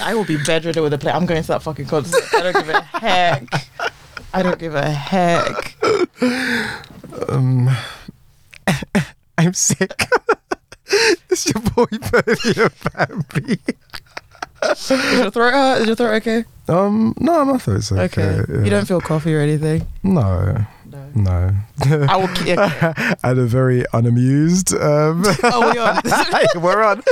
I will be bedridden with a play. I'm going to that fucking concert. I don't give a heck. I don't give a heck. Um, I'm sick. it's your boy Birdie Bambi. Is your throat hurt? Is your throat okay? Um, no, my throat's okay. Okay. yeah. You don't feel coffee or anything? No, No. no. I will. Keep, okay. and a very unamused. Um, Oh, we on. we're on.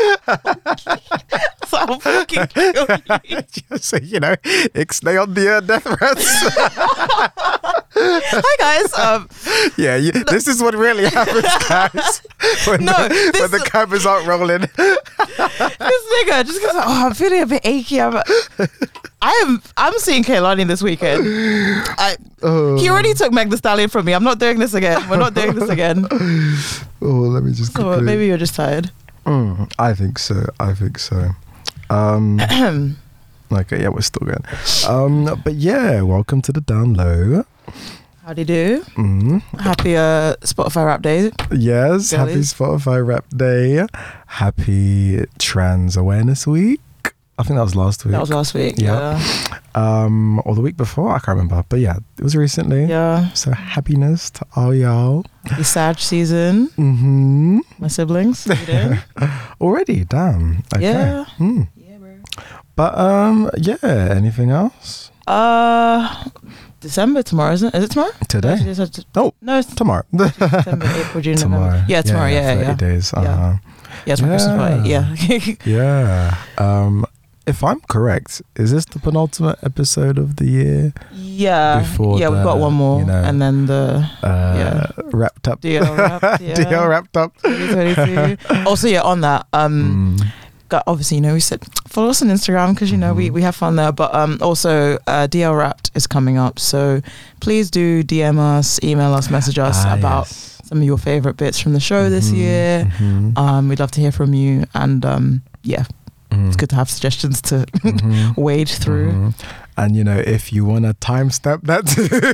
I'll fucking kill you. so you know, ixnay on the uh, death threats. Hi guys. Um, yeah, you, this is what really happens, guys. When, No, the, this when the cameras aren't rolling. this nigga just goes, oh, I'm feeling a bit achy. I'm, I am. I'm seeing Kehlani this weekend. I, Oh, he already took Meg the Stallion from me. I'm not doing this again. We're not doing this again. oh, let me just. So maybe you're just tired. Mm, I think so. I think so. Um, okay, yeah, we're still going. Um, but yeah, welcome to the down low. Howdy do. Mm. Happy uh, Spotify rap day. Yes, happy Spotify Rap Day. Happy Trans Awareness Week. I think that was last week. That was last week. Yeah. um, or the week before. I can't remember. But yeah, it was recently. Yeah. yeah. So happiness to all y'all. The Sag season. Mm-hmm. My siblings. Already, damn. Okay. Yeah. Hmm. yeah, bro. But um, yeah. Anything else Uh, December tomorrow, isn't it? Is it tomorrow? today? No, Oh, No, it's tomorrow. September, April, June, tomorrow. November. Yeah, tomorrow. Yeah, yeah, 30 yeah. days. Yeah. Uh-huh. Yeah, it's my Christmas party. Yeah. Yeah. Um, if I'm correct, is this the penultimate episode of the year? yeah. Before yeah, we've got one more, you know, and then the Uh, Yeah. Wrapped up. DL wrap. Yeah. DL wrapped up. also, yeah, on that, um, Mm. got, obviously, you know, we said follow us on Instagram because you know we, Mhm. we have fun there. But um, also, uh, DL Wrapped is coming up, so please do DM us, email us, message us Ah, about yes. some of your favorite bits from the show this Mhm, year. mhm, Um, we'd love to hear from you, and um, yeah, mhm, it's good to have suggestions to mhm, wade through. mhm. And you know, if you want to timestamp that,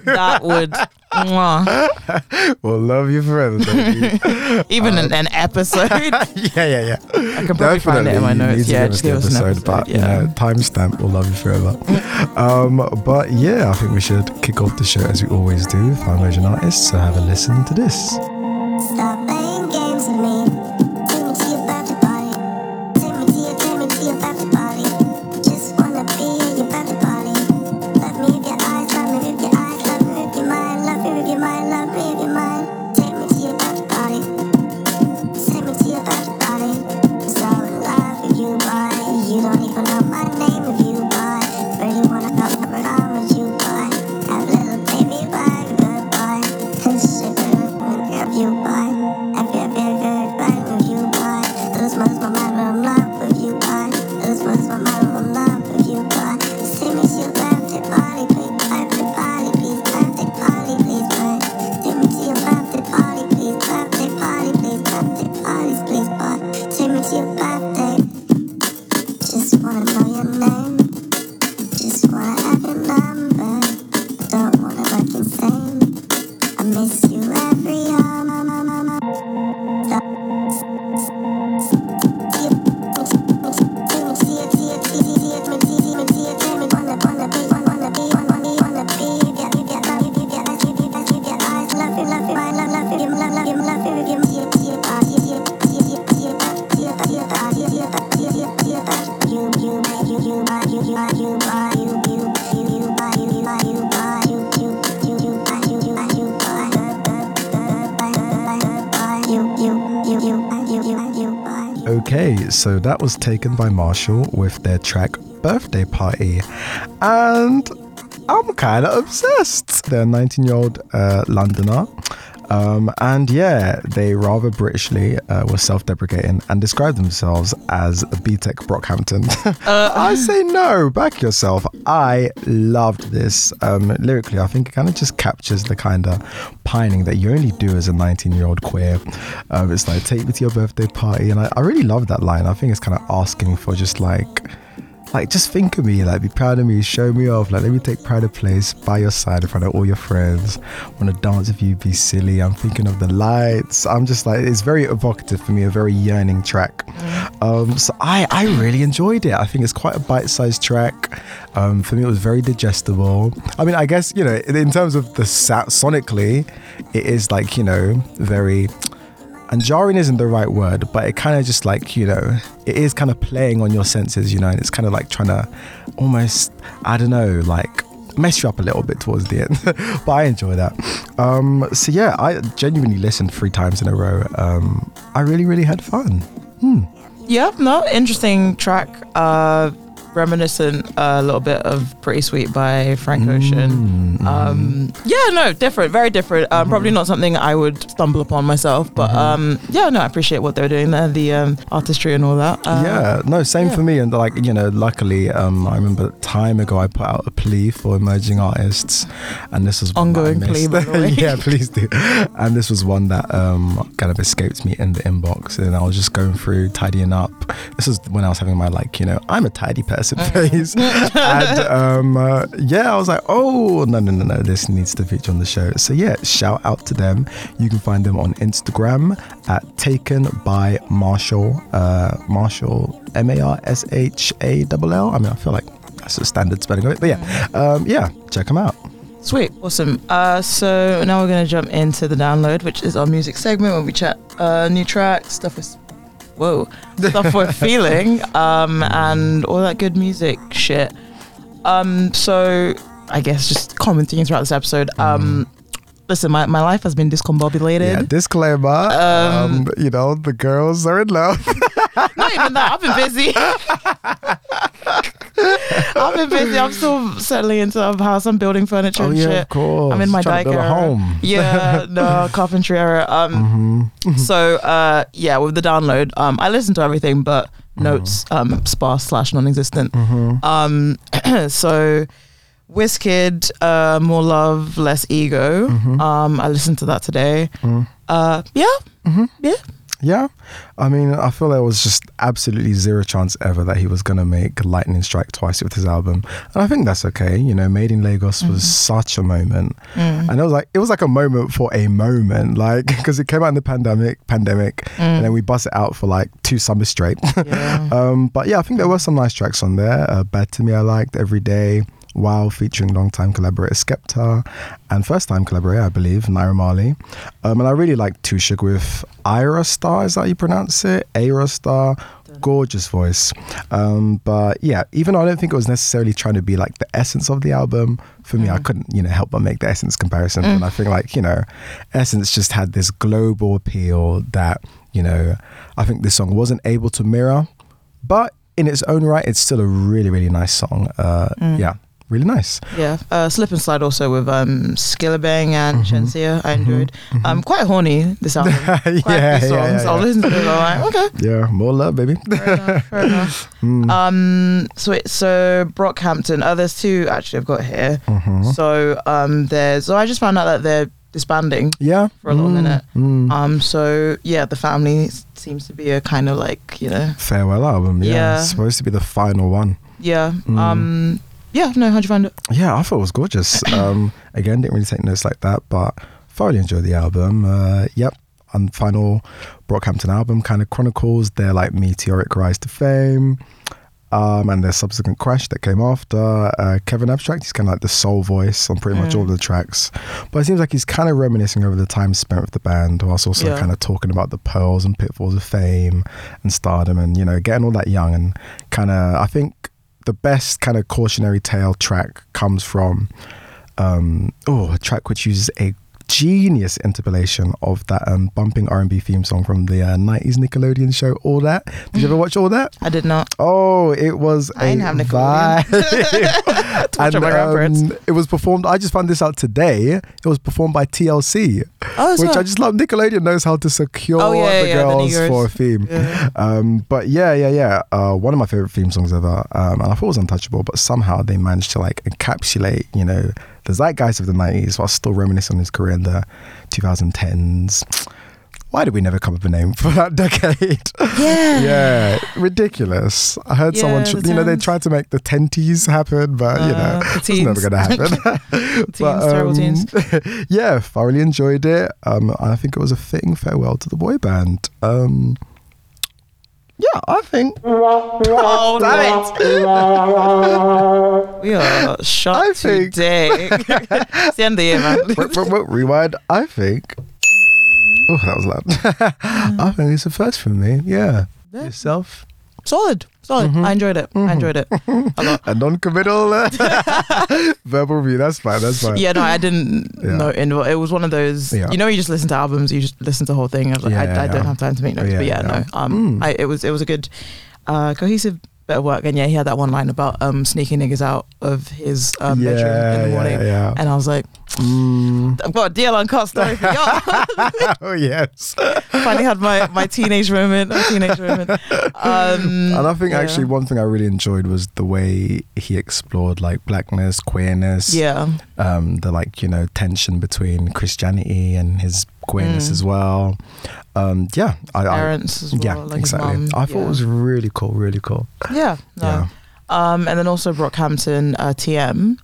That would, mwah. we'll love you forever, baby. even an, an episode. yeah, yeah, yeah, I can probably find it in my notes. need Yeah, just give us an episode. But yeah. you know, timestamp will love you forever. um, but yeah, I think we should kick off the show as we always do. Five Emerging Artists. So have a listen to this. So that was taken by Marshall with their track Birthday Party. And I'm kind of obsessed. They're a 19 year old uh, Londoner. Um, and yeah, they rather Britishly uh, were self deprecating and described themselves as a BTEC Brockhampton. I say no, back yourself. I loved this. Um, lyrically, I think it kind of just captures the kind of pining that you only do as a 19 year old queer. Um, it's like, take me to your birthday party. And I, I really love that line. I think it's kind of asking for just like, like just think of me, like be proud of me, show me off, like let me take pride of place by your side in front of all your friends. Want to dance with you, be silly. I'm thinking of the lights. I'm just like it's very evocative for me, a very yearning track. Um, so I I really enjoyed it. I think it's quite a bite-sized track. Um, for me, it was very digestible. I mean, I guess you know, in terms of the sa- sonically, it is like you know very and jarring isn't the right word, but it kind of just like, you know, it is kind of playing on your senses, you know, and it's kind of like trying to almost, I don't know, like mess you up a little bit towards the end. but I enjoy that. Um, so yeah, I genuinely listened three times in a row. Um, I really, really had fun. Yeah, no, interesting track. Uh, reminiscent a little bit of Pretty Sweet by Frank Ocean. Um, yeah, no, different, very different. Um, Probably not something I would stumble upon myself, but um, yeah, no, I appreciate what they're doing there, the um, artistry and all that. Uh, yeah, no, same yeah. for me. And like, you know, luckily, um, I remember time ago I put out a plea for emerging artists, and this was Ongoing plea, by the way. yeah, please do. And this was one that um, kind of escaped me in the inbox, and I was just going through tidying up. This is when I was having my like, you know, I'm a tidy person Mm. phase, and um, uh, yeah, I was like, oh no, no, no, no, this needs to feature on the show. So yeah, shout out to them. You can find them on Instagram at Taken by Marshall. Uh, Marshall M A R S H A L L. I mean, I feel like that's a standard spelling of it, but yeah, um, yeah, check them out. Sweet, awesome. Uh, so now we're gonna jump into the download, which is our music segment where we chat uh, new tracks, stuff with whoa, stuff we're feeling, um, and all that good music shit. Um, so I guess just common themes throughout this episode. Um, listen, my, my life has been discombobulated. Yeah, disclaimer. Um, you know, the girls are in love. Not even that. I've been busy. I've been busy. I'm still settling into a house. I'm building furniture oh and yeah, shit. of course. I'm in my dyke to build a era. home. Yeah, no carpentry era. Um, Mm-hmm. so uh, yeah, with the download, um, I listened to everything, but Mm-hmm. notes um sparse slash non-existent. Um, so Wizkid, uh, more love, less ego. Mm-hmm. Um, I listened to that today. Mm. Uh, yeah, yeah. Yeah, I mean, I feel there was just absolutely zero chance ever that he was gonna make lightning strike twice with his album, and I think that's okay. You know, Made in Lagos was such a moment, and it was like it was like a moment for a moment, like because it came out in the pandemic, pandemic, and then we bust it out for like two summers straight. Yeah. um, but yeah, I think there were some nice tracks on there. Uh, Bad to Me, I liked Every Day. Wow, featuring longtime collaborator Skepta and first time collaborator, I believe, Naira Marley. Um, and I really like Sugar with Ayra Starr, is that how you pronounce it? Ayra Starr. Gorgeous voice. Um, but yeah, even though I don't think it was necessarily trying to be like the essence of the album, for me, I couldn't, you know, help but make the essence comparison. And I think like, you know, Essence just had this global appeal that, you know, I think this song wasn't able to mirror. But in its own right, it's still a really, really nice song. Uh, Yeah, really nice. Yeah, uh, Slip and Slide also with um, Skillibeng and Mm-hmm. Shenseea. I enjoyed. Um, quite horny this album. Quite Yeah, a few yeah, songs. yeah. I'll listen to it. I'm like, okay, Yeah, more love, baby. fair enough. Fair enough. Mm. Um, so it, so Brockhampton. Oh, there's two actually I've got here. Mm-hmm. So um, there's. So I just found out that they're disbanding Yeah. for a little Mm, minute. mm. Um, so yeah, the family seems to be a kind of like you know, Farewell album. Yeah. Yeah. It's supposed to be the final one. yeah. Mm. Um, yeah. No, how'd you find it? Yeah, I thought it was gorgeous. Um, again, didn't really take notes like that, but thoroughly enjoyed the album. Uh, yep. And final Brockhampton album kind of chronicles their like meteoric rise to fame. Um, and their subsequent crash that came after. Uh, Kevin Abstract, he's kind of like the soul voice on pretty much Mm. all the tracks. But it seems like he's kind of reminiscing over the time spent with the band, whilst also Yeah. kind of talking about the pearls and pitfalls of fame and stardom and, you know, getting all that young. And kind of, I think the best kind of cautionary tale track comes from, um, oh, a track which uses a genius interpolation of that um, bumping R&B theme song from the uh, 90s Nickelodeon show All That. Did you ever watch All That? I did not. Oh, it was I didn't have Nickelodeon. vibe. watch it my grandparents. it was performed. I just found this out today. It was performed by TLC, Oh, which so- I just love. Nickelodeon knows how to secure Oh, yeah, the yeah, girls Negroes. for a theme. Yeah. Um, but yeah, yeah, yeah. Uh, one of my favorite theme songs ever. Um, and I thought it was untouchable, but somehow they managed to like encapsulate, you know, the zeitgeist of the '90s while still reminiscing on his career in the 2010s. Why did we never come up with a name for that decade? Yeah. yeah, ridiculous. I heard someone, Yeah, tr- you know, they tried to make the tenties happen, but you know, Uh, it's never going to happen. Teens, terrible teens. yeah, thoroughly enjoyed it. Um, I think it was a fitting farewell to the boy band. Um, yeah, I think. Oh, oh, damn it. We are shot I think- today. it's the end of the year, man. Rewind. I think. Oh, that was loud. I think it's a first for me. Yeah. Yeah. Yourself? Solid. Solid. Mm-hmm. I enjoyed it. I enjoyed it a lot. A non-committal uh, verbal review. That's fine. That's fine. Yeah, no, I didn't Yeah. know. In, it was one of those. Yeah. You know, you just listen to albums, you just listen to the whole thing. I, like, Yeah, I, I don't have time to make notes. But yeah, no. Um, Mm. I, it was it was a good, uh, cohesive bit of work. And yeah, he had that one line about um sneaking niggas out of his um, bedroom in the morning. And I was like, Mm. I've got a deal uncut story for y'all. oh yes. Finally had my, my teenage moment. My teenage moment. Um, And I think yeah. actually one thing I really enjoyed was the way he explored like blackness, queerness, Yeah. um, the like you know tension between Christianity and his queerness Mm. as well. Um, yeah, I, I Parents as well. yeah, like exactly. mum. I thought yeah. it was really cool, really cool. Yeah. No. Yeah. Um, and then also Brockhampton uh, TM.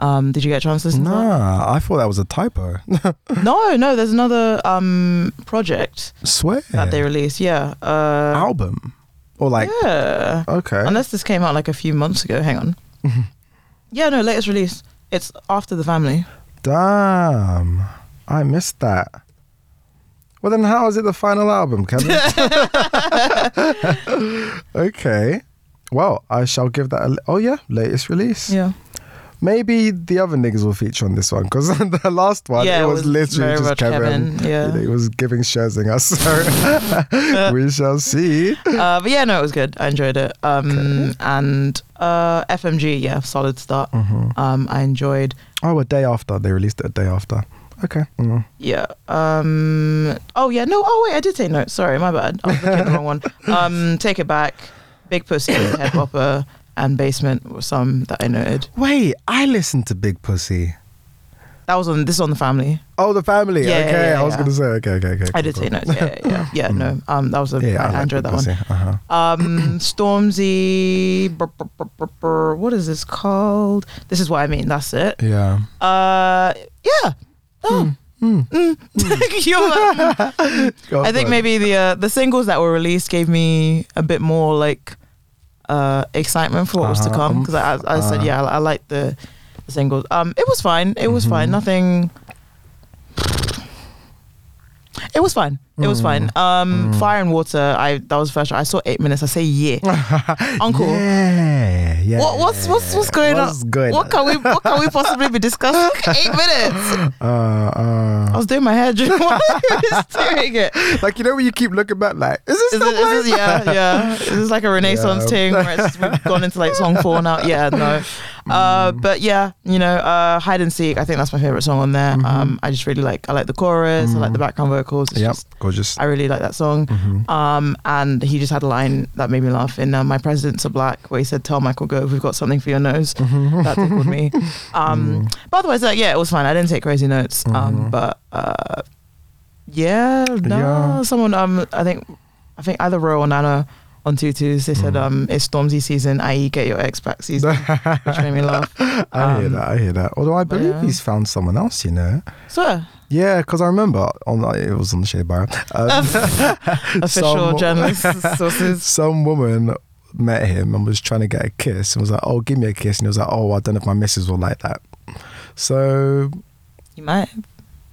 Um, did you get a chance to listen to Nah, I thought that was a typo. No, no. There's another um project Swear. that they released. Yeah. Uh, album or like yeah. okay. Unless this came out like a few months ago. Hang on. yeah. No. Latest release. It's after the family. Damn, I missed that. Well, then how is it the final album, Kevin? okay. Well, I shall give that a. Oh yeah, latest release. Yeah. Maybe the other niggas will feature on this one because the last one Yeah, it it was, was literally just Kevin. Kevin, yeah. It was giving Scherzing us. So we shall see. Uh, but yeah, no, it was good. I enjoyed it. Um, Okay. and uh, FMG, yeah, solid start. Mhm. Um, I enjoyed. Oh, a day after they released it. A day after. Okay. Mm. Yeah. Um. Oh yeah. No. Oh wait, I did take notes. Sorry, my bad. I was looking at the wrong one. Um. Take it back. Big pussy, head bopper, and basement were some that I noted. Wait, I listened to Big Pussy. That was on. This is on the family. Oh, the family. Yeah, okay, yeah, I was yeah. gonna say. Okay, okay, okay. I did cool, cool. notes. Yeah, yeah, yeah. yeah no. Um. That was a. Yeah, I, I, enjoyed Big that one. Uh-huh. Um. Stormzy. brr, brr, brr, what is this called? This is what I mean. That's it. Yeah. Uh. Yeah. Oh. Mm. Mm. You're like, I think maybe the uh, the singles that were released gave me a bit more like uh, excitement for what was to Uh-huh, come um, because I, I said uh. yeah I, I like the, the singles. Um, it was fine. It was fine. Mhm. Nothing. It was fine. It was fine. Mm. Um, Fire and Water. I that was the first. I saw eight minutes. I say yeah, Uncle. Yeah, yeah. What, what's what's what's going What's on? going what can we what can we possibly be discussing? eight minutes. Uh, uh, I was doing my hair during while I was doing it. like you know when you keep looking back, like is this Is it, is this, yeah, yeah. Is this like a Renaissance Yeah. thing where it's, we've gone into like song four now? Yeah, no. Uh, Mm. but yeah, you know, uh, hide and seek. I think that's my favorite song on there. Um, I just really like. I like the chorus. I like the background vocals. It's Mm-hmm. Yep, just- gorgeous. I really like that song. Mhm. Um, and he just had a line that made me laugh in uh, "My Presidents Are Black," where he said, "Tell Michael Gove we've got something for your nose." Mm-hmm. that tickled me. Um, but otherwise, like, yeah, it was fine. I didn't take crazy notes. Um, Mhm. but uh, yeah, no, Yeah. someone. Um, I think, I think either Ro or Nana on tutus they said Mm. um it's Stormzy season, i.e. get your ex back season, which made me laugh. I hear Um, that. I hear that. Although I believe yeah. he's found someone else. You know. So Yeah, because I remember on it was on the shade bar. Um, official some- journalist sources. Some woman met him and was trying to get a kiss and was like, "Oh, give me a kiss," and he was like, "Oh, I don't know if my missus will like that." So You might.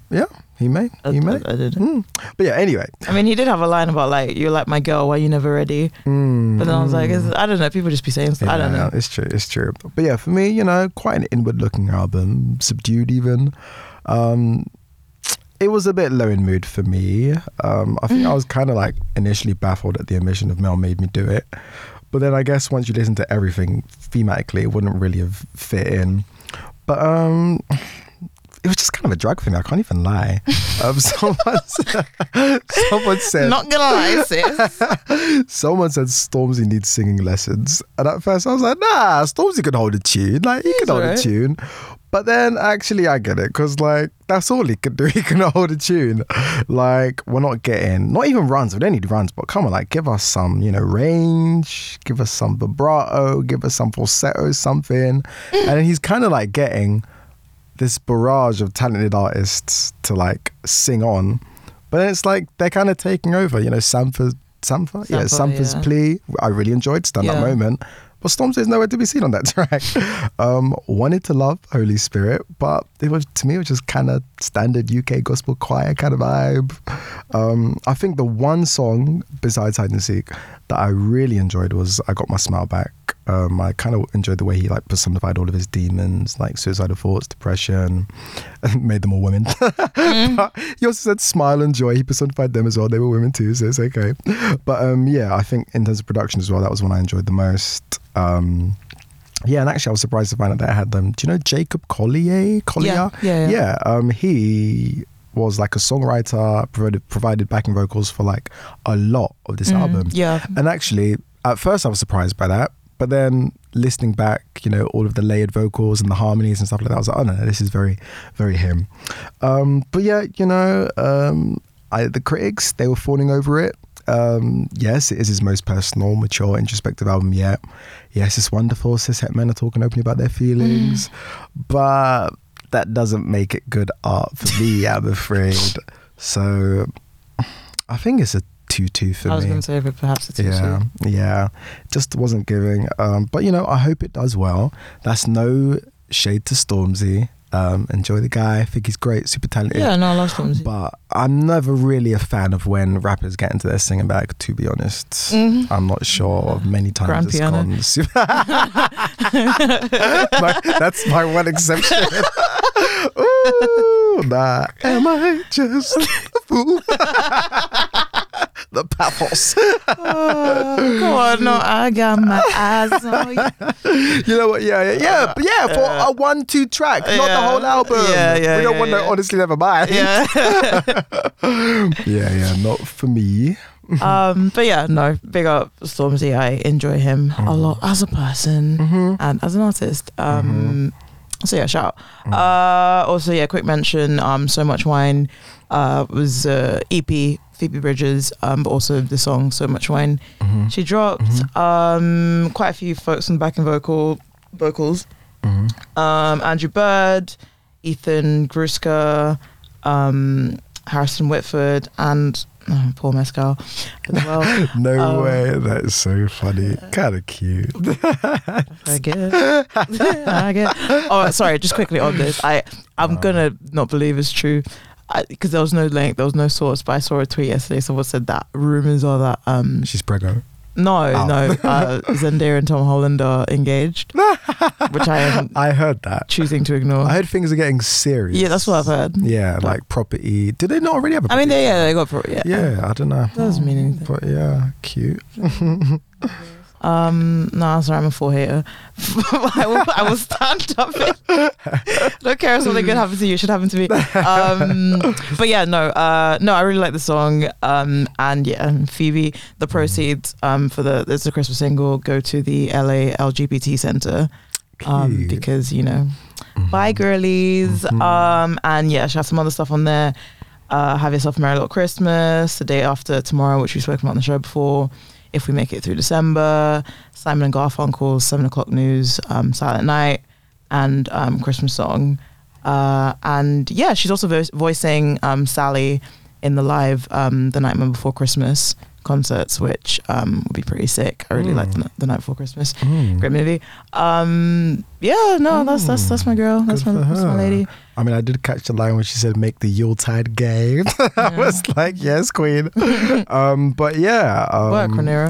yeah, he may, I, he may. I, I did. Mm. But yeah, anyway. I mean, he did have a line about like you're like my girl, why you never ready? Mm, But then I was like. I don't know. People just be saying stuff. I don't know. It's true. It's true. But yeah, for me, you know, quite an inward-looking album, subdued even. Um, it was a bit low in mood for me. Um, I think I was kind of like initially baffled at the omission of Mel made me do it, but then I guess once you listen to everything thematically, it wouldn't really have fit in. But um, it was just kind of a drug for me. I can't even lie. Um, someone, someone said Not gonna lie, sis. Someone said Stormzy needs singing lessons, and at first I was like, "Nah, Stormzy can hold a tune. Like he He's can hold a tune." But then actually, I get it because like that's all he could do. He can hold a tune. Like we're not getting not even runs. We don't need runs, but come on, like give us some you know range, give us some vibrato, give us some falsetto, something. Mm. and he's kind of like getting this barrage of talented artists to like sing on, but then it's like they're kind of taking over. You know, Sanford. Sampha, yeah, Sampha, Sampha's yeah. plea. I really enjoyed stand that Yeah. moment. Stormzy is nowhere to be seen on that track. Um, wanted to love Holy Spirit, but it was to me it was just kind of standard UK gospel choir kind of vibe. Um, I think the one song besides Hide and Seek that I really enjoyed was "I Got My Smile Back." Um, I kind of enjoyed the way he like personified all of his demons, like suicidal thoughts, depression, and made them all women. But he also said smile and joy. He personified them as well. They were women too, so it's okay. But um, yeah, I think in terms of production as well, that was one I enjoyed the most. Um, yeah, and actually, I was surprised to find out that I had them. Do you know Jacob Collier? Collier? Yeah, yeah, yeah. um, he was like a songwriter, provided provided backing vocals for like a lot of this album. Mm, yeah. And actually, at first, I was surprised by that. But then listening back, you know, all of the layered vocals and the harmonies and stuff like that, I was like, oh no, this is very, very him. Um, but yeah, you know, um, I, the critics, they were fawning over it. Um, yes, it is his most personal, mature, introspective album yet. Yes, it's wonderful. Cishet men are talking openly about their feelings, but that doesn't make it good art for me, I'm afraid. So I think it's a 2 2 for me. I was going to say, but perhaps it's Yeah, yeah, just wasn't giving. Um, but you know, I hope it does well. That's no shade to Stormzy. Um, enjoy the guy. I think he's great, super talented. Yeah, no, I love Stormzy. But I'm never really a fan of when rappers get into their singing bag. To be honest, Mhm. I'm not sure of many times Grand it's piano. My- that's my one exception. Ooh, nah. Am I just a fool? The pathos. Oh, on, no, I got my eyes on you. You know what? Yeah, yeah, yeah. But yeah, for a one-two track, not the whole album. Yeah, yeah, We don't want to yeah. honestly never mind. Yeah. yeah, yeah. Not for me. um, but yeah, no, big up Stormzy. I enjoy him a lot as a person Mm-hmm. and as an artist. Um, So yeah, shout out. Uh, also, yeah, quick mention. Um, so much wine uh, was uh, EP Phoebe Bridgers, um, but also the song So Much Wine. Mm-hmm. She dropped um, quite a few folks on the backing vocal vocals. Mm-hmm. Um, Andrew Bird, Ethan Gruska, um, Harrison Whitford, and oh, Paul Mescal as well. No Um, way. That is so funny. Kind of cute. I get, I get. Oh, sorry. Just quickly on this, I I'm gonna not believe it's true, because there was no link, there was no source. But I saw a tweet yesterday. Someone said that rumors are that um She's preggo. no Oh. no uh, Zendaya and Tom Holland are engaged, which I am I heard that. choosing to ignore. I heard things are getting serious. yeah, that's what I've heard. Yeah, like property. Did they not already have a I mean, they, yeah, they got pro- yeah. Yeah, I don't know. Doesn't mean anything. But yeah, cute. Um, no, sorry, I'm a full hater. I, will, I will stand up. Don't care if something good happens to you; it should happen to me. Um, but yeah, no, uh, no, I really like the song. Um, and yeah, and Phoebe, the proceeds um for the it's a Christmas single go to the LA LGBT Center. Um, Cute. because you know, bye girlies. Mhm. Um, and yeah, she has some other stuff on there. Uh, have yourself a merry little Christmas. The day after tomorrow, which we've spoken about on the show before. If we make it through December, Simon and Garfunkel's Seven O'clock News, um, Silent Night, and um, Christmas song. Uh, and yeah, she's also vo- voicing um, Sally in the live um, The Nightmare Before Christmas concerts, which um, would be pretty sick. I really Mm. like the, the Night Before Christmas. Mm. Great movie. Um, yeah, no, that's that's that's my girl. That's my, that's my lady. I mean, I did catch the line when she said, "Make the Yuletide gay." I was like, "Yes, Queen." um, but yeah, um, Work, Rhaenyra.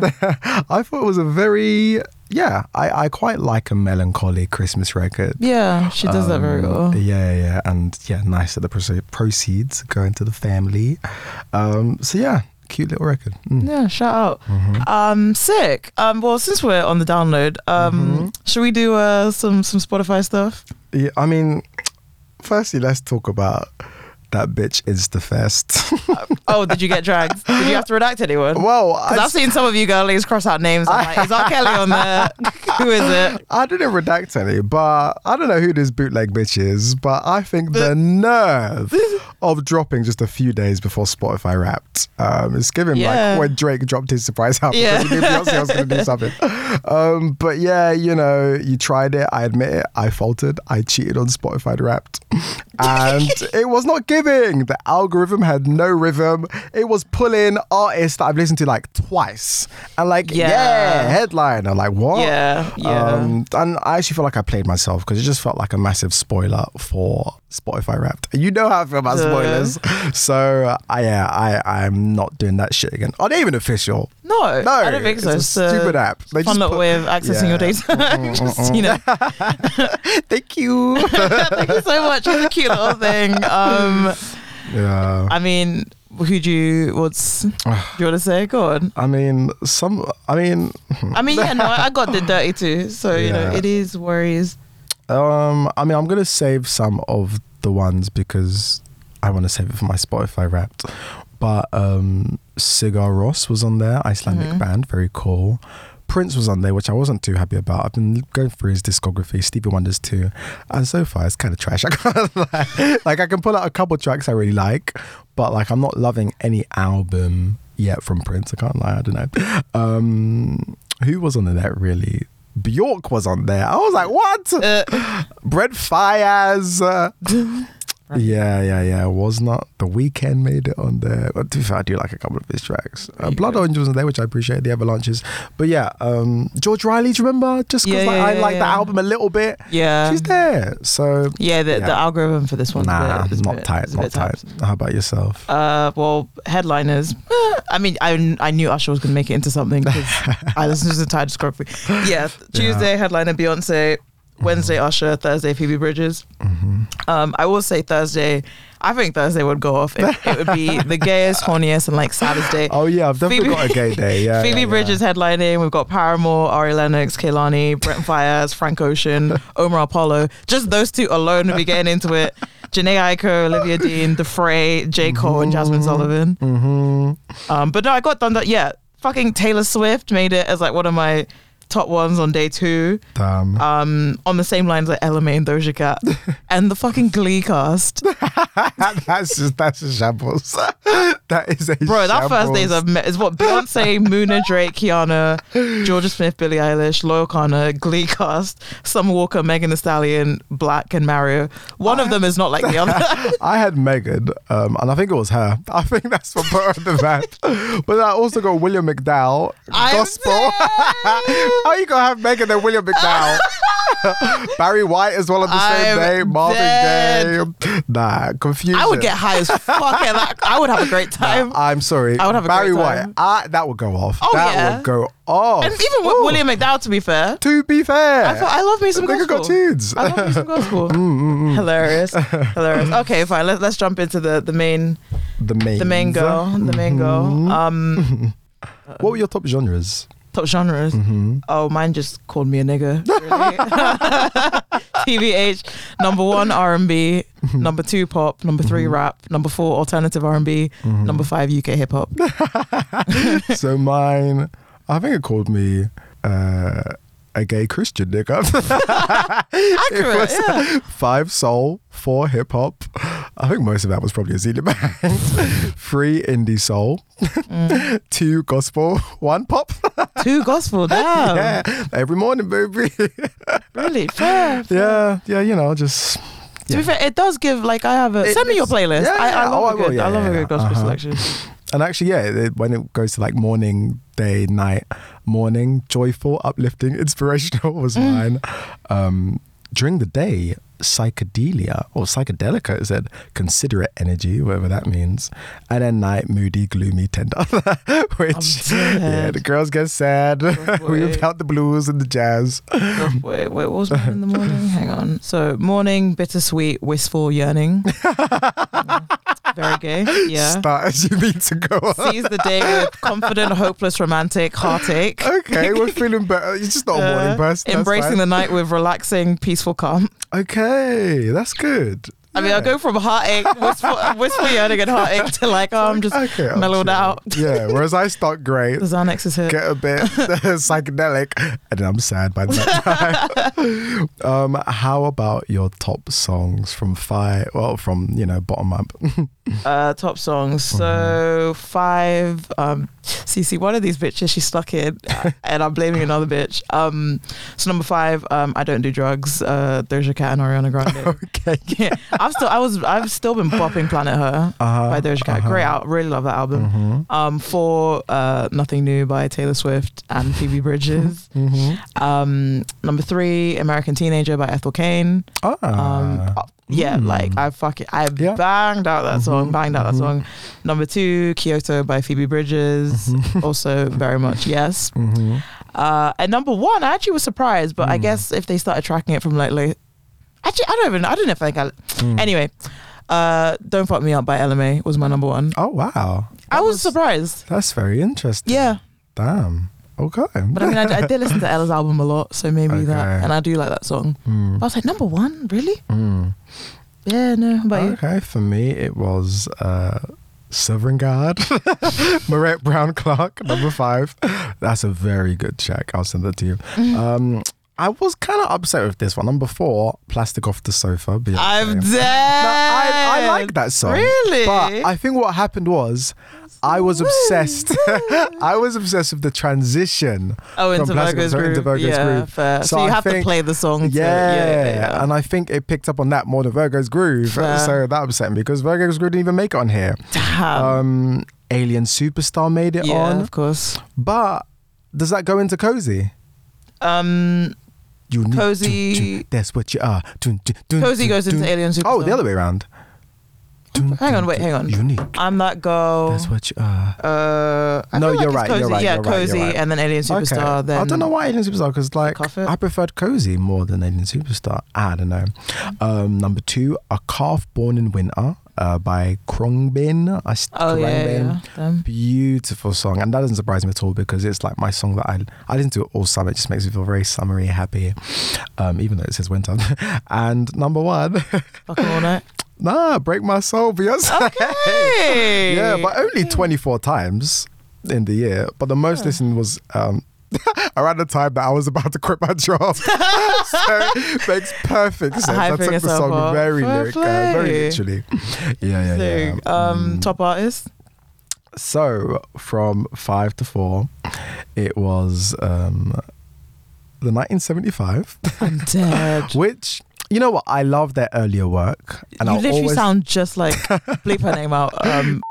I thought it was a very yeah. I, I quite like a melancholy Christmas record. Yeah, she does that very Um, well. Yeah, yeah, and yeah, nice that the proceeds going to the family. Um, so yeah, cute little record. Mm. Yeah, shout out. Mhm. Um, sick. Um, well, since we're on the download, um, Mm-hmm. should we do uh some some Spotify stuff? Yeah, I mean, firstly, let's talk about that bitch Instafest. Oh, did you get dragged? Did you have to redact anyone? well, I, I've seen some of you girlies cross out names. I'm like, is R. Kelly on there? Who is it? I didn't redact any, but I don't know who this bootleg bitch is. But I think the nerve of dropping just a few days before Spotify wrapped. Um, it's giving Yeah. like when Drake dropped his surprise album Yeah. because he knew Beyonce was going to do something. Um, but yeah, you know, you tried it. I admit it. I faltered. I cheated on Spotify Wrapped, and it was not giving. The algorithm had no rhythm. It was pulling artists that I've listened to like twice, and like yeah, Yeah. headline. I'm like what? Yeah, yeah. Um, and I actually feel like I played myself because it just felt like a massive spoiler for Spotify Wrapped. You know how I feel about spoilers, so uh, I yeah, I I'm not doing that shit again. Are they even official? no, No, I don't think so. It's a stupid app. They Fun just little put- way of accessing your data. Just, you know, Thank you. thank you so much. It's a cute little thing. Um, yeah. I mean, who do you? What's do you want to say? Go on. I mean, some. I mean, I mean, yeah, no, I got the dirty too. So you know, it is worries. Um, I mean, I'm gonna save some of the ones because I want to save it for my Spotify Wrapped. But um, Sigur Rós was on there, Icelandic Mhm. band, very cool. Prince was on there, which I wasn't too happy about. I've been going through his discography, Stevie Wonder's too, and so far it's kind of trash. I can't lie. Like I can pull out a couple tracks I really like, but like I'm not loving any album yet from Prince. I can't lie. I don't know. Um, who was on there really? Bjork was on there. I was like, what? Uh, Brent Faiyaz. Uh, yeah, yeah, yeah. Was not the Weeknd made it on there. But to be fair, I do like a couple of his tracks. Uh, Blood. Orange was on there, which I appreciate. The Avalanches, but yeah, um, George Riley. Do you remember? Just because Yeah, like, yeah, I yeah, like the album a little bit. yeah, She's there. So yeah. The, the algorithm for this one, nah, is a bit, is a not bit- tight. Not tight. How about yourself? Uh, well, headliners. I mean, I I knew Usher was gonna make it into something because I listened to the entire discography. Yeah, Tuesday headliner Beyonce, Wednesday Usher, Thursday Phoebe Bridgers. hmm Um, I will say Thursday. I think Thursday would go off. It, it would be the gayest, horniest, and like saddest day. Oh yeah, I've definitely Phoebe- got a gay day. Yeah, Phoebe yeah, yeah. Bridgers headlining. We've got Paramore, Ari Lennox, Kehlani, Brent Faiyaz, Frank Ocean, Omar Apollo. Just those two alone would be getting into it. Jhené Aiko, Olivia Dean, The Fray, J. Cole, and Jazmine Sullivan. Mm-hmm. Um, but no, I got done that. Yeah, fucking Taylor Swift made it as like one of my top ones on day two. Damn. Um, on the same lines like May and Doja Cat, and the fucking Glee cast. that's just that's a shambles. that is a Bro, that first day is, a, is what Beyonce, Muna, Drake, Kiana, Jorja Smith, Billie Eilish, Loyal Kana, Glee cast, Summer Walker, Megan Thee Stallion, Black, and Mario. One of them is not like the other. I had Megan, um, and I think it was her. I think that's what put her on the map. But I also got William McDowell, I'm gospel. How you gonna have Megan and William McDowell? Barry White as well on the same I'm day. Marvin dead. Gaye. Nah, confusion. I would get high as fuck at that. I would have a great time. I'm sorry. I would have a Barry great White. time. I, that would go off. Oh, that yeah. would go off. and even with Ooh. William McDowell, to be fair, To be fair, I, thought, I love me some nigga gospel. got tunes. I love me some gospel. Mm, mm, mm. Hilarious, hilarious. Okay, fine. Let, let's jump into the the main The main. the main girl, the main girl. Mhm. Um, What were your top genres? top genres. hmm Oh, mine just called me a nigger. Really. TVH, number one R and B, number two pop, number 3 Mhm. rap, number four alternative R and B, Mm-hmm. number five UK hip hop. so mine, I think it called me uh, a gay Christian nigga. Accurate, was yeah. five soul, four hip hop. I think most of that was probably a Zealand band. Three indie soul, Mm. two gospel, one pop. Two gospel, damn. yeah, every morning, baby. Really fair. yeah, yeah, you know, just. To be fair, it does give like I have a It- send me your playlist. yeah, I, I love Oh, a good, yeah, I love yeah, a yeah. good gospel Uh-huh. selection. And actually, yeah, it, when it goes to like morning, day, night, morning, joyful, uplifting, inspirational was Mm. mine. Um, during the day, psychedelia or psychedelica is it considerate energy, whatever that means. And at night, moody, gloomy, tender. Which, yeah, the girls get sad. we about the blues and the jazz. Wait, wait, what was mine in the morning? Hang on. So morning, bittersweet, wistful, yearning. Very gay. Yeah. Start as you mean to go on. Seize the day with confident, hopeless, romantic, heartache. Okay, we're feeling better. You're just not a morning person. embracing the night with relaxing, peaceful calm. Okay, that's good. I mean, I'll go from heartache, wistful, wistful yearning and heartache to like, oh, I'm just Okay, mellowed out. Yeah, whereas I start great, The Xanax is here. get a bit psychedelic, and then I'm sad by that time. um, how about your top songs from five? Well, from you know bottom up. Uh, top songs. So five. Um, CC, one of these bitches she's stuck in, and I'm blaming another bitch. Um, so number five. Um, I don't do drugs. Uh, Doja Cat and Ariana Grande. okay. yeah, I'm still. I was. I've still been bopping Planet Her Uh-huh, by Doja Cat. Great out. Really love that album. Mm-hmm. Um, four. Uh, Nothing New by Taylor Swift and Phoebe Bridgers. Mm-hmm. Um, number three. American Teenager by Ethel Cain. Um, Ah. uh, yeah, Mm. like I fucking I Yeah. banged out that song, Mhm, banged out that mhm. song. Number two, Kyoto by Phoebe Bridgers, Mhm. also very much yes. Mhm. Uh, and number one, I actually was surprised, but I Mm. guess if they started tracking it from like late, actually I don't even I don't know if I think I. Mm. Anyway, uh, Don't Fuck Me Up by Ella Mai was my number one. Oh wow. I was surprised. That's very interesting. Yeah, Damn. Okay. but I mean I, I did listen to Ella's album a lot, so maybe that, and I do like that song. Mm. I was like number one, really? Mm. Yeah, no. How about you? Okay, for me it was uh Sovereign God, Marette Brown Clark, number five. That's a very good check. I'll send that to you. Mm. Um, I was kind of upset with this one. Number four, Plastic Off the Sofa. Beyonce. I'm dead. No, I, I like that song. Really? But I think what happened was I was obsessed. I was obsessed with the transition. Oh, into Virgo's groove. into Virgo's yeah, groove. fair. So, So you I have to play the song. Yeah. yeah, yeah, yeah. And I think it picked up on that more than Virgo's groove. Fair. So that upset me because Virgo's groove didn't even make it on here. Damn. Um, Alien Superstar made it yeah, on. of course. But does that go into Cozy? Um, You need Cozy- dun, that's what you are. Dun, dun, dun, Cozy dun, goes into dun. Alien Superstar. Oh, the other way around. Hang on, wait, hang on. Unique. I'm that girl. That's what you are. Uh, I No, feel like you're it's right, you're Cozy. right, Yeah, you're right, you're cozy, right. and then Alien Superstar. Then I don't know why Alien Superstar because like. I preferred Cozy more than Alien Superstar. I don't know. Um, number two, A Calf Born in Winter uh, by Khruangbin. I st- Oh yeah, yeah, yeah. Beautiful song, and that doesn't surprise me at all because it's like my song that I I listen to it all summer. It just makes me feel very summery, happy, um, even though it says winter. and number one, Fucking all night. nah, break my soul, Beyonce. Okay. yeah, but only twenty four times in the year. But the most listened was um, around the time that I was about to quit my job. so makes perfect sense. I Hyping took the song up. very lyric, uh, very literally. Yeah, yeah, yeah. So, um, Mm. top artist. So from five to four, it was um, the 1975, I'm dead. which you know what I love their earlier work, and you I'll literally always sound just like bleep her name out. Um,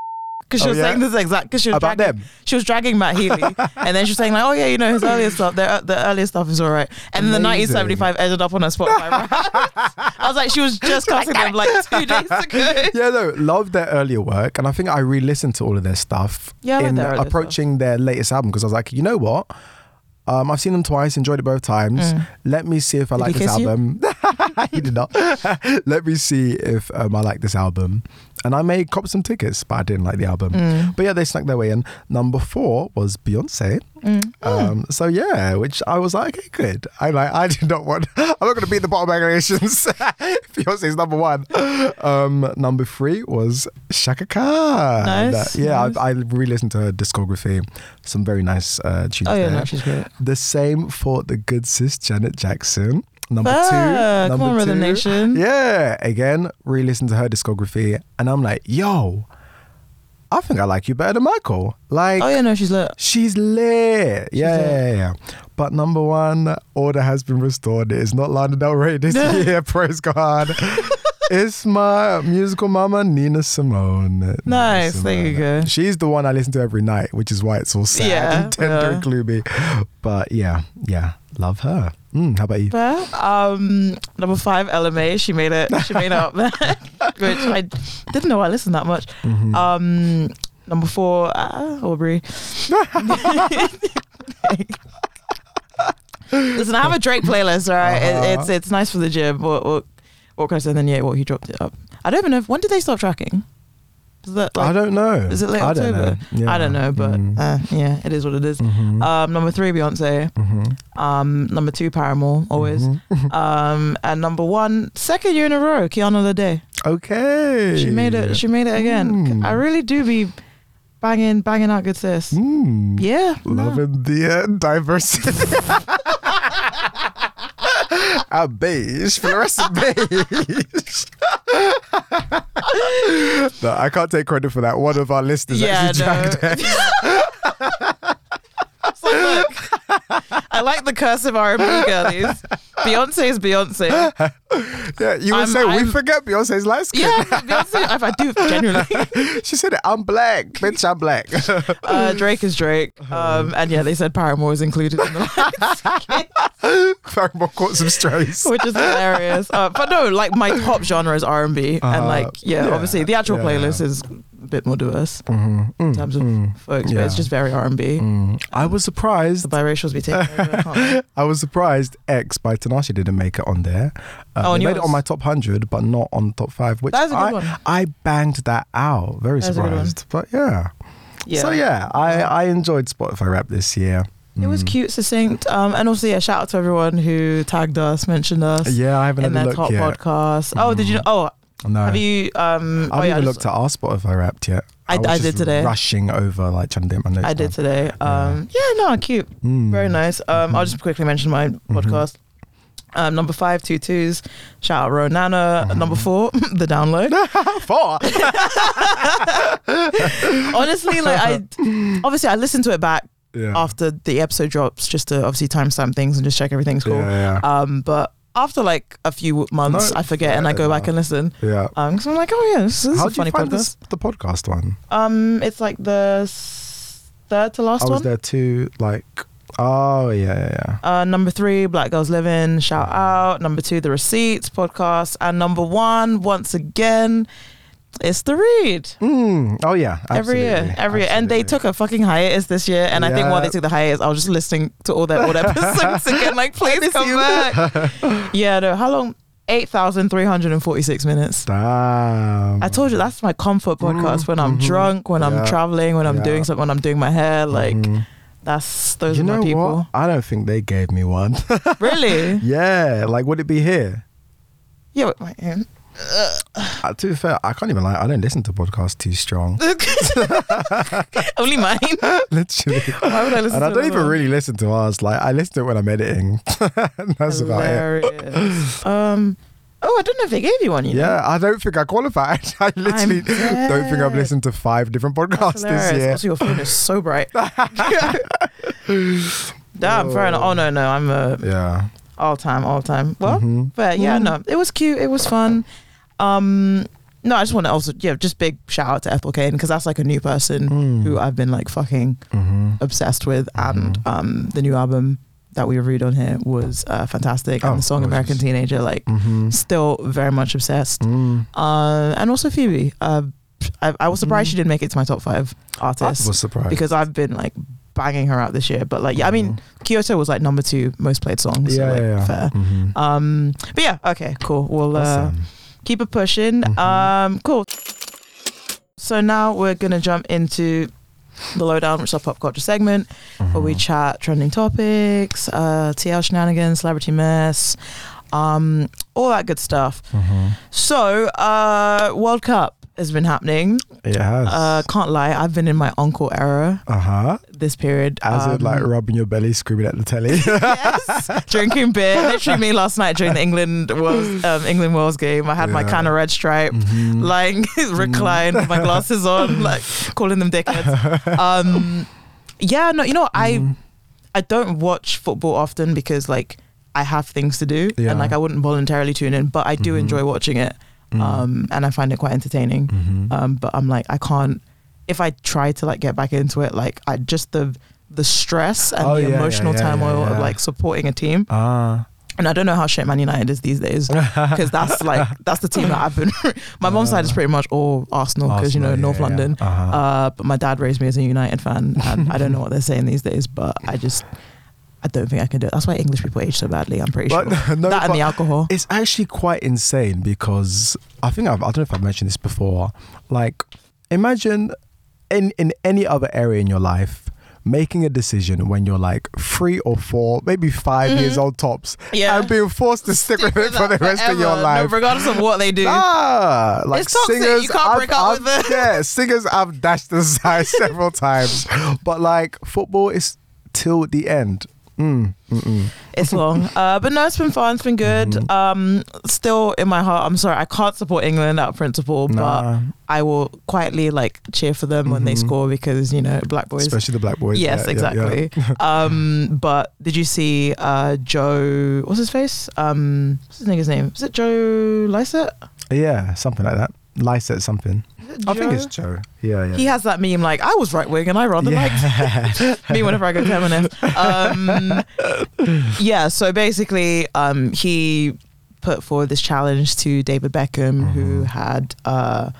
because she Oh, was yeah? saying this exact. Because she was about dragging, them. she was dragging Matt Healy, and then she was saying like, "Oh yeah, you know his earlier stuff. The the earlier stuff is all right." And then the 1975 ended up on her Spotify. I was like, she was just cussing them like two days ago. Yeah, no, love their earlier work, and I think I re-listened to all of their stuff Yeah, like in their approaching their latest album because I was like, you know what. Um, I've seen them twice, enjoyed it both times. Mm. Let me see if I Did like this kiss you? he did not. Let me see if um, I like this album. And I may cop some tickets, but I didn't like the album. Mm. But yeah, they snuck their way in. Number four was Beyonce. Mm. Um, so yeah, which I was like, okay, good. I like. I did not want. I'm not going to beat the bottom regulations. Beyonce's number one. Um, number three was Chaka Khan. Nice, yeah, nice. I, I re-listened to her discography. Some very nice uh, tunes Oh yeah, there. no, she's great. The same for the good sis Janet Jackson. Number Fair. two. Come Number on, Rhythm two. Nation. Yeah, again, re-listen to her discography, and I'm like, yo, I think I like you better than Michael. Like, Oh yeah, no, she's lit. she's lit. Yeah, lit. yeah, yeah. But number one, order has been restored. It is not Lana Del Rey this year. Praise God. it's my musical mama, Nina Simone. Nina Nice, there you Simone. go. She's the one I listen to every night, which is why it's all sad Yeah, and tender yeah. and gloomy. But yeah, yeah, love her. Mm, how about you? Um, number five, Ella Mai. She made it. She made it up there, which I didn't know I listened that much. Mhm. Um, number four, uh, Aubrey. Listen, I have a Drake playlist, right? Uh-huh. it's it's nice for the gym. What what what can I say? And then yeah, what he dropped it up. I don't even know if, when did they stop tracking. Is that like I don't know. is it late I don't October? know. Yeah. I don't know, but Mm. uh, yeah, it is what it is. Mhm. Um, number three, Beyonce. Mhm. Um, number two, Paramore, always. Mhm. Um, and number one, second year in a row, Kiana Lede. Okay. She made it. She made it again. Mm. I really do be banging, banging out good sis. Mm. Yeah, no. Loving the uh, diversity. Our beige, fluorescent beige. no, I can't take credit for that. One of our listeners Yeah, actually no. dragged like, look, I like the cursive R&B girlies. Beyonce is Beyonce. Yeah, you would I'm- say we I'm- forget Beyonce's light skin. Yeah, Beyonce. If I do genuinely, she said. I'm black, bitch. I'm black. uh, Drake is Drake. Um, and yeah, they said Paramore is included in the Paramore caught some strays. which is hilarious. Uh, but no, like my top genre is R and B, and like yeah, yeah, obviously the actual yeah. playlist is a bit more diverse Mhm. in Mm, terms of mm, folks, yeah. but it's just very R and B. mm. I was surprised The biracials be over. I was surprised X by Tanashi didn't make it on there. Uh, Oh, made it on my top 100, but not on top 5, which That is a good I, one. I banged that out. Very That is a good one. surprised. But yeah. Yeah. So yeah, I, I enjoyed Spotify Wrapped this year. It was Mm. cute, succinct, um, and also yeah, shout out to everyone who tagged us, mentioned us Yeah, I haven't in their top yet. podcast. Oh, did you? Oh, No. have you? Um, I oh haven't yeah, even I, looked at our Spotify Wrapped yet. I- was I just did today. Rushing over, like trying to get my notes. I did down. today. Um, yeah, no, cute, Mm. very nice. Um, I'll just quickly mention my podcast. Um, number five, two twos. Shout out Ronana. Mm-hmm. Number four, the download. Four. Honestly, like I, obviously, I listened to it back yeah. after the episode drops just to obviously timestamp things and just check everything's cool. Yeah, yeah. Um, but after like a few months, No, I forget and I go back and listen. yeah. Um, because I'm like, oh yeah, this, this How is a funny find podcast. this, the podcast one? Um, it's like the third to last I was one. there too, like, oh, yeah, yeah, yeah. Uh, number three, Black Girls Living, shout out. Number two, The Receipts podcast, and number one, once again, it's the read. Mm. Oh, yeah. Every year, absolutely, every year, and they took a fucking hiatus this year. And I think while they took the hiatus, I was just listening to all their old episodes again. Like, please come you. back. yeah, no, how long? Eight thousand three hundred and forty-six minutes. Damn. I told you that's my comfort podcast when I'm mhm. drunk, when I'm traveling, when I'm Yeah. doing something, when I'm doing my hair. Like Mhm. that's those you are know my people. what? I don't think they gave me one. Really? yeah, like would it be here? yeah. Wait, wait. Uh, to be fair, I can't even lie. I don't listen to podcasts too strong. Only mine. Literally. Why would I listen and I don't even another? really listen to ours. Like I listen to it when I'm editing. That's about it. Um. Oh, I don't know if they gave you one. You know? Yeah, I don't think I qualified. I literally don't think I've listened to five different podcasts this year. Also, your phone is so bright. Damn, fair enough. Oh no, no, I'm a Yeah. all time, all time. Well, Mhm. but yeah, no, it was cute. It was fun. Um, no, I just want to also, yeah, just big shout out to Ethel Cain because that's like a new person Mm. who I've been like fucking hmm obsessed with, and Mm-hmm. um, the new album that we reviewed on here was uh, fantastic, Oh, and the song gorgeous. American Teenager, like, hmm still very much obsessed. Mm. Uh, and also Phoebe. Uh, I, I was surprised she didn't make it to my top five artists. I was surprised because I've been like banging her out this year. But like, yeah, I mean, Kyoto was like number two most played song. So yeah, like, yeah, yeah. fair. Um, but yeah, okay, cool. We'll uh, Awesome. Keep it pushing. Mhm. Um, cool. So now we're gonna jump into the lowdown, which is our pop culture segment, where we Mhm. chat trending topics, uh, TL shenanigans, celebrity mess, um, all that good stuff. Mhm. So, uh, World Cup has been happening. It has. Uh, can't lie, I've been in my uncle era uh huh. this period. As in, like Um, rubbing your belly, screaming at the telly. yes, drinking beer. Literally, me last night during the England Wales um, England Wales game. I had my Yeah. can of red stripe, Mhm. lying reclined, with my glasses on, like calling them dickheads. Um, yeah, no, you know, I Mhm. I don't watch football often because like I have things to do, Yeah. and like I wouldn't voluntarily tune in, but I do Mhm. enjoy watching it, Mm. um, and I find it quite entertaining. Mhm. Um, but I'm like, I can't. If I try to like get back into it, like I just the the stress and Oh, the yeah, emotional yeah, yeah, turmoil of like supporting a team. Ah. And I don't know how shit Man United is these days because that's like that's the team that I've been. my mom's side is pretty much all Arsenal because you know North. London. Uh-huh. Uh, but my dad raised me as a United fan, and I don't know what they're saying these days. But I just I don't think I can do it. That's why English people age so badly. I'm pretty But sure no, that and the alcohol. It's actually quite insane because I think I've, I don't know if I've mentioned this before. Like, imagine in in any other area in your life making a decision when you're like three or four, maybe 5 years old tops, Mm-hmm. Yeah. and being forced to stick, with it for the rest of your life. No, regardless of what they do. Ah, like It's toxic. singers, You can't I've- break up I've- with it. Yeah, singers I've dashed aside several times, but like football is till the end. Mm. It's long. Uh, but no, it's been fun. It's been good. Mm-hmm. Um, still in my heart, I'm sorry, I can't support England out of principle, but I will quietly like cheer for them when they Mhm. score because, you know, black boys. Especially the black boys. yes, Yeah, yeah, yeah. exactly. um, but did you see uh, Joe? What's his face? Um, what's his nigga's name? Is it Joe Lycett? Yeah, something like that. Lycett something. It I think it's Joe. Yeah, yeah. He has that meme like I was right wing and I rather liked yeah. me whenever I go M&S. Um, yeah, so basically, um, he put forward this challenge to David Beckham, who Mhm. had uh,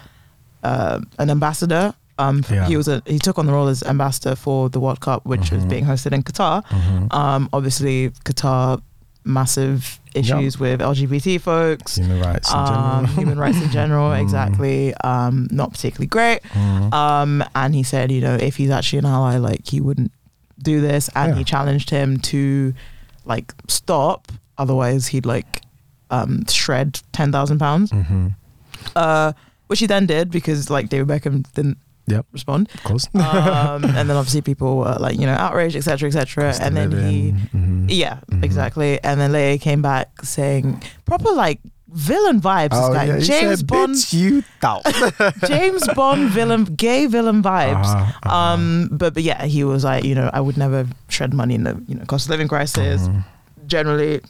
uh, an ambassador. Um, Yeah. He was a, he took on the role as ambassador for the World Cup, which was Mhm. being hosted in Qatar. Mhm. Um, obviously, Qatar massive issues with LGBT folks. Human rights in Um, general. human rights in general, Mm. exactly. Um, not particularly great. Mhm. Um, and he said, you know, if he's actually an ally, like he wouldn't do this. And Yeah. he challenged him to like stop, otherwise he'd like um, shred ten thousand pounds. Mhm. Uh, which he then did because like David Beckham didn't Yep. respond. Of course. Um, and then obviously people were like, you know, outraged, etc., etc. And then he. Mhm. yeah, Mhm. exactly. And then later he came back saying proper like villain vibes. Oh, this guy, yeah, James said, Bond, you. James Bond villain, gay villain vibes. Uh-huh, uh-huh. Um, but but yeah, he was like, you know, I would never shred money in the you know cost of living crisis. Mhm. Generally,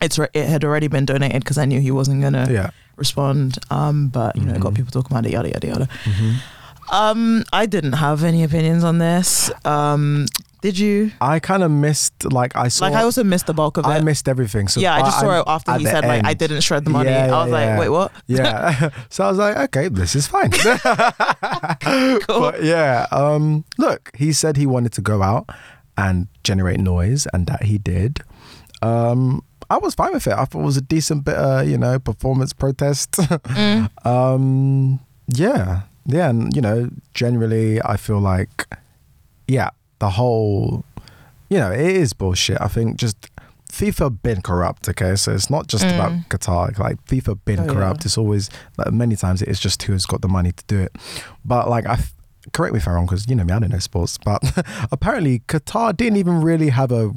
it's re- it had already been donated because I knew he wasn't gonna Yeah. respond. Um, but you know, it got people talking about it, yada yada yada. Mhm. Um, I didn't have any opinions on this. Um, did you? I kind of missed, like, I saw. like, I also missed the bulk of it. I missed everything. So yeah, I just saw I'm- it after he said like I didn't shred the money. Yeah, I was yeah, like, wait, what? Yeah. so I was like, okay, this is fine. Cool. But yeah, um, look, he said he wanted to go out and generate noise, and that he did. Um, I was fine with it. I thought it was a decent bit of, you know, performance protest. Mm. um, yeah, yeah, and you know, generally, I feel like, yeah, the whole, you know, it is bullshit. I think just FIFA been corrupt. Okay, so it's not just about Mm. Qatar. Like FIFA been Oh, yeah. corrupt. It's always like, many times it is just who's got the money to do it. But like I. f- Correct me if I'm wrong, because you know me, I don't know sports. But apparently, Qatar didn't even really have a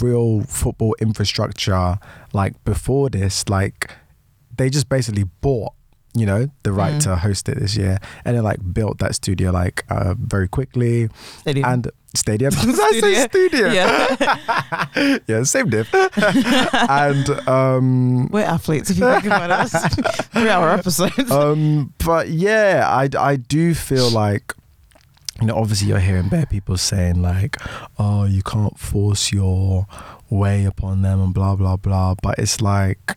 real football infrastructure like before this. Like they just basically bought you know the right Mm. to host it this year and then like built that studio like uh, very quickly Stadium. and stadium? Did I say studio. Yeah, yeah same diff. And um we're athletes. If you think about us, three-hour episodes. um but yeah i i do feel like you know obviously you're hearing bare people saying like oh you can't force your way upon them and blah blah blah. But it's like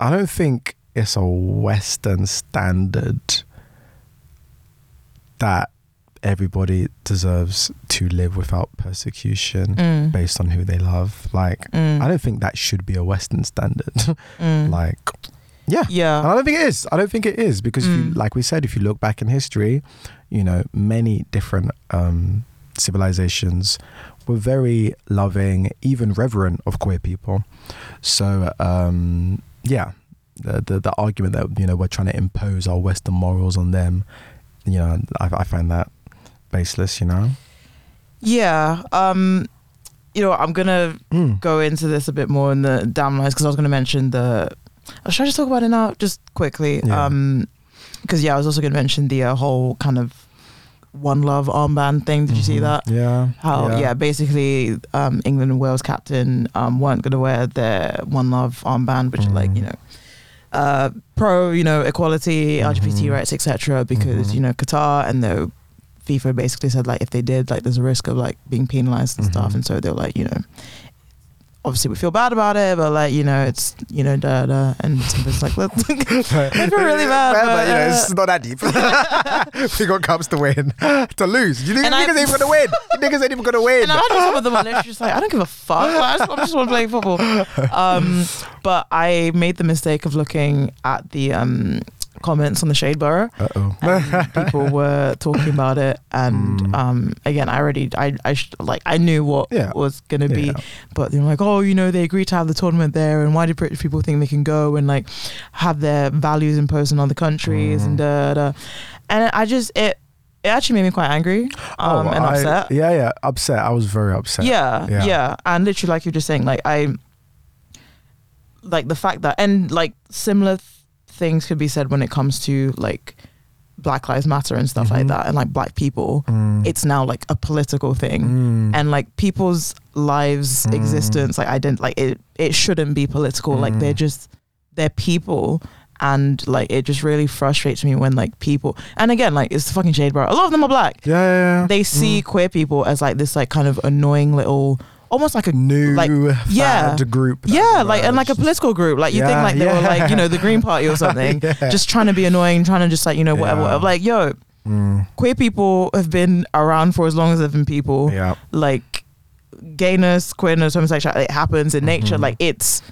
i don't think it's a western standard that everybody deserves to live without persecution Mm. based on who they love like Mm. i don't think that should be a western standard Mm. like yeah and yeah. I don't think it is. I don't think it is because, you, Mm. like we said, if you look back in history, you know, many different um, civilizations were very loving, even reverent of queer people. So, um, yeah, the, the the argument that you know we're trying to impose our Western morals on them, you know, I, I find that baseless. You know. Yeah. Um, you know, I'm gonna Mm. go into this a bit more in the damn lies because I was gonna mention the. Oh, should I just talk about it now, just quickly? Yeah. Um, because yeah, I was also gonna mention the uh, whole kind of one love armband thing. Did you see Mhm. that? Yeah. How yeah, basically um, England and Wales captain um, weren't going to wear their One Love armband, which is like Mhm. you know uh, pro you know equality, LGBT Mhm. rights, etc. Because Mhm. you know Qatar and the FIFA basically said like if they did like there's a risk of like being penalized and stuff, Mhm. and so they were like you know. Obviously, we feel bad about it, but like you know, it's you know, da da, and somebody's like, I feel really bad, Well, but, you know, uh, it's not that deep. we got cups to win, to lose. You think And I- niggas ain't gonna win? You niggas ain't even gonna win. And I imagine some of them are literally just like, I don't give a fuck. Like, I just, I just want to play football. Um, but I made the mistake of looking at the um, comments on the Shade Borough. Uh oh. people were talking about it and Mm. um again i already i i sh- like i knew what Yeah. was gonna be Yeah. but they're like oh you know they agreed to have the tournament there and why do british people think they can go and like have their values imposed on other countries and Mm. da, da. and i just it it actually made me quite angry um Oh, and I- upset yeah, yeah, upset. I was very upset. yeah, Yeah. yeah, And literally, like you're just saying, like I, like the fact that, and like similar th- things could be said when it comes to like Black Lives Matter and stuff like Mhm. that, and like black people. Mm. It's now like a political thing, Mm. and like people's lives, Mm. existence, like I didn't like it. It shouldn't be political. Like Mm. they're just they're people. And like it just really frustrates me when like people and again like it's the fucking shade bro. A lot of them are black yeah, yeah, yeah. they see queer people as like this like kind of annoying little almost like a new like, yeah. group. yeah like and like a political group like you think like they were like you know the green party or something Yeah. just trying to be annoying trying to just like you know whatever, Yeah. whatever. like yo Mm. queer people have been around for as long as they've been people Yeah. like gayness queerness homosexuality it happens in nature Mhm. like it's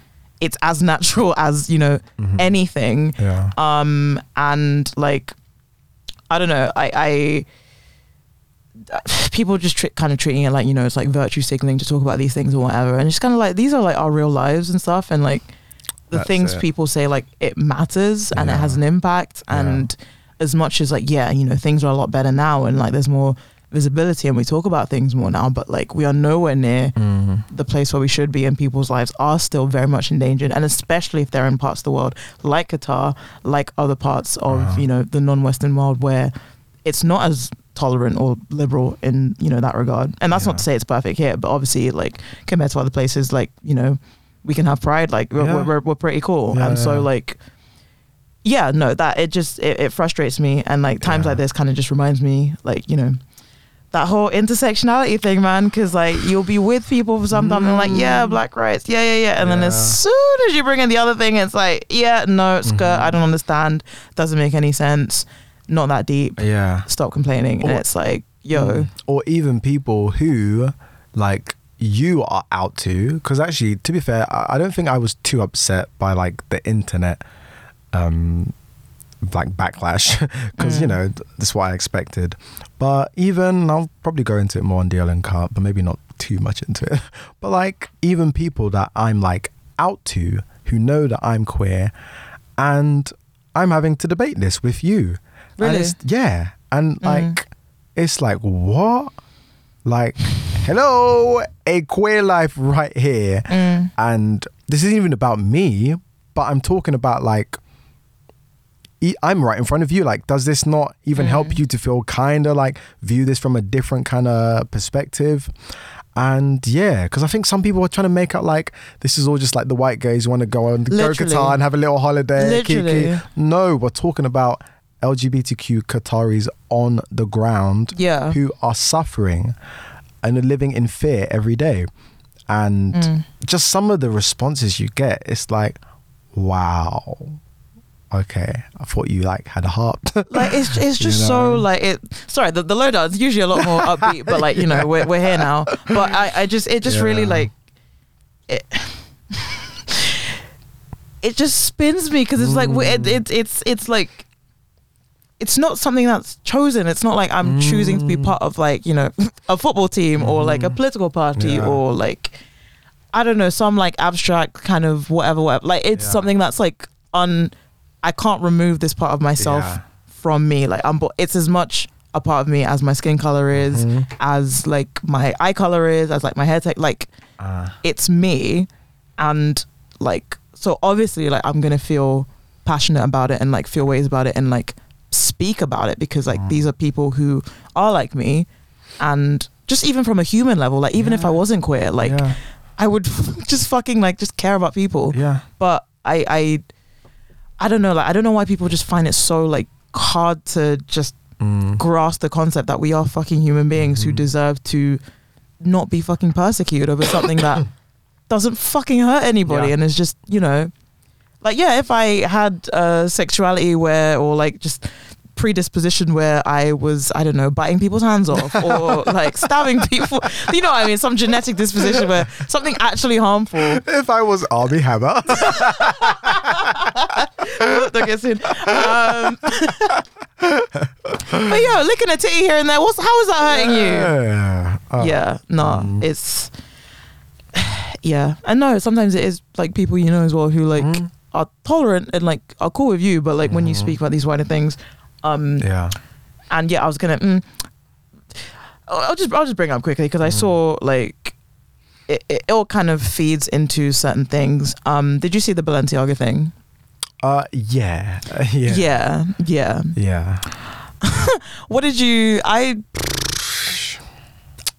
it's as natural as you know Mhm. anything Yeah. um and like i don't know i i people just kind of treating it like you know it's like virtue signaling to talk about these things or whatever and it's kind of like these are like our real lives and stuff and like the That's things it. people say like it matters and it has an impact Yeah. and as much as like yeah you know things are a lot better now and like there's more visibility and we talk about things more now but like we are nowhere near Mm. the place where we should be and people's lives are still very much endangered and especially if they're in parts of the world like Qatar like other parts of Wow. you know the non-western world where it's not as tolerant or liberal in you know that regard. And that's not to say it's perfect here but obviously like compared to other places like you know we can have pride like we're, Yeah. we're, we're pretty cool. Yeah, and so like yeah no that it just it, it frustrates me. And like times Yeah. like this kind of just reminds me like you know that whole intersectionality thing, man, because like you'll be with people for something and like, yeah, black rights, yeah, yeah, yeah, and then Mm. As soon as you bring in the other thing, it's like, yeah, no, skirt, Mhm. I don't understand, doesn't make any sense, not that deep. Yeah. Stop complaining, and it's like, yo, Mm. Or even people who, like, you are out to. Because actually, to be fair, I don't think I was too upset by, like, the internet, um, like, backlash. Because, you Mm. know, th- that's what I expected. But even, I'll probably go into it more on DL and Cut, but maybe not too much into it. But, like, even people that I'm, like, out to who know that I'm queer and I'm having to debate this with you. And Really? it's- yeah. And, Mhm. like, it's like what like hello a queer life right here mm, and this isn't even about me but i'm talking about like I'm right in front of you like does this not even help Mm. you to feel kind of like view this from a different kind of perspective and yeah, because I think some people are trying to make out like this is all just like the white gays who want to go on go Literally. Qatar and have a little holiday. kiki. Literally. No, we're talking about LGBTQ Qataris on the ground yeah, who are suffering and are living in fear every day. And Mm. just some of the responses you get, it's like, wow. Okay, I thought you like had a heart. like it's it's You just so like it. Sorry, the the lowdown is usually a lot more upbeat, but like you know we're we're here now. But I I just it just really like it. It just spins me because it's like we- it, it it's it's like it's not something that's chosen. It's not like I'm choosing to be Mm. part of like you know a football team or like a Mhm. political party Yeah. or like I don't know some like abstract kind of whatever whatever. Like it's Yeah. something that's like un. I can't remove this part of myself Yeah. from me. Like I'm, it's as much a part of me as my skin color is, Mhm. as like my eye color is, as like my hair tech. Like Uh, it's me, and like so obviously like I'm gonna feel passionate about it and like feel ways about it and like speak about it because like Mm. these are people who are like me, and just even from a human level, like even if I wasn't queer, like yeah, I would just fucking like just care about people yeah. but I I I don't know like I don't know why people just find it so like hard to just Mm. grasp the concept that we are fucking human beings who Mhm. deserve to not be fucking persecuted over something that doesn't fucking hurt anybody Yeah. and it's just you know like yeah if I had uh sexuality where or like just predisposition where I was I don't know biting people's hands off or like stabbing people you know what I mean some genetic disposition where something actually harmful If I was Armie Hammer, Don't get sued. Um, but yeah, licking a titty here and there. What's how is that hurting you? Yeah. Oh, yeah, no, Mm. it's yeah. And no, sometimes it is like people you know as well who like Mm. Are tolerant and like are cool with you, but like when you Mhm. speak about these wider things, um, Yeah. and yeah, I was gonna. Mm, I'll just I'll just bring it up quickly because I Mm. saw like it, it all kind of feeds into certain things. Um, did you see the Balenciaga thing? Uh, yeah. Uh, yeah. Yeah, yeah. Yeah. What did you? I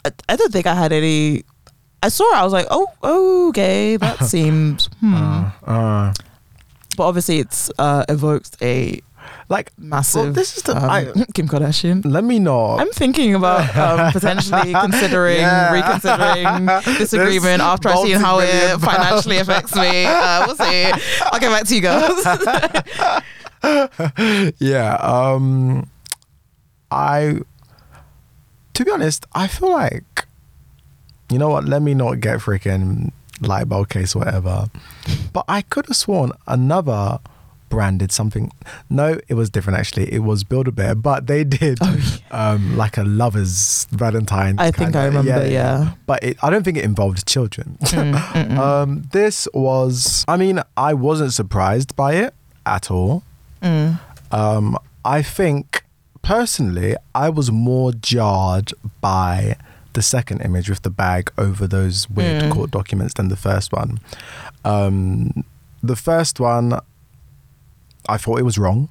I, I don't think I had any. I saw it. I was like, oh, okay, that seems. Hmm. Uh, uh, but obviously, it's uh, evoked a like, massive. well, this is the. um, I, Kim Kardashian. let me know. I'm thinking about um, potentially considering Yeah. reconsidering this agreement after I've seen how it financially affects me. Uh, we'll see. I'll get back to you guys. yeah. Um, I. To be honest, I feel like, you know what? Let me not get freaking light bulb case or whatever. But I could have sworn another brand did something. No, it was different actually. It was Build a Bear, but they did um, like a lovers Valentine. Oh, I think I remember, yeah. But it, I don't think it involved children. Mm, mm, mm. um, this was. I mean, I wasn't surprised by it at all. Mm. Um, I think personally, I was more jarred by the second image with the bag over those weird Mm. court documents than the first one. Um, the first one, I thought it was wrong.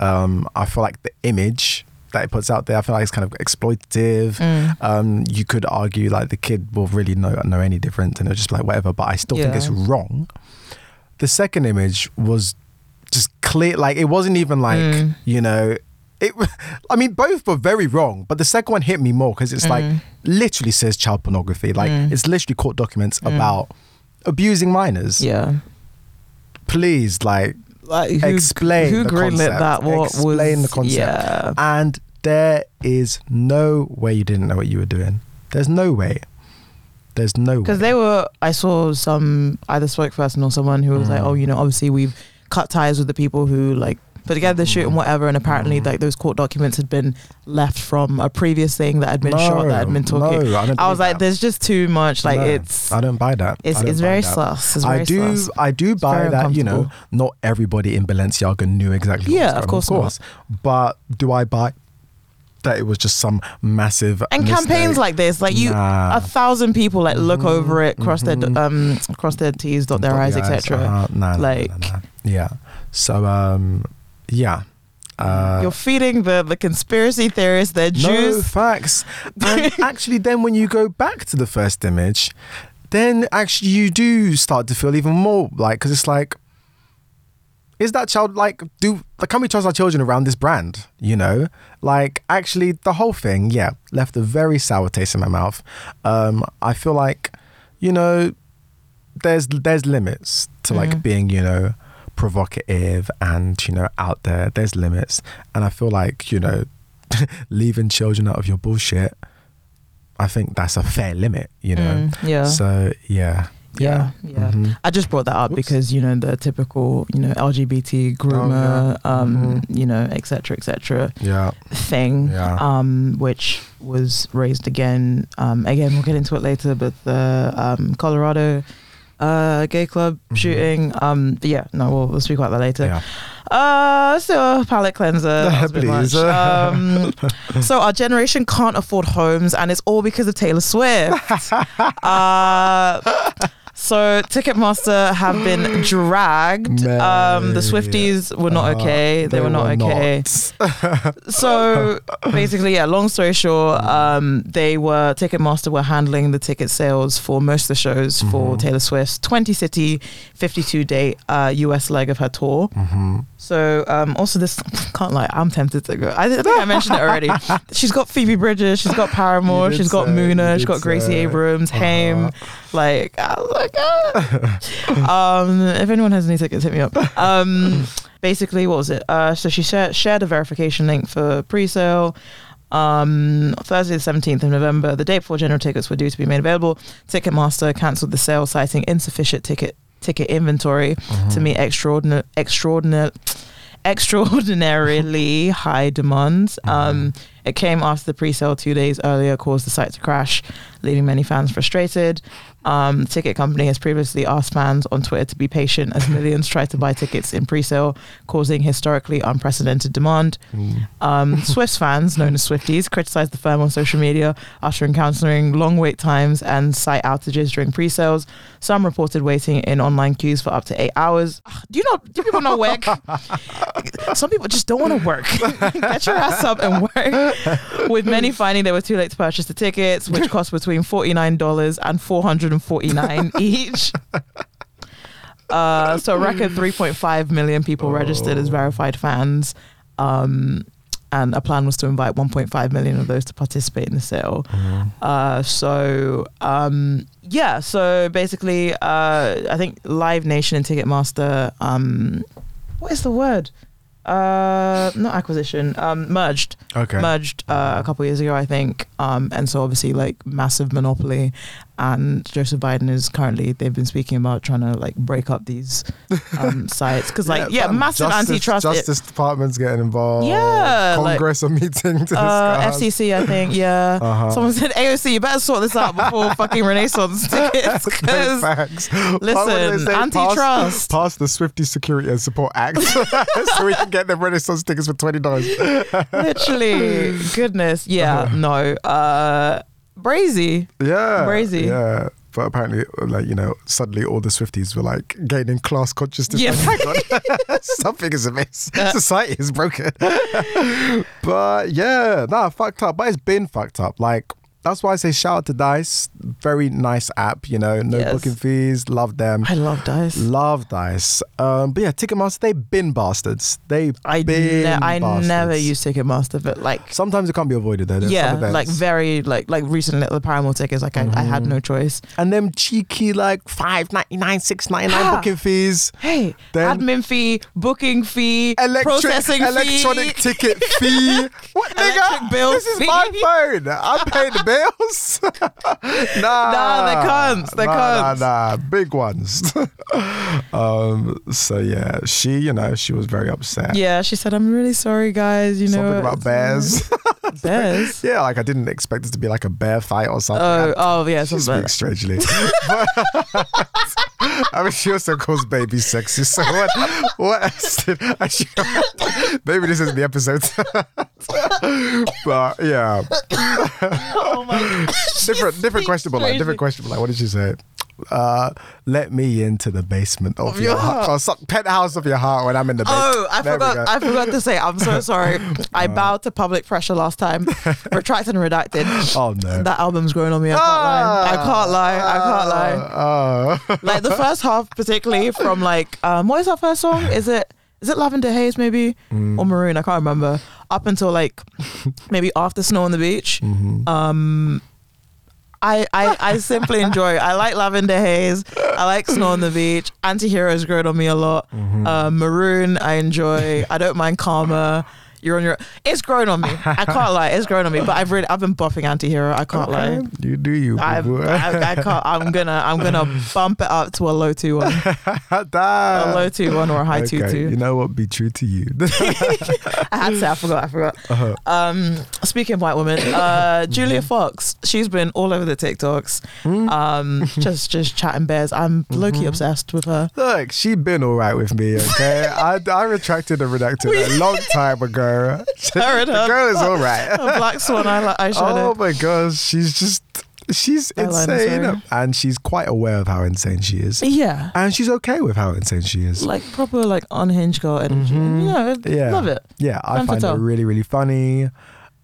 Um, I feel like the image that it puts out there, I feel like it's kind of exploitative. Mm. Um, you could argue like the kid will really know know any difference, and it'll just be like whatever. But I still think it's wrong. The second image was just clear, like it wasn't even like Mm. you know. It, I mean, both were very wrong, but the second one hit me more because it's like Mm. literally says child pornography. Like Mm. it's literally court documents Mm. about abusing minors. Yeah. Please, like, Like, who, Explain who greenlit that? What Explain was the concept. Yeah. and there is no way you didn't know what you were doing. There's no way. There's no. Because they were, I saw some either spokesperson or someone who was like, Mm. "Oh, you know, obviously we've cut ties with the people who like put again, the shoot and whatever." And apparently, Mm. like those court documents had been left from a previous thing that had been shot that had been talking. No, I, I was like, that. "There's just too much. Like No, it's I don't buy that. it's it's very that. sus. It's very I do, sus. I do buy that. You know, not everybody in Balenciaga knew exactly. Yeah, what of was going on, course But do I buy that it was just some massive And campaigns like this, like you, Nah. a thousand people like look Mhm, over it, cross their mhm. um, cross their T's, dot their Dot I's, etc. uh-huh. Nah, nah, Like- nah, nah, nah. yeah. So um, yeah. Uh, You're feeding the the conspiracy theorists their No facts. And actually, then when you go back to the first image, then actually you do start to feel even more like because it's like, is that child like do like can we trust our children around this brand? You know, like actually the whole thing, yeah, left a very sour taste in my mouth. Um, I feel like, you know, there's there's limits to like Mhm. being you know provocative and you know out there there's limits and i feel like you know leaving children out of your bullshit i think that's a fair limit you know Mm, yeah. so yeah Yeah, yeah. Mhm. I just brought that up Whoops. because you know the typical you know LGBT groomer, yeah. um, Mhm. you know, etc. cetera, et cetera yeah thing, Yeah. um, which was raised again. Um, again, we'll get into it later, but the um, Colorado uh, gay club Mhm. shooting. Um, yeah, no, we'll, we'll speak about that later. yeah Uh, so palate cleanser. that was a bit Please. Um, so our generation can't afford homes, and it's all because of Taylor Swift. uh, so Ticketmaster have been dragged. Um, the Swifties were not Uh, okay. They, were not okay. not. So basically, yeah. Long story short, um, they were Ticketmaster were handling the ticket sales for most of the shows for Mhm. Taylor Swift's 20 city, 52 day uh, US leg of her tour. hmm So um, also this can't lie, I'm tempted to go. I, I think I mentioned it already. She's got Phoebe Bridgers, she's got Paramore, she's got say, you MUNA, she's did got Gracie say. Abrams, Uh-huh. Haim. Like I um, if anyone has any tickets, hit me up. Um, basically, what was it? Uh, so she shared, shared a verification link for pre-sale. Um, Thursday the 17th of November, the day before general tickets were due to be made available, Ticketmaster cancelled the sale, citing insufficient ticket ticket inventory to meet extraordinary, extraordinary, extraordinarily high demands. Um, it came after the pre-sale two days earlier caused the site to crash, leaving many fans frustrated. Um, the ticket company has previously asked fans on Twitter to be patient as millions try to buy tickets in pre-sale, causing historically unprecedented demand. Um, Swifts fans, known as Swifties, criticized the firm on social media after encountering long wait times and site outages during pre-sales. Some reported waiting in online queues for up to eight hours. Do you know? Do people not work? Some people just don't want to work. Get your ass up and work. With many finding they were too late to purchase the tickets, which cost between forty nine dollars and four hundred and forty nine each. Uh, so a record 3.5 million people registered as verified fans. Um, and a plan was to invite 1.5 million of those to participate in the sale. Uh, so um, yeah, so basically, uh, I think Live Nation and Ticketmaster, um, what is the word? Uh, not acquisition, um, merged Okay. merged uh, a couple years ago, I think. Um, and so obviously like massive monopoly. And Joseph Biden is currently they've been speaking about trying to like break up these um, sites because like yeah, fam, massive Justice- antitrust. Justice departments getting involved. Yeah, like- Congress are meeting to uh. FCC, I think, yeah. Uh-huh. Someone said, AOC, you better sort this out before fucking Renaissance tickets. No 'cause facts. listen, antitrust. Pass, pass the Swifty Security and Support Act so we can get the Renaissance tickets for twenty dollars. literally, goodness, yeah, no. Uh, Brazy. Yeah, Brazy. Yeah, but apparently, like you know, suddenly all the Swifties were like gaining class consciousness. Yeah. Something is amiss. Society is broken. but yeah, nah, fucked up. But it's been fucked up. Like. That's why I say shout out to Dice. Very nice app, you know, no Yes. booking fees. Love them. I love Dice. Love Dice. Um, but yeah, Ticketmaster, they bin bastards. They've I, been ne- I bastards. never use Ticketmaster, but like, Sometimes it can't be avoided though. There's yeah, like very, like, like recently the Paramore tickets, like I, I Mm-hmm. had no choice. and them cheeky like five ninety nine, six ninety nine Ah. booking fees. Hey, Then- admin fee, booking fee, Electric, processing electronic fee. Electronic ticket fee. What nigga? Electric bill this is fee. my phone. I'm paying the bills. nah, Nah, they can't. They nah, can't. Nah, nah, big ones. um. So yeah, she, you know, she was very upset. Yeah, she said, "I'm really sorry, guys. You know Something about bears. bears." yeah, like I didn't expect it to be like a bear fight or something. Oh, I- oh yeah, She something. speaks strangely. But- I mean, she also calls baby sexy. So what? What else did I? She, maybe this isn't the episode. but yeah, oh my different, different question. But like, different question. But like, what did she say? Uh, let me into the basement of, your, your heart, penthouse of your heart when I'm in the basement. Oh, I forgot. I forgot to say. I'm so sorry. I bowed to public pressure last time. Retracted and redacted. oh no. That album's growing on me. I can't lie. I can't lie. I can't lie. Oh. Like the first half, particularly from like um, what is that first song? Is it is it Lavender Haze maybe Mm. or Maroon? I can't remember. Up until like maybe after Snow on the Beach. Mm-hmm. Um, I, I I simply enjoy. I like Lavender Haze. I like Snow on the Beach. Anti-Heroes growing on me a lot. Mm-hmm. Uh, Maroon I enjoy. I don't mind Karma. You're on your. It's grown on me. I can't lie. It's grown on me. But I've really I've been buffing Anti-Hero. I can't lie. You do you. I, I can't. I'm gonna. I'm gonna bump it up to a low two one, a low two one or a high two Okay, two. You know what? Be true to you. I had to. say, I forgot. I forgot. Uh-huh. Um, speaking of white women, uh, Julia Mm-hmm. Fox. She's been all over the TikToks. Um, just just chatting bears. I'm Mm-hmm. key obsessed with her. Look, she's been all right with me, okay? I, I retracted and redacted a long time ago. Her and the girl is all right. A black swan eyel- Oh my gosh, she's just, she's insane. And she's quite aware of how insane she is. yeah. And she's okay with how insane she is. Like proper like unhinged girl energy. Yeah, Mm-hmm. Yeah. love it. Yeah, I Femme find her really, really funny.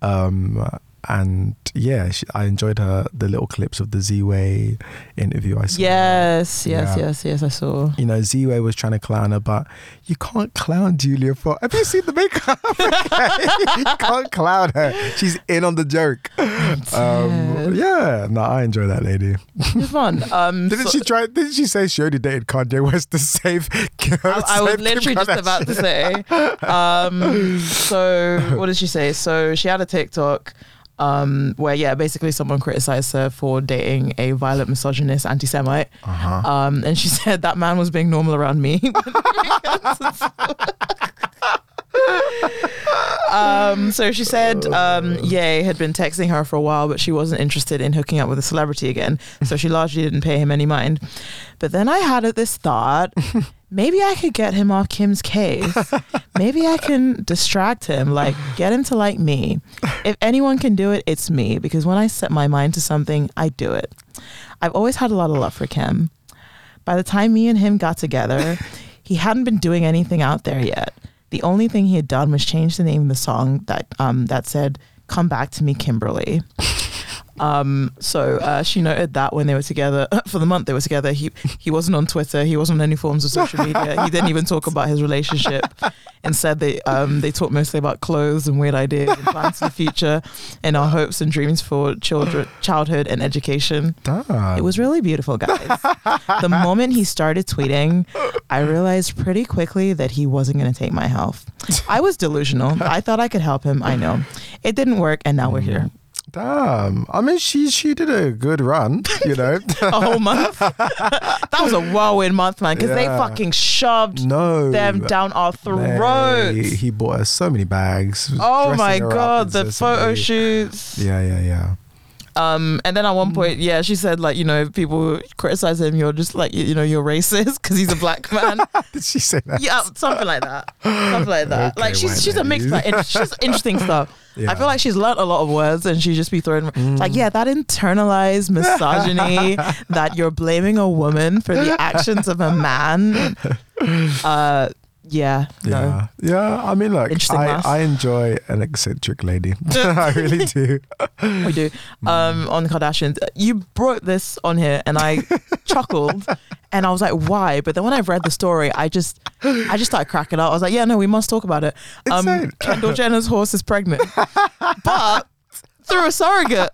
Um, and yeah, she, I enjoyed her the little clips of the Z Way interview I saw. Yes, yes, Yeah. yes, yes. I saw. You know, Z Way was trying to clown her, but you can't clown Julia for. Have you seen the makeup? you can't clown her. She's in on the joke. Um, yeah, no, I enjoy that lady. It's fun. Um, Didn't so- she try? Didn't she say she only dated Kanye West to save? I, I was literally just about to say. Um, so what did she say? So she had a TikTok. Um, where yeah, basically someone criticized her for dating a violent misogynist anti-Semite, Uh-huh. um, and she said that man was being normal around me. um, so she said, um, Ye had been texting her for a while, but she wasn't interested in hooking up with a celebrity again. So she largely didn't pay him any mind. But then I had this thought. Maybe I could get him off Kim's case. Maybe I can distract him, like get him to like me. If anyone can do it, it's me because when I set my mind to something, I do it. I've always had a lot of love for Kim. By the time me and him got together, he hadn't been doing anything out there yet. The only thing he had done was change the name of the song that um, that said "Come Back to Me, Kimberly." Um, so uh, she noted that when they were together for the month they were together, he he wasn't on Twitter, he wasn't on any forms of social media. He didn't even talk about his relationship. Instead, they um, they talked mostly about clothes and weird ideas and plans for the future, and our hopes and dreams for children, childhood and education. Damn. It was really beautiful, guys. the moment he started tweeting, I realized pretty quickly that he wasn't going to take my health. I was delusional. I thought I could help him. I know. It didn't work, and now we're here. Damn. I mean, she she did a good run, you know. A whole month. that was a whirlwind month, man, because they fucking shoved no. them down our throats. He bought her so many bags. Oh my god, the photo shoots. Yeah, yeah, yeah. Um, and then at one point, yeah, she said like, you know, if people criticize him, you're just like, you, know, you're racist because he's a black man. Did she say that? yeah, something like that. Something like that. Okay, like she's she's a mixed lady. bag. and She's interesting stuff. Yeah. I feel like she's learnt a lot of words and she just be throwing like, yeah, that internalized misogyny that you're blaming a woman for the actions of a man. Uh, yeah, no. Yeah, yeah. I mean, look, Interesting I, math. I enjoy an eccentric lady. I really do. we do. Um, on the Kardashians, you brought this on here, and I chuckled, and I was like, "Why?" But then when I read the story, I just, I just started cracking up. I was like, "Yeah, no, we must talk about it." Um, Insane. Kendall Jenner's horse is pregnant, but through a surrogate.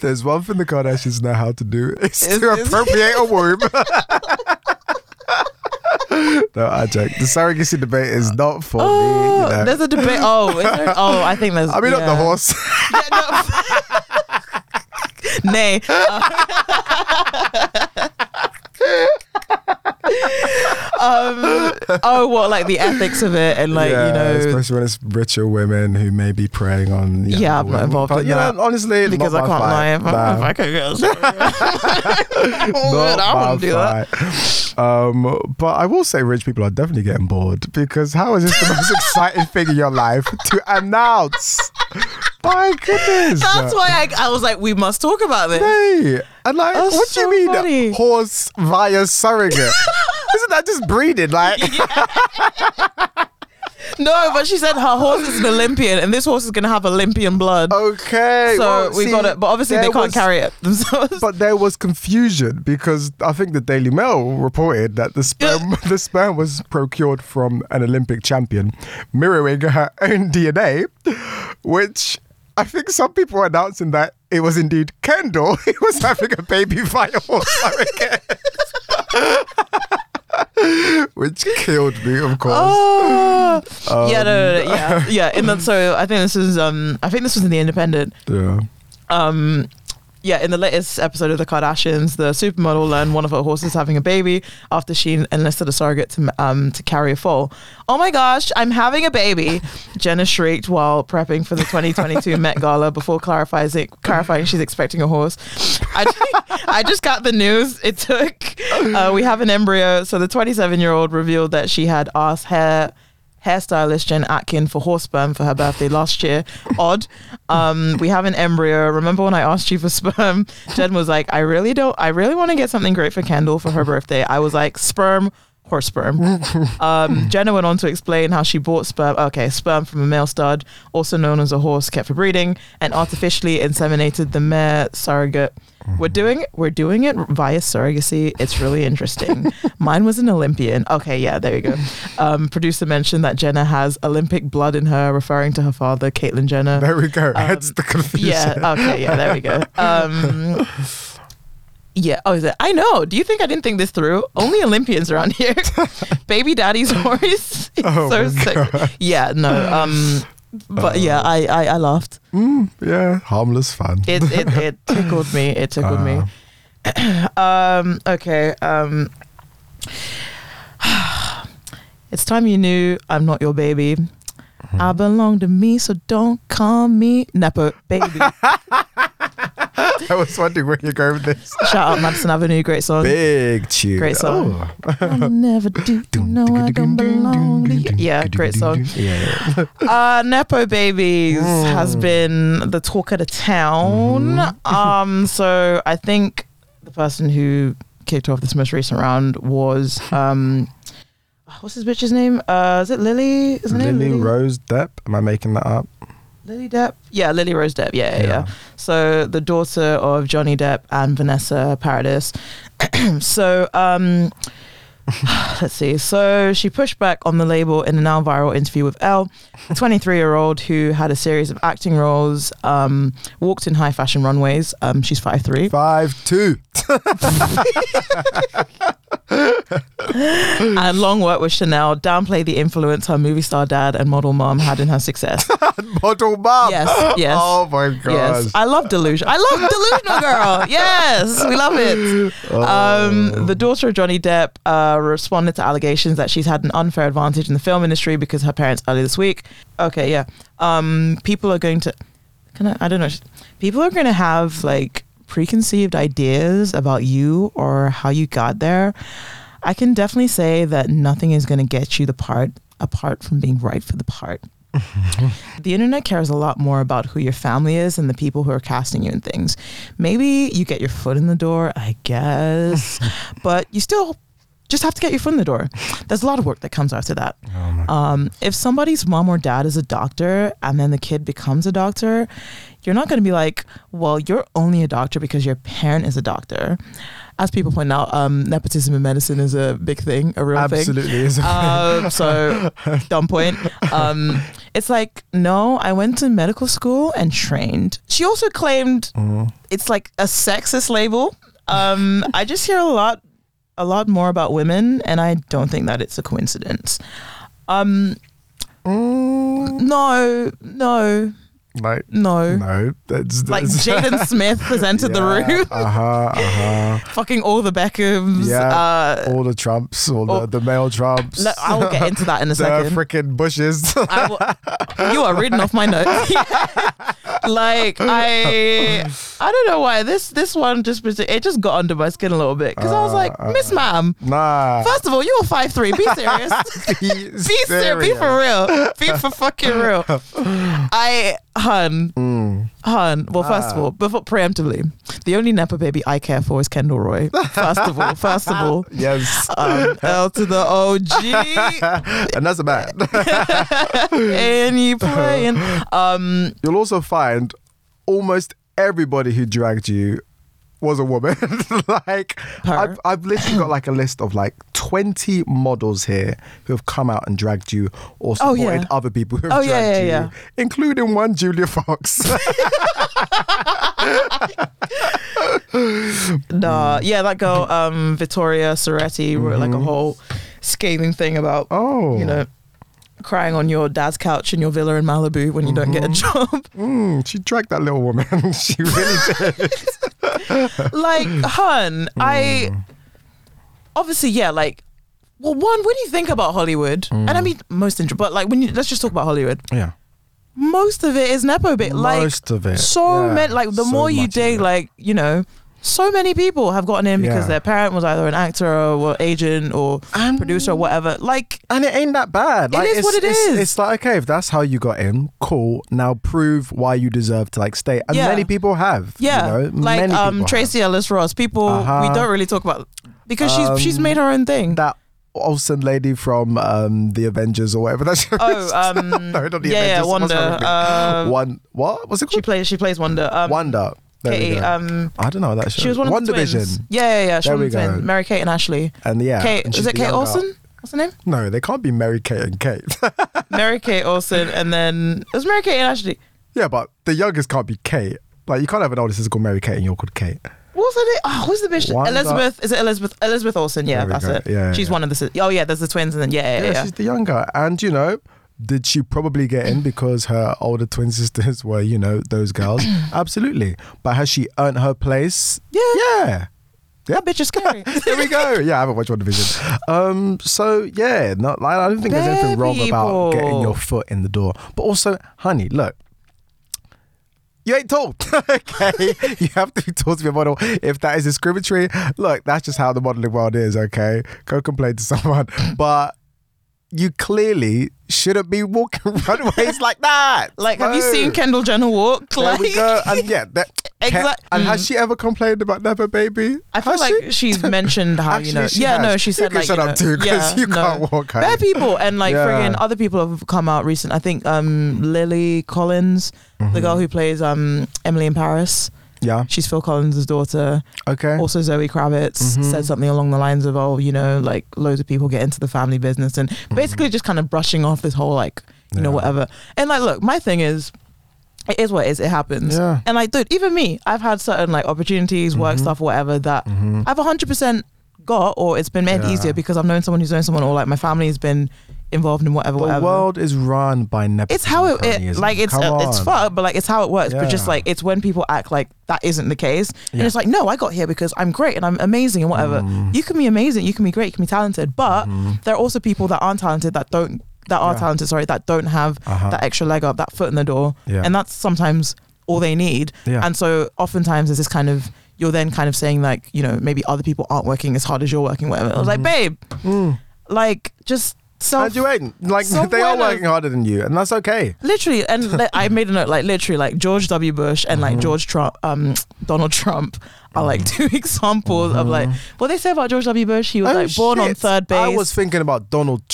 There's one thing the Kardashians know how to do. It's Is- to is- appropriate a womb. No, I joke. The surrogacy debate is oh. not for me. Oh, You know. there's a debate. Oh, there? oh, I think there's. I mean, not the horse. Yeah, no. Nay. um, oh, what like the ethics of it and like yeah, you know especially when it's richer women who may be preying on. younger Yeah, I'm not involved But in you that. know, honestly, because I can't lie. If, fight. I, if Nah. I could get not I wouldn't do that. Um, but I will say, rich people are definitely getting bored because how is this the most exciting thing in your life to announce? My goodness. That's why I, I was like, we must talk about this. Hey, and like, That's what do you mean funny. horse via surrogate? Isn't that just breeding? Like, No, but she said her horse is an Olympian, and this horse is gonna have Olympian blood. okay, so well, we see, got it, but obviously they can't was- carry it themselves. But there was confusion because I think the Daily Mail reported that the sperm the sperm was procured from an Olympic champion, mirroring her own DNA, which I think some people were announcing that it was indeed Kendall who was having a baby via horse. Which killed me, of course. Oh, Um, yeah, no, no, no, yeah, yeah. In the, so I think this is um, I think this was in the Independent. Yeah. um yeah, in the latest episode of the Kardashians, the supermodel learned one of her horses having a baby after she enlisted a surrogate to um to carry a foal. Oh my gosh, I'm having a baby! Jenner shrieked while prepping for the 2022 Met Gala before clarifying clarifying she's expecting a horse. I I just got the news. It took. Uh, we have an embryo. So the 27 year old revealed that she had asked hair hairstylist Jen Atkin for horse sperm for her birthday last year. Odd. Um, we have an embryo. Remember when I asked you for sperm? Jen was like, I really don't, I really want to get something great for Kendall for her birthday. I was like, sperm, horse sperm. Um, Jenner went on to explain how she bought sperm, okay, sperm from a male stud, also known as a horse kept for breeding, and artificially inseminated the mare surrogate. We're doing it. We're doing it via surrogacy. It's really interesting. Mine was an Olympian. Okay, yeah, there you go. Um, producer mentioned that Jenner has Olympic blood in her, referring to her father, Caitlyn Jenner. There we go. That's the confusion. Um, Yeah. Okay. Yeah. There we go. Um, yeah. Oh, is it? I know. Do you think I didn't think this through? Only Olympians around here. Baby daddy's horse. Oh so my sick. Yeah. No. Um. but yeah, I, I I laughed. Mm, yeah, harmless fun. It it, it tickled me. It tickled me. Um. Okay. Um. It's time you knew I'm not your baby. I belong to me, so don't call me Nepo baby. I was wondering where you're going with this. Shout out Madison Avenue, great song. Big tune. Great song. Oh. I'll never do. Know I don't belong to you. Yeah, great song. Yeah. Uh, Nepo Babies Mm. has been the talk of the town. Mm-hmm. Um, so I think the person who kicked off this most recent round was um, what's his bitch's name? Uh, is it Lily? Is her name Lily Rose Depp. Am I making that up? Lily Depp? Yeah, Lily Rose Depp. Yeah, yeah, yeah. Yeah. So the daughter of Johnny Depp and Vanessa Paradis. so um let's see. So she pushed back on the label in a now viral interview with Elle, a 23 year old who had a series of acting roles, um, walked in high fashion runways. Um, she's 5'3. Five two. and long work with Chanel, downplayed the influence her movie star dad and model mom had in her success. Model mom. Yes, yes. Oh my gosh. Yes, I love delusion. I love delusional girl. Yes, we love it. Oh. Um, the daughter of Johnny Depp uh, responded to allegations that she's had an unfair advantage in the film industry because her parents earlier this week. Okay, yeah. Um, people are going to. Can I? I don't know. People are going to have like preconceived ideas about you or how you got there. I can definitely say that nothing is going to get you the part apart from being right for the part. the internet cares a lot more about who your family is and the people who are casting you in things. Maybe you get your foot in the door, I guess, but you still just have to get your foot in the door. There's a lot of work that comes after that. Oh Um, if somebody's mom or dad is a doctor and then the kid becomes a doctor, you're not going to be like, well, you're only a doctor because your parent is a doctor. As people point out, um, nepotism in medicine is a big thing, a real thing. Absolutely is. Um, so dumb point. Um, it's like no, I went to medical school and trained. She also claimed Mm. it's like a sexist label. Um, I just hear a lot, a lot more about women, and I don't think that it's a coincidence. Um, Mm, no, no, like no. no, that's, Like Jaden Smith has entered the room. Uh huh. Uh huh. Fucking all the Beckhams. Yeah. Uh, All the Trumps, all Oh. the, the male Trumps. I will get into that in a the second. freaking bushes. I will- you are reading off my notes. like I, I don't know why this this one just it just got under my skin a little bit because I was like, Uh, uh, Miss Ma'am, nah. first of all, you are five three. Be serious. be Be serious. Be for real. Be for fucking real. I, hun, Mm. hun. Well, first of Ah. all, before preemptively, the only nepo baby I care for is Kendall Roy. First of all, first of all. Yes. Um, L to the OG. and that's a man. and you playing. Um, You'll also find almost everybody who dragged you was a woman. like Her. I've, I've literally got like a list of like 20 models here who have come out and dragged you or Oh, supported yeah. other people who have Oh, yeah, dragged yeah, you, yeah. including one Julia Fox. Nah, yeah, that girl, um, Vittoria Ceretti, wrote like a whole scathing thing about, oh. you know, crying on your dad's couch in your villa in Malibu when you don't get a mm-hmm. job. Mm, she dragged that little woman. she really did. like, hun, I mm. obviously, yeah, like, well, one, when you think about Hollywood, and I mm. mean most, inter- but like when you let's just talk about Hollywood, Yeah. most of it is nepo bit. Like, Most of it. so yeah. many, like the So more you dig, like you know. So many people have gotten in because Yeah. their parent was either an actor or or agent or And- producer or whatever. Like, And it ain't that bad. It Like, is it's, what it it's, is. It's like okay, if that's how you got in, cool. Now prove why you deserve to like stay. And Yeah. many people have. Yeah, you know? like Many um people Tracee Ellis Ross. People we Uh-huh. don't really talk about because she's she's Um, made her own thing. have. that Olsen lady from um, the Avengers or whatever that show is. oh, um, No, not the yeah, yeah, Avengers. What's Wonder. wrong with me? Uh, One what was it she plays she plays Wonder. Um, Wonder. There Katie, um, I don't know that show. she was one of Wonder the twins. Vision. Yeah, yeah, yeah. She There was one we of the twins. go. Mary Kate and Ashley. And yeah, Kate, and is it the Kate younger- Olsen? What's her name? No, they can't be Mary Kate and Kate. Mary Kate Olsen, and then it was Mary Kate and Ashley. yeah, but the youngest can't be Kate. Like you can't have an older sister called Mary Kate and you're called Kate. What was her name? Oh, who's the bitch? Wanda- Elizabeth. Is it Elizabeth? Elizabeth Olsen. Yeah, There we that's go. it. Yeah, She's yeah. one of the. Oh yeah, there's the twins, and then yeah, yeah, Yeah, yeah. she's the younger. And you know, Did she probably get in because her older twin sisters were, you know, those girls? Absolutely. But has she earned her place? Yeah. Yeah. That bitch is scary. There we go. Yeah, I haven't watched WandaVision. Um, so yeah, not like I don't think there's anything Bare wrong about getting your foot in the door. But also, honey, look. You ain't tall. okay. You have to be tall to be a model. If that is discriminatory, look, that's just how the modeling world is, okay? Go complain to someone. But you clearly shouldn't be walking runways like that. like, have you seen Kendall Jenner walk? There Like, we go. And yeah, that, Exact- And has mm. she ever complained about nepo baby? I feel Has like she? she's mentioned how you know. yeah, has. no, she You said can like shut you up too, 'cause yeah, you no. can't walk, honey. Bare people and like Yeah. friggin' other people have come out recent. I think um Lily Collins, Mm-hmm. the girl who plays um Emily in Paris, Yeah. she's Phil Collins' daughter. Okay. Also, Zoe Kravitz Mhm. said something along the lines of, "Oh, you know, like loads of people get into the family business," and basically just kind of brushing off this whole like, you know, Mm-hmm. Whatever. And like, look, my thing is, it is what it is. It happens. Yeah. And like, dude, even me, I've had certain like opportunities, work Mhm. stuff, whatever that Mhm. I've hundred percent got, or it's been made Yeah. easier because I've known someone who's known someone, or like my family has been involved in whatever, The whatever. world is run by nepotism. it's how it, it like it's uh, it's fucked, but like it's how it works. But just like it's when people act like that isn't the case, and it's like no, I got here because I'm great and I'm amazing and whatever. Mm. You can be amazing, you can be great, you can be talented, but Mhm. there are also people that aren't talented that don't that are Yeah. talented, sorry, that don't have Uh-huh. that extra leg up, that foot in the door, Yeah. and that's sometimes all they need. Yeah. And so oftentimes there's this kind of you're then kind of saying like you know maybe other people aren't working as hard as you're working, whatever. I was like, babe, Mm. like just self and you ain't like they are working harder than you, and that's okay. literally and li- i made a note like literally like george w bush and Mm-hmm. like george trump um donald trump are like two examples of like what they say about george w bush he was Mm-hmm. Oh, like born on third base I was thinking about Donald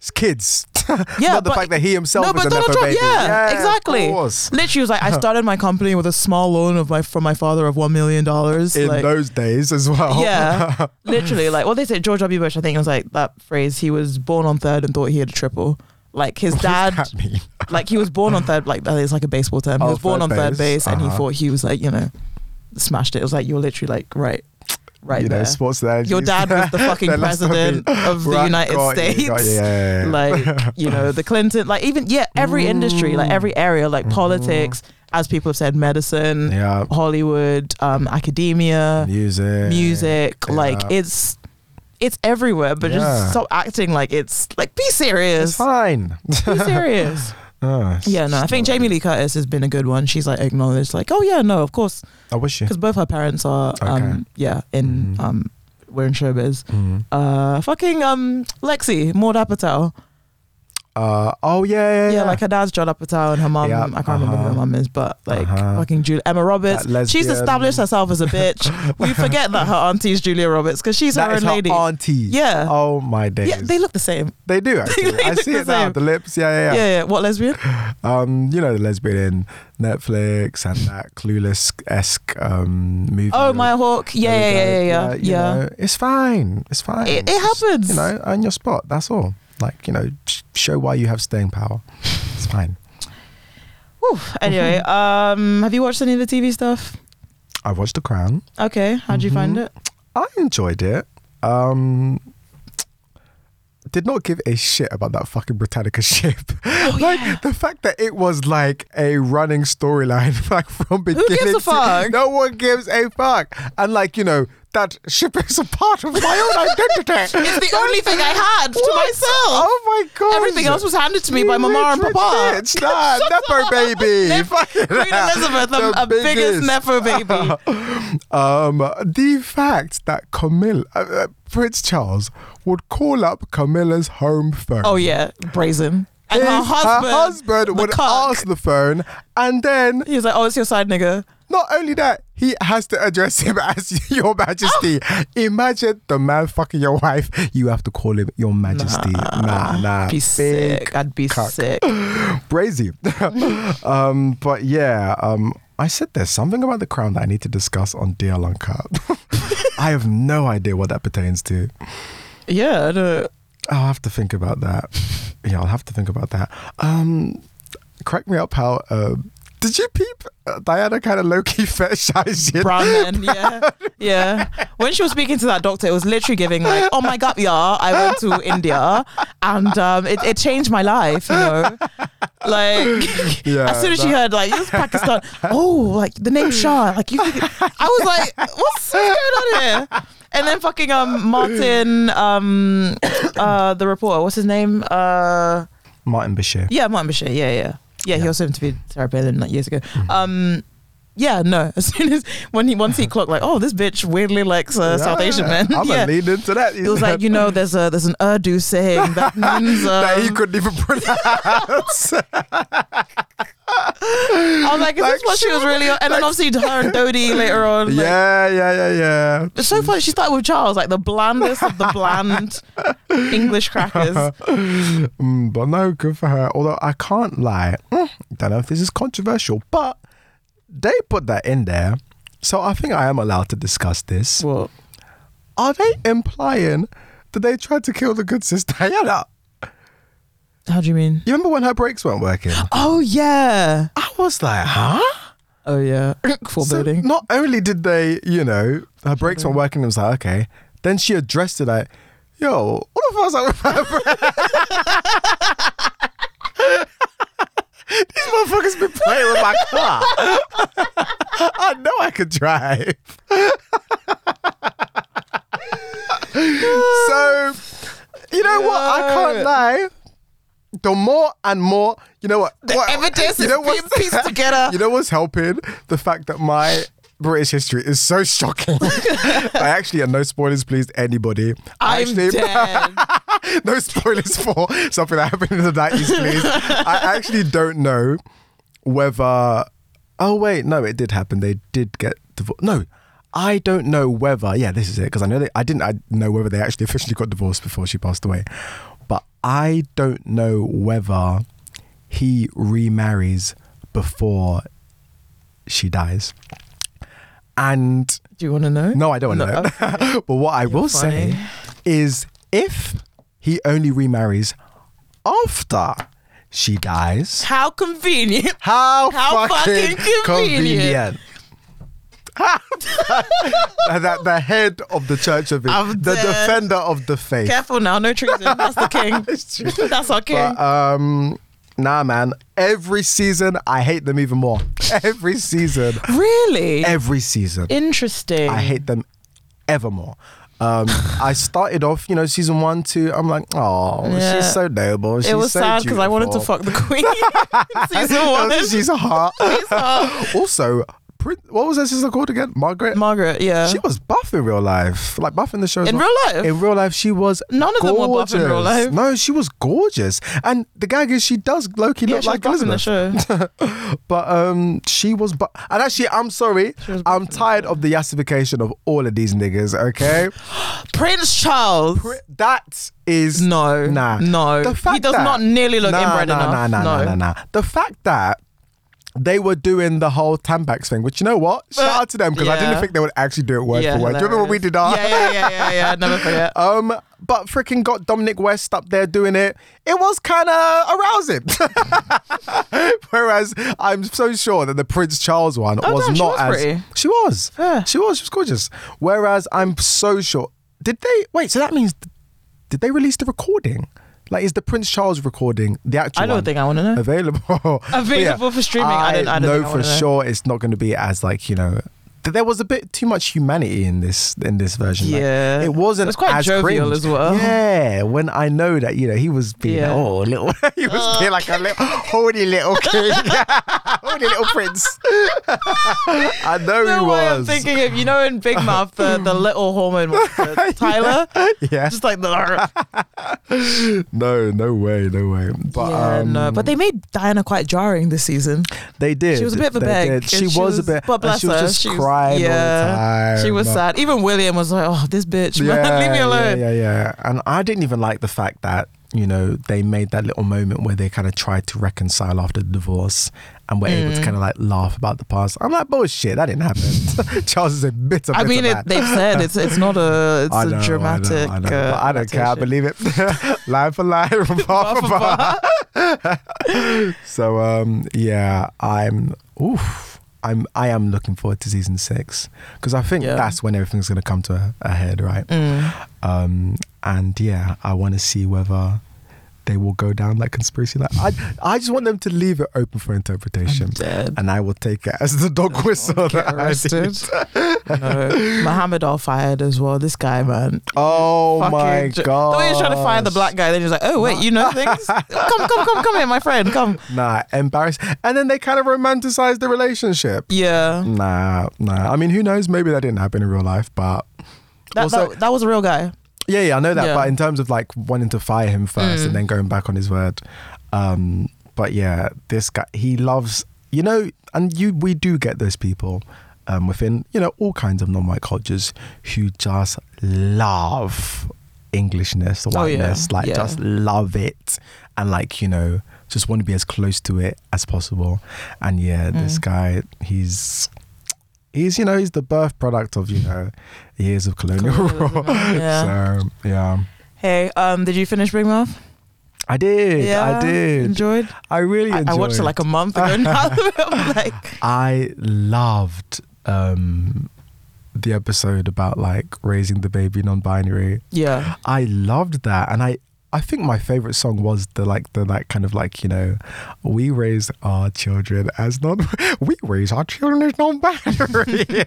Trump's kids. Yeah, Not the but- fact that he himself no is but a donald trump baby. yeah, exactly literally was like i started my company with a small loan of my from my father of one million dollars In like those days as well. yeah literally like what they said, george w bush i think it was like that phrase he was born on third and thought he had a triple like his What dad like he was born on third like that is like a baseball term he Oh, was born on third base. base and he Uh-huh. thought he was like you know smashed it it was like you're literally like right right you there. know, sports analogies. your dad was the fucking Then let's not president of the Right, united states. yeah, yeah, yeah. like you know the clinton like even yeah every industry like every area like politics as people have said medicine hollywood um academia music, music like it's it's everywhere but just stop acting like it's like be serious. It's fine. be serious Oh, yeah no i think jamie lee curtis has been a good one she's like acknowledged like oh yeah no of course I wish you. because both her parents are um Okay. yeah in Mhm. um we're in showbiz Mhm. uh fucking um lexi maude apatow Uh, oh yeah, yeah, yeah, yeah. like her dad's Judd Apatow and her mom. Yeah, I can't remember who her uh-huh. is but like Uh-huh. fucking Julia Emma Roberts she's established herself as a bitch we forget that her auntie's Julia Roberts because she's That her own her lady auntie. Yeah. Oh my days. yeah they look the same They do actually. They I see the it now. same. The lips. Yeah, yeah, yeah yeah. yeah, what lesbian Um, you know the lesbian in Netflix and that clueless esque um movie. oh Maya Hawke yeah yeah yeah yeah yeah, yeah. know, it's fine. It's fine. It- it Just, happens. You know, earn your spot. That's all. Like you know, show why you have staying power. It's fine. Whew. anyway um have you watched any of the TV stuff I watched The Crown. okay how'd you find Mhm. it I enjoyed it. Um, did not give a shit about that fucking Britannia ship. Oh, like the fact that it was like a running storyline, like from beginning. Who gives a to- fuck? no one gives a fuck. And like you know that ship is a part of my own identity. it's the only thing I had to myself Oh my god! everything else was handed to me You by mama and rich papa bitch. Nah, Nepo baby. Nep- Queen. Elizabeth, The a biggest biggest. nepo baby. Um, the fact that Camilla, uh, uh, Prince Charles, would call up Camilla's home phone. Oh yeah, brazen. And her husband, husband would cuck. answer the phone, and then He was like, "Oh, it's your side nigga." not only that, he has to address him as Your Majesty. Imagine the man fucking your wife. You have to call him Your Majesty. Nah, nah. Be big sick. I'd be cuck. sick. Brazy. um, but yeah, um, I said there's something about the crown that I need to discuss on DL Uncut. I have no idea what that pertains to. Yeah, I don't- I'll have to think about that. Yeah, I'll have to think about that. Um, crack me up how uh, Did you peep? Uh, Diana kind of low key fetishized brown men. Yeah, yeah. When she was speaking to that doctor, it was literally giving like, "Oh my god, yeah, I went to India and um, it, it changed my life." You know, like Yeah, as soon as she heard like this Pakistan, oh, like the name Shah, like you. think- I was like, what's, what's going on here? And then fucking um Martin um uh the reporter, what's his name? Uh Martin Bashir. yeah, Martin Bashir. Yeah, yeah, yeah. He also interviewed Sarah Palin like years ago. Mm-hmm. Um, yeah, no. As soon as when he once he clocked like, oh, this bitch weirdly likes uh, South Asian men. I'm yeah. gonna lean into that. It was like you know, there's a there's an Urdu saying that means. Um, that he couldn't even pronounce. I was like, is like, this what she was really? And then obviously her and Dodi later on. like- yeah, yeah, yeah, yeah. It's so funny. She started with Charles, like the blandest of the bland English crackers. Mm, but no, good for her. Although I can't lie, mm, don't know if this is controversial, but they put that in there, so I think I am allowed to discuss this. What? Are they implying that they tried to kill the good sister Diana? How do you mean? You remember when her brakes weren't working? Oh yeah. I was like, huh? Oh yeah. So Foreboding. not only did they, you know, her brakes weren't working, it was like, okay. Then she addressed it like, yo, what the fuck's up with my brakes? These motherfuckers been playing with my car. I know I could drive. so, you know what? I can't lie. The more and more, you know what? The what- evidence is being pieced together. You know what's helping? The fact that my British history is so shocking. I actually, and no spoilers, please, anybody. I I'm actually, dead. no spoilers for something that happened in the 90s, please. I actually don't know whether. Oh, wait, no, it did happen. They did get divorced. No, I don't know whether. Yeah, this is it, because I know they, I didn't I know whether they actually officially got divorced before she passed away. But I don't know whether he remarries before she dies. And Do you want to know? no, I don't want to No, know. but what I will funny. say is if he only remarries after she dies, How convenient. how, How fucking, fucking convenient. that the head of the Church of it, I'm the defender of the faith. Careful now, no treason. That's the king. That's our king. But um, nah, man. Every season, I hate them even more. Every season, really? every season. Interesting. I hate them ever more. Um, I started off, you know, season one, two. I'm like, oh, Yeah. she's so noble. She's it was so sad because I wanted to fuck the queen. Season one. she's hot. hot. also, what was her sister called again? Margaret. Margaret, yeah. she was buff in real life, like buff in the show. In well. real life? In real life, she was. None of them were buff in real life. No, she was gorgeous, and the gag is she does Loki yeah, look like buff in the show. But um, she was. buff, and actually, I'm sorry. I'm buff in the tired of the yassification of all of these niggas. Okay, Prince Charles. that is no, Nah. no. The fact he does that- not nearly look nah, inbred nah, enough. Nah, nah, no. nah, nah, nah. The fact that they were doing the whole Tampax thing, which you know what? Shout out to them because I didn't Yeah. think they would actually do it word Yeah, for word. Do you remember when we hilarious. did our? Yeah, yeah, yeah, yeah, yeah. Never forget. Um, but freaking got Dominic West up there doing it. It was kind of arousing. Whereas I'm so sure that the Prince Charles one Oh, was damn, she not was as pretty. she was. Yeah. She was. She was gorgeous. Whereas I'm so sure. Did they wait? So that means did they release the recording? Like, is the Prince Charles recording the actual? I don't think I want to know. available. Available for streaming? I don't- I don't know for sure it's not going to be as like you know. Th- There was a bit too much humanity in this in this version. Like, Yeah. it wasn't. It was quite as jovial cringe. as well. Yeah, when I know that you know he was being Yeah. oh little, he was being like a little holy little king, holy little prince. I know he No I'm was. thinking of you know in Big Mouth the, the little hormone Tyler yeah, just like the no, no way, no way. But yeah um, no but they made Diana quite jarring this season They did. She was a bit of a beg. She, she was, a bit. but bless she was her, just she was- crying yeah. she was sad even William was like oh this bitch man leave me alone Yeah, yeah, yeah. And I didn't even like the fact that you know, they made that little moment where they kind of tried to reconcile after the divorce and were able to Mm. kind of like laugh about the past. I'm like, bullshit, that didn't happen. Charles is a bitter, I mean, it, they've said it's it's not a it's I a know, I know, dramatic. I, know, uh, I don't care. I believe it. line for line, bar for Bar bar. so um, yeah, I'm oof. I'm I am looking forward to season six because I think Yeah. that's when everything's going to come to a, a head, right? Mm. Um, and yeah, I want to see whether they will go down that conspiracy line. I I just want them to leave it open for interpretation, and I will take it as the dog whistle Get that I arrested. did. no. Mohammed Al fired as well. This guy, man. Oh Fucking my jo- god! The way he's trying to fire the black guy, then he was like, "Oh wait, you know things? come, come, come, come here, my friend, come." Nah, embarrassed. And then they kind of romanticize the relationship. Yeah, Nah, nah. I mean, who knows? Maybe that didn't happen in real life, but that, Also- that, that was a real guy. Yeah, yeah, I know that. Yeah. But in terms of like wanting to fire him first Mm. and then going back on his word, um, but yeah, this guy he loves you know, and you we do get those people um, within you know all kinds of non-white cultures who just love Englishness, Oh, yeah. whiteness, like Yeah. just love it, and like you know just want to be as close to it as possible. And yeah, this Mm. guy, he's he's you know he's the birth product of you know years of colonial rule. Yeah. So yeah, Hey, um, did you finish Big Mouth? I did. Yeah, I did. Enjoyed. I really I, enjoyed. I watched it like a month ago now. Like, I loved um, the episode about like raising the baby non-binary. yeah, I loved that, and I I think my favorite song was the like the like kind of like you know we raise our children as non we raise our children as non-binary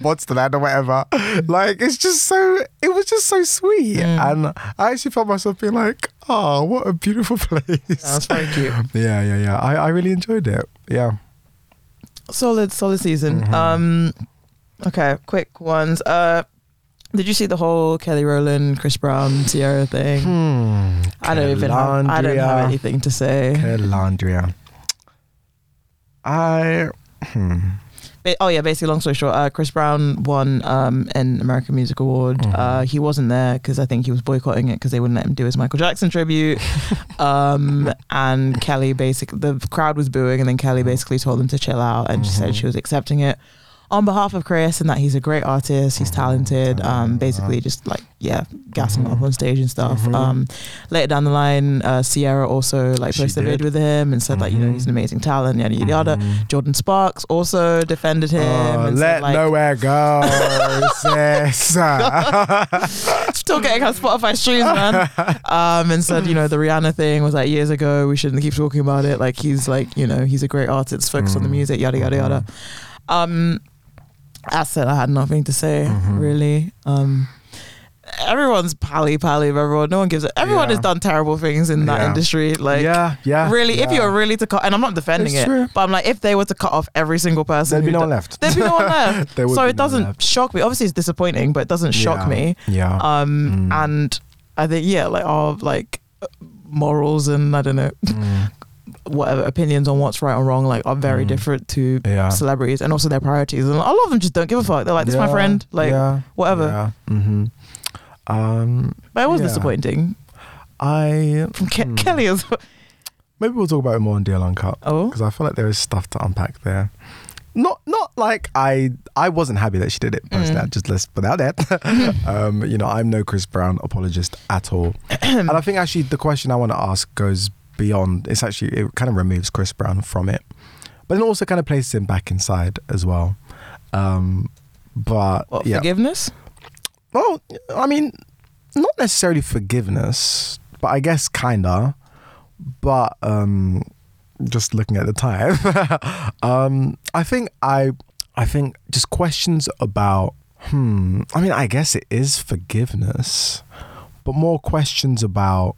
what's the land or whatever like it's just so it was just so sweet Mm. and I actually felt myself being like oh what a beautiful place that's very cute. yeah yeah yeah I, I really enjoyed it yeah Solid, solid season. Mhm. Um, okay, quick ones. Uh, did you see the whole Kelly Rowland, Chris Brown, Ciara thing? hmm. I don't even have. I don't have anything to say. Calandria. I hmm. Ba- Oh yeah, basically, long story short, uh, Chris Brown won um, an American Music Award. Mhm. Uh, he wasn't there because I think he was boycotting it because they wouldn't let him do his Michael Jackson tribute. um, and Kelly basically, the crowd was booing, and then Kelly basically told them to chill out, and she said Mhm. she was accepting it on behalf of Chris and that he's a great artist, he's talented. Um, basically, just like yeah, gassing him up on stage and stuff. Mhm. Um, later down the line, uh, Ciara also like posted a vid with him and said like you know he's an amazing talent, yada yada yada. Mhm. Jordin Sparks also defended him. Oh, and let said, like, nowhere go, still getting her Spotify streams, man. Um, and said, you know, the Rihanna thing was like years ago. We shouldn't keep talking about it. Like he's like, you know, he's a great artist, focused on the Mm. music, yada yada yada. Um, I said I had nothing to say Mhm. really. Um, everyone's pally pally of everyone. No one gives it. Everyone Yeah. has done terrible things in that Yeah. industry. Like. yeah, yeah. Really, if you were really to cut, and I'm not defending It's it, true. but I'm like, if they were to cut off every single person, there'd be no one left. There'd be no one left. So it doesn't left. shock me. Obviously, it's disappointing, but it doesn't shock Yeah. me. Yeah. Um, Mm. and I think yeah, like our like morals and I don't know Mm. whatever opinions on what's right or wrong like are very Mm. different to Yeah. celebrities and also their priorities. And a lot of them just don't give a fuck. They're like, "This is my friend," like yeah. whatever. Yeah. hmm Um, But it was Yeah. disappointing I from Ke- Hmm. Kelly as well. maybe we'll talk about it more in DL Uncut. Oh, because I feel like there is stuff to unpack there. Not not like I I wasn't happy that she did it personally. Mm. Just let's put out there. um, you know, I'm no Chris Brown apologist at all. and I think actually the question I want to ask goes beyond. It's actually it kind of removes Chris Brown from it, but it also kind of places him back inside as well. Um, but what yeah, forgiveness? well, I mean, not necessarily forgiveness, but I guess kinda. But um, just looking at the time, um, I think I, I think just questions about. Hmm. I mean, I guess it is forgiveness, but more questions about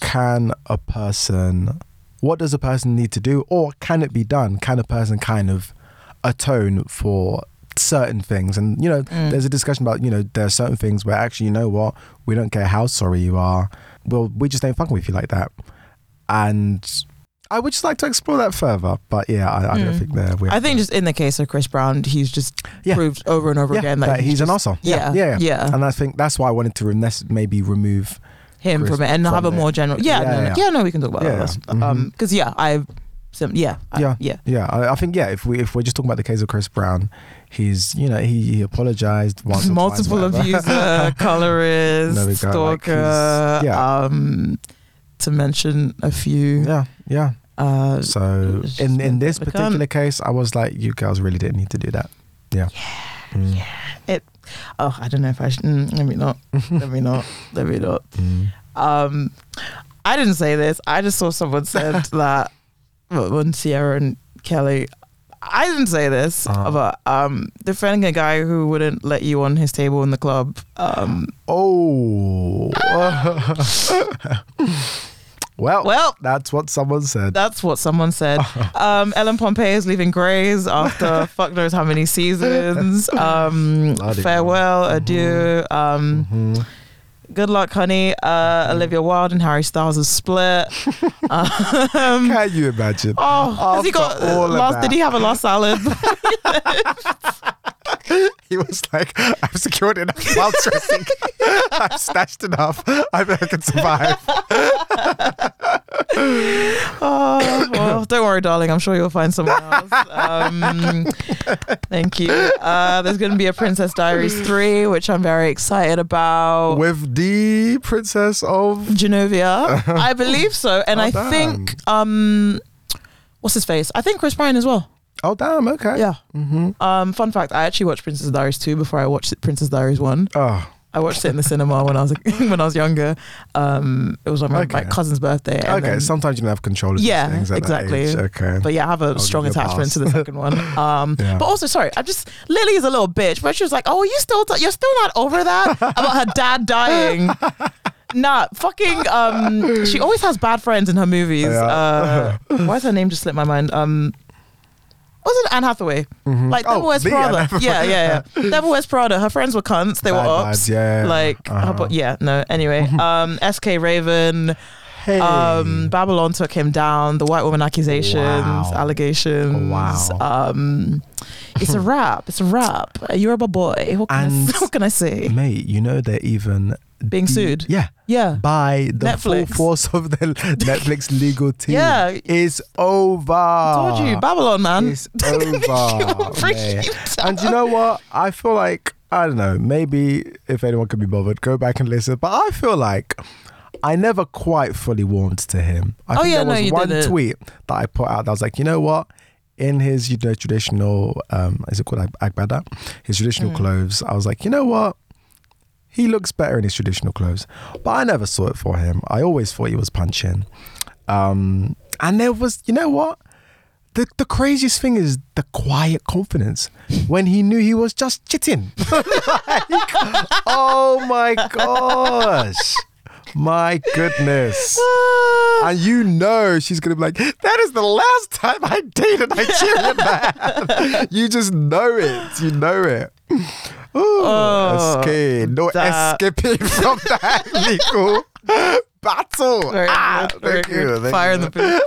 can a person, what does a person need to do, or can it be done? Can a person kind of atone for certain things? And you know, Mm. there's a discussion about you know there are certain things where actually you know what we don't care how sorry you are well we just ain't fucking with you like that and i would just like to explore that further but yeah i, I don't Mm. think there I think just in the case of Chris Brown, he's just Yeah. proved over and over yeah, again that that he's, an just- asshole Yeah, yeah yeah, yeah. and i think that's why i wanted to maybe remove him Chris from it and from have a more general. Yeah, Yeah, no, no, yeah. yeah, no, we can talk about Yeah, that. yeah. Mhm. Um, because yeah, I, some, yeah, I- Yeah. yeah. Yeah, I, I think yeah. If we if we're just talking about the case of Chris Brown, he's you know he, he apologized once, multiple twice, abuser, colorist, There we go, like, stalker. yeah. Um, to mention a few. yeah, yeah. Uh, So in in this particular case, I was like, you girls really didn't need to do that. Yeah. Yeah. Mm. Oh, I don't know if I should. Mm, let me not. let me not. Let me not. Mm. Um, I didn't say this. I just saw someone said that when Ciara and Kelly. I didn't say this, Uh-huh. but um, defending a guy who wouldn't let you on his table in the club. Um, Oh. well, well, that's what someone said. That's what someone said. Um, Ellen Pompeo is leaving Grey's after fuck knows how many seasons. Um, farewell, adieu. Um, Mhm. Good luck, honey. Uh, Olivia Wilde and Harry Styles is split. um, Can you imagine? oh, has he got After all of last? that. Did he have a last salad? He was like, I've secured enough while dressing. I've snatched enough. I think I can survive. Oh, well, don't worry, darling. I'm sure you'll find someone else. Um, thank you. Uh, there's going to be a Princess Diaries 3, which I'm very excited about. With the princess of. Genovia. I believe so. And Oh, I damn. think um what's his face? I think Chris Bryan as well. Oh, damn. Okay. Yeah. Mm-hmm. Um fun fact, I actually watched Princess Diaries 2 before I watched Princess Diaries 1. Oh, I watched it in the cinema when I was when I was younger. Um it was on my, my Okay. cousin's birthday. and okay. then- Sometimes you don't have control of Yeah, things that exactly. Okay. but yeah, I have a give strong attachment to the second one. Um, Yeah. but also, sorry, I'm just Lily is a little bitch, but she was like, "Oh, you still you're still not over that about her dad dying." Nah, fucking. Um, she always has bad friends in her movies. Yeah. Uh, why does her name just slip my mind? Um, wasn't it Anne Hathaway? Mhm. Like Oh, Devil Wears Prada. Yeah, yeah, yeah. Devil Wears Prada. Her friends were cunts. They were Bad ops. vibes, yeah. Like, Uh-huh. her bo- yeah, no. Anyway, um, S.K. Raven. Hey. Um, Babylon took him down. The white woman accusations, Wow. allegations. Wow. Um, it's a rap. It's a rap. You're a Yoruba boy. What can, I, what can I say? Mate, you know they're even Being sued. Yeah, Yeah. by the full force of the Netflix legal team. Yeah. it's over. I Told you, Babylon, man. It's over. And you know what? I feel like I don't know. Maybe if anyone could be bothered, go back and listen. But I feel like I never quite fully warmed to him. I Oh, think yeah, there no, was you one didn't. tweet that I put out that was like, you know what? In his you know traditional um is it called agbada? His traditional Mm. clothes. I was like, you know what? He looks better in his traditional clothes. But I never saw it for him. I always thought he was punching. Um and there was you know what? The, the craziest thing is the quiet confidence when he knew he was just chitting. Like, oh my gosh. My goodness. And you know she's gonna be like, that is the last time I dated a Nigerian man. you just know it. You know it. Ooh, Oh, escape. No that- escaping from that legal battle. Very Ah, good. Very you, thank Fire in the pit.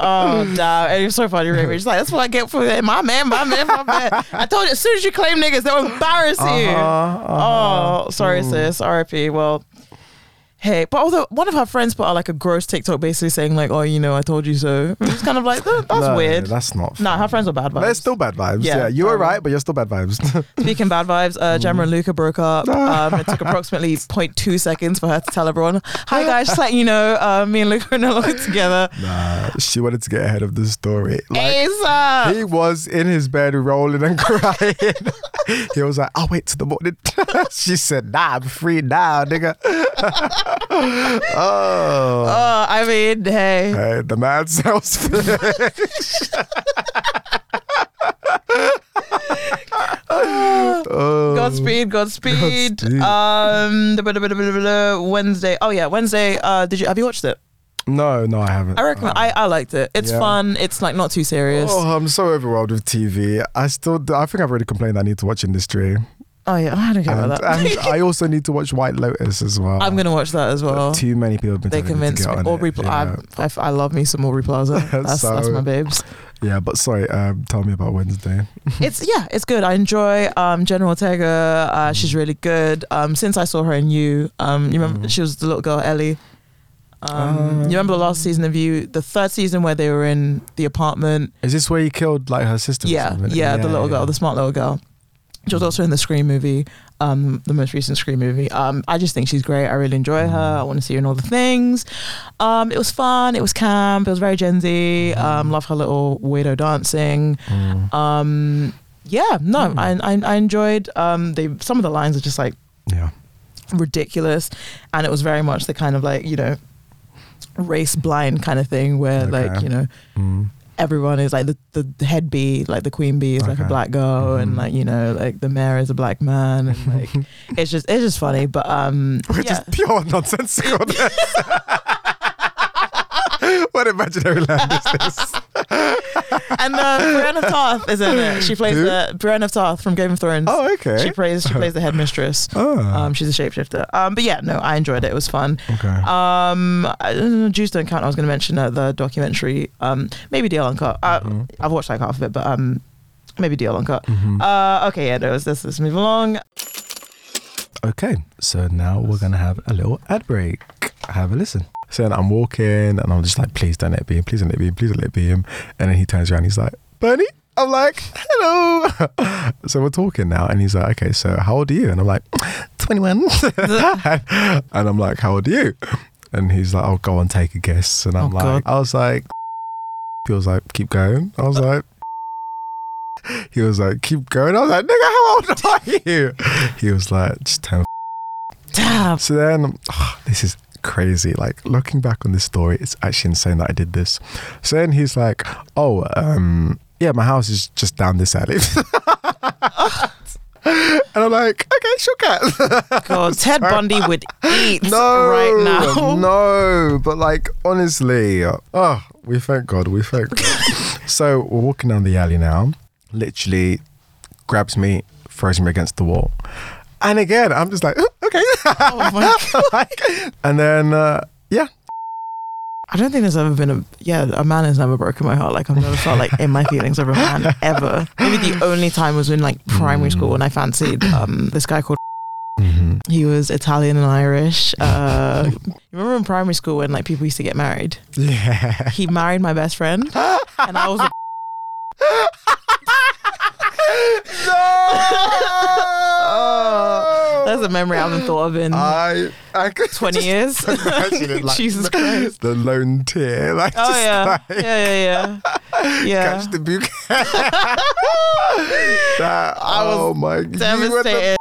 oh, damn. And it was so funny, Ray. She's like, that's what I get for that. my man, my man, my man. I told you, as soon as you claim niggas, they'll embarrass you. Uh-huh, uh-huh. Oh, sorry, sis. RIP. Well, hey, but although one of her friends put out like a gross TikTok basically saying, like, oh, you know, I told you so. It's kind of like, "That- that's No, weird. That's not. Nah, her friends are bad vibes. They're still bad vibes. Yeah, Yeah, you were um, right, but you're still bad vibes. Speaking bad vibes, uh, Gemma and Luca broke up. Um, it took approximately 0.2 seconds for her to tell everyone, hi guys, just letting you know, uh, me and Luca are no longer together. nah, she wanted to get ahead of the story. Like, ASAP. he was in his bed rolling and crying. he was like, I'll wait till the morning. she said, Nah, I'm free now, nigga. Oh. Oh, I mean, hey. Hey, the sells fish. oh. Godspeed, Godspeed. Godspeed. Um, da- da- da- da- da- da- Wednesday. Oh yeah, Wednesday. Uh, did you have you watched it? No, no, I haven't. I recommend. I, I liked it. It's Yeah. fun. It's like not too serious. Oh, I'm so overwhelmed with TV. I still, I think I've already complained I need to watch Industry. Oh, yeah, I don't care And, about that. and I also need to watch White Lotus as well. I'm gonna watch that as well. Too many people have been They telling me to convinced get me. on Aubrey, it. Pla-. I, I, I love me some Aubrey Plaza. That's, that's my babes. Yeah, but sorry. Um, tell me about Wednesday. it's yeah, it's good. I enjoy um, Jenna Ortega. Uh, she's really good. Um, since I saw her in You, um, you remember Mm. she was the little girl Ellie. Um, Uh, you remember the last season of You, the third season where they were in the apartment. Is this where you killed like her sister? or Yeah, something? yeah, the little girl, the smart little girl. She was also in the Scream movie, um, the most recent Scream movie. Um, I just think she's great. I really enjoy her. Mm. I want to see her in all the things. Um, it was fun. It was camp. It was very Gen Z. Um, love her little weirdo dancing. Mm. Um, yeah, no, Mm. I, I I enjoyed. Um, they some of the lines are just like Yeah. ridiculous, and it was very much the kind of like you know race blind kind of thing where like you know Mm. Everyone is like the, the, head bee, like the queen bee is like a black girl, and Mhm. like you know, like the mayor is a black man, and like it's just it's just funny. But um, Which yeah, is pure nonsensical. what imaginary land is this? and uh, Brienne of Tarth is in it. She plays Who? the Brienne of Tarth from Game of Thrones. Oh, okay. She plays she plays the headmistress. oh, Um, she's a shapeshifter. Um, but yeah, no, I enjoyed it. It was fun. okay. Um, I don't don't count. I was going to mention uh, the documentary. Um, maybe DL Uncut. Uh, Mhm. I've watched like half of it, but um, maybe DL Uncut. Mhm. Uh, okay, yeah, no, let's, let's, let's move along. Okay, so now we're gonna have a little ad break. Have a listen. So I'm walking and I'm just like, please don't let it be him, please don't let it be him, please don't let it be him. And then he turns around, he's like, Bernie? I'm like, hello. so we're talking now, and he's like, okay, so how old are you? And I'm like, 21. and I'm like, how old are you? And he's like, I'll go and take a guess. And I'm Oh, like, God. I was like, he was like, keep going. I was like, he was like, keep going. I was like, nigga, how old are you? He was like, just 10 Damn. so then, this is crazy. Like looking back on this story, it's actually insane that I did this. So then he's like, "Oh, um, yeah, my house is just down this alley." and I'm like, "Okay, sure, cat." God, Ted Bundy would eat no, right now. no, but like honestly, oh, we thank God, we thank God. so we're walking down the alley now. Literally, grabs me, throws me against the wall. And again, I'm just like, "Oh. Oh my God. Like, and then, uh, yeah, I don't think there's ever been a yeah a man has never broken my heart. Like I've never felt like in my feelings over a man ever. Maybe the only time was in like primary school when I fancied um this guy called. Mhm. He was Italian and Irish. Uh, you remember in primary school when like people used to get married? yeah. He married my best friend, and I was a no! That's a memory I haven't thought of in I, I could 20 just years. imagine it, like, Jesus Christ. The lone tear. Like, Oh, just yeah. like, Yeah, yeah, yeah. Yeah. Catch the bouquet. that, I was oh my you Devastated.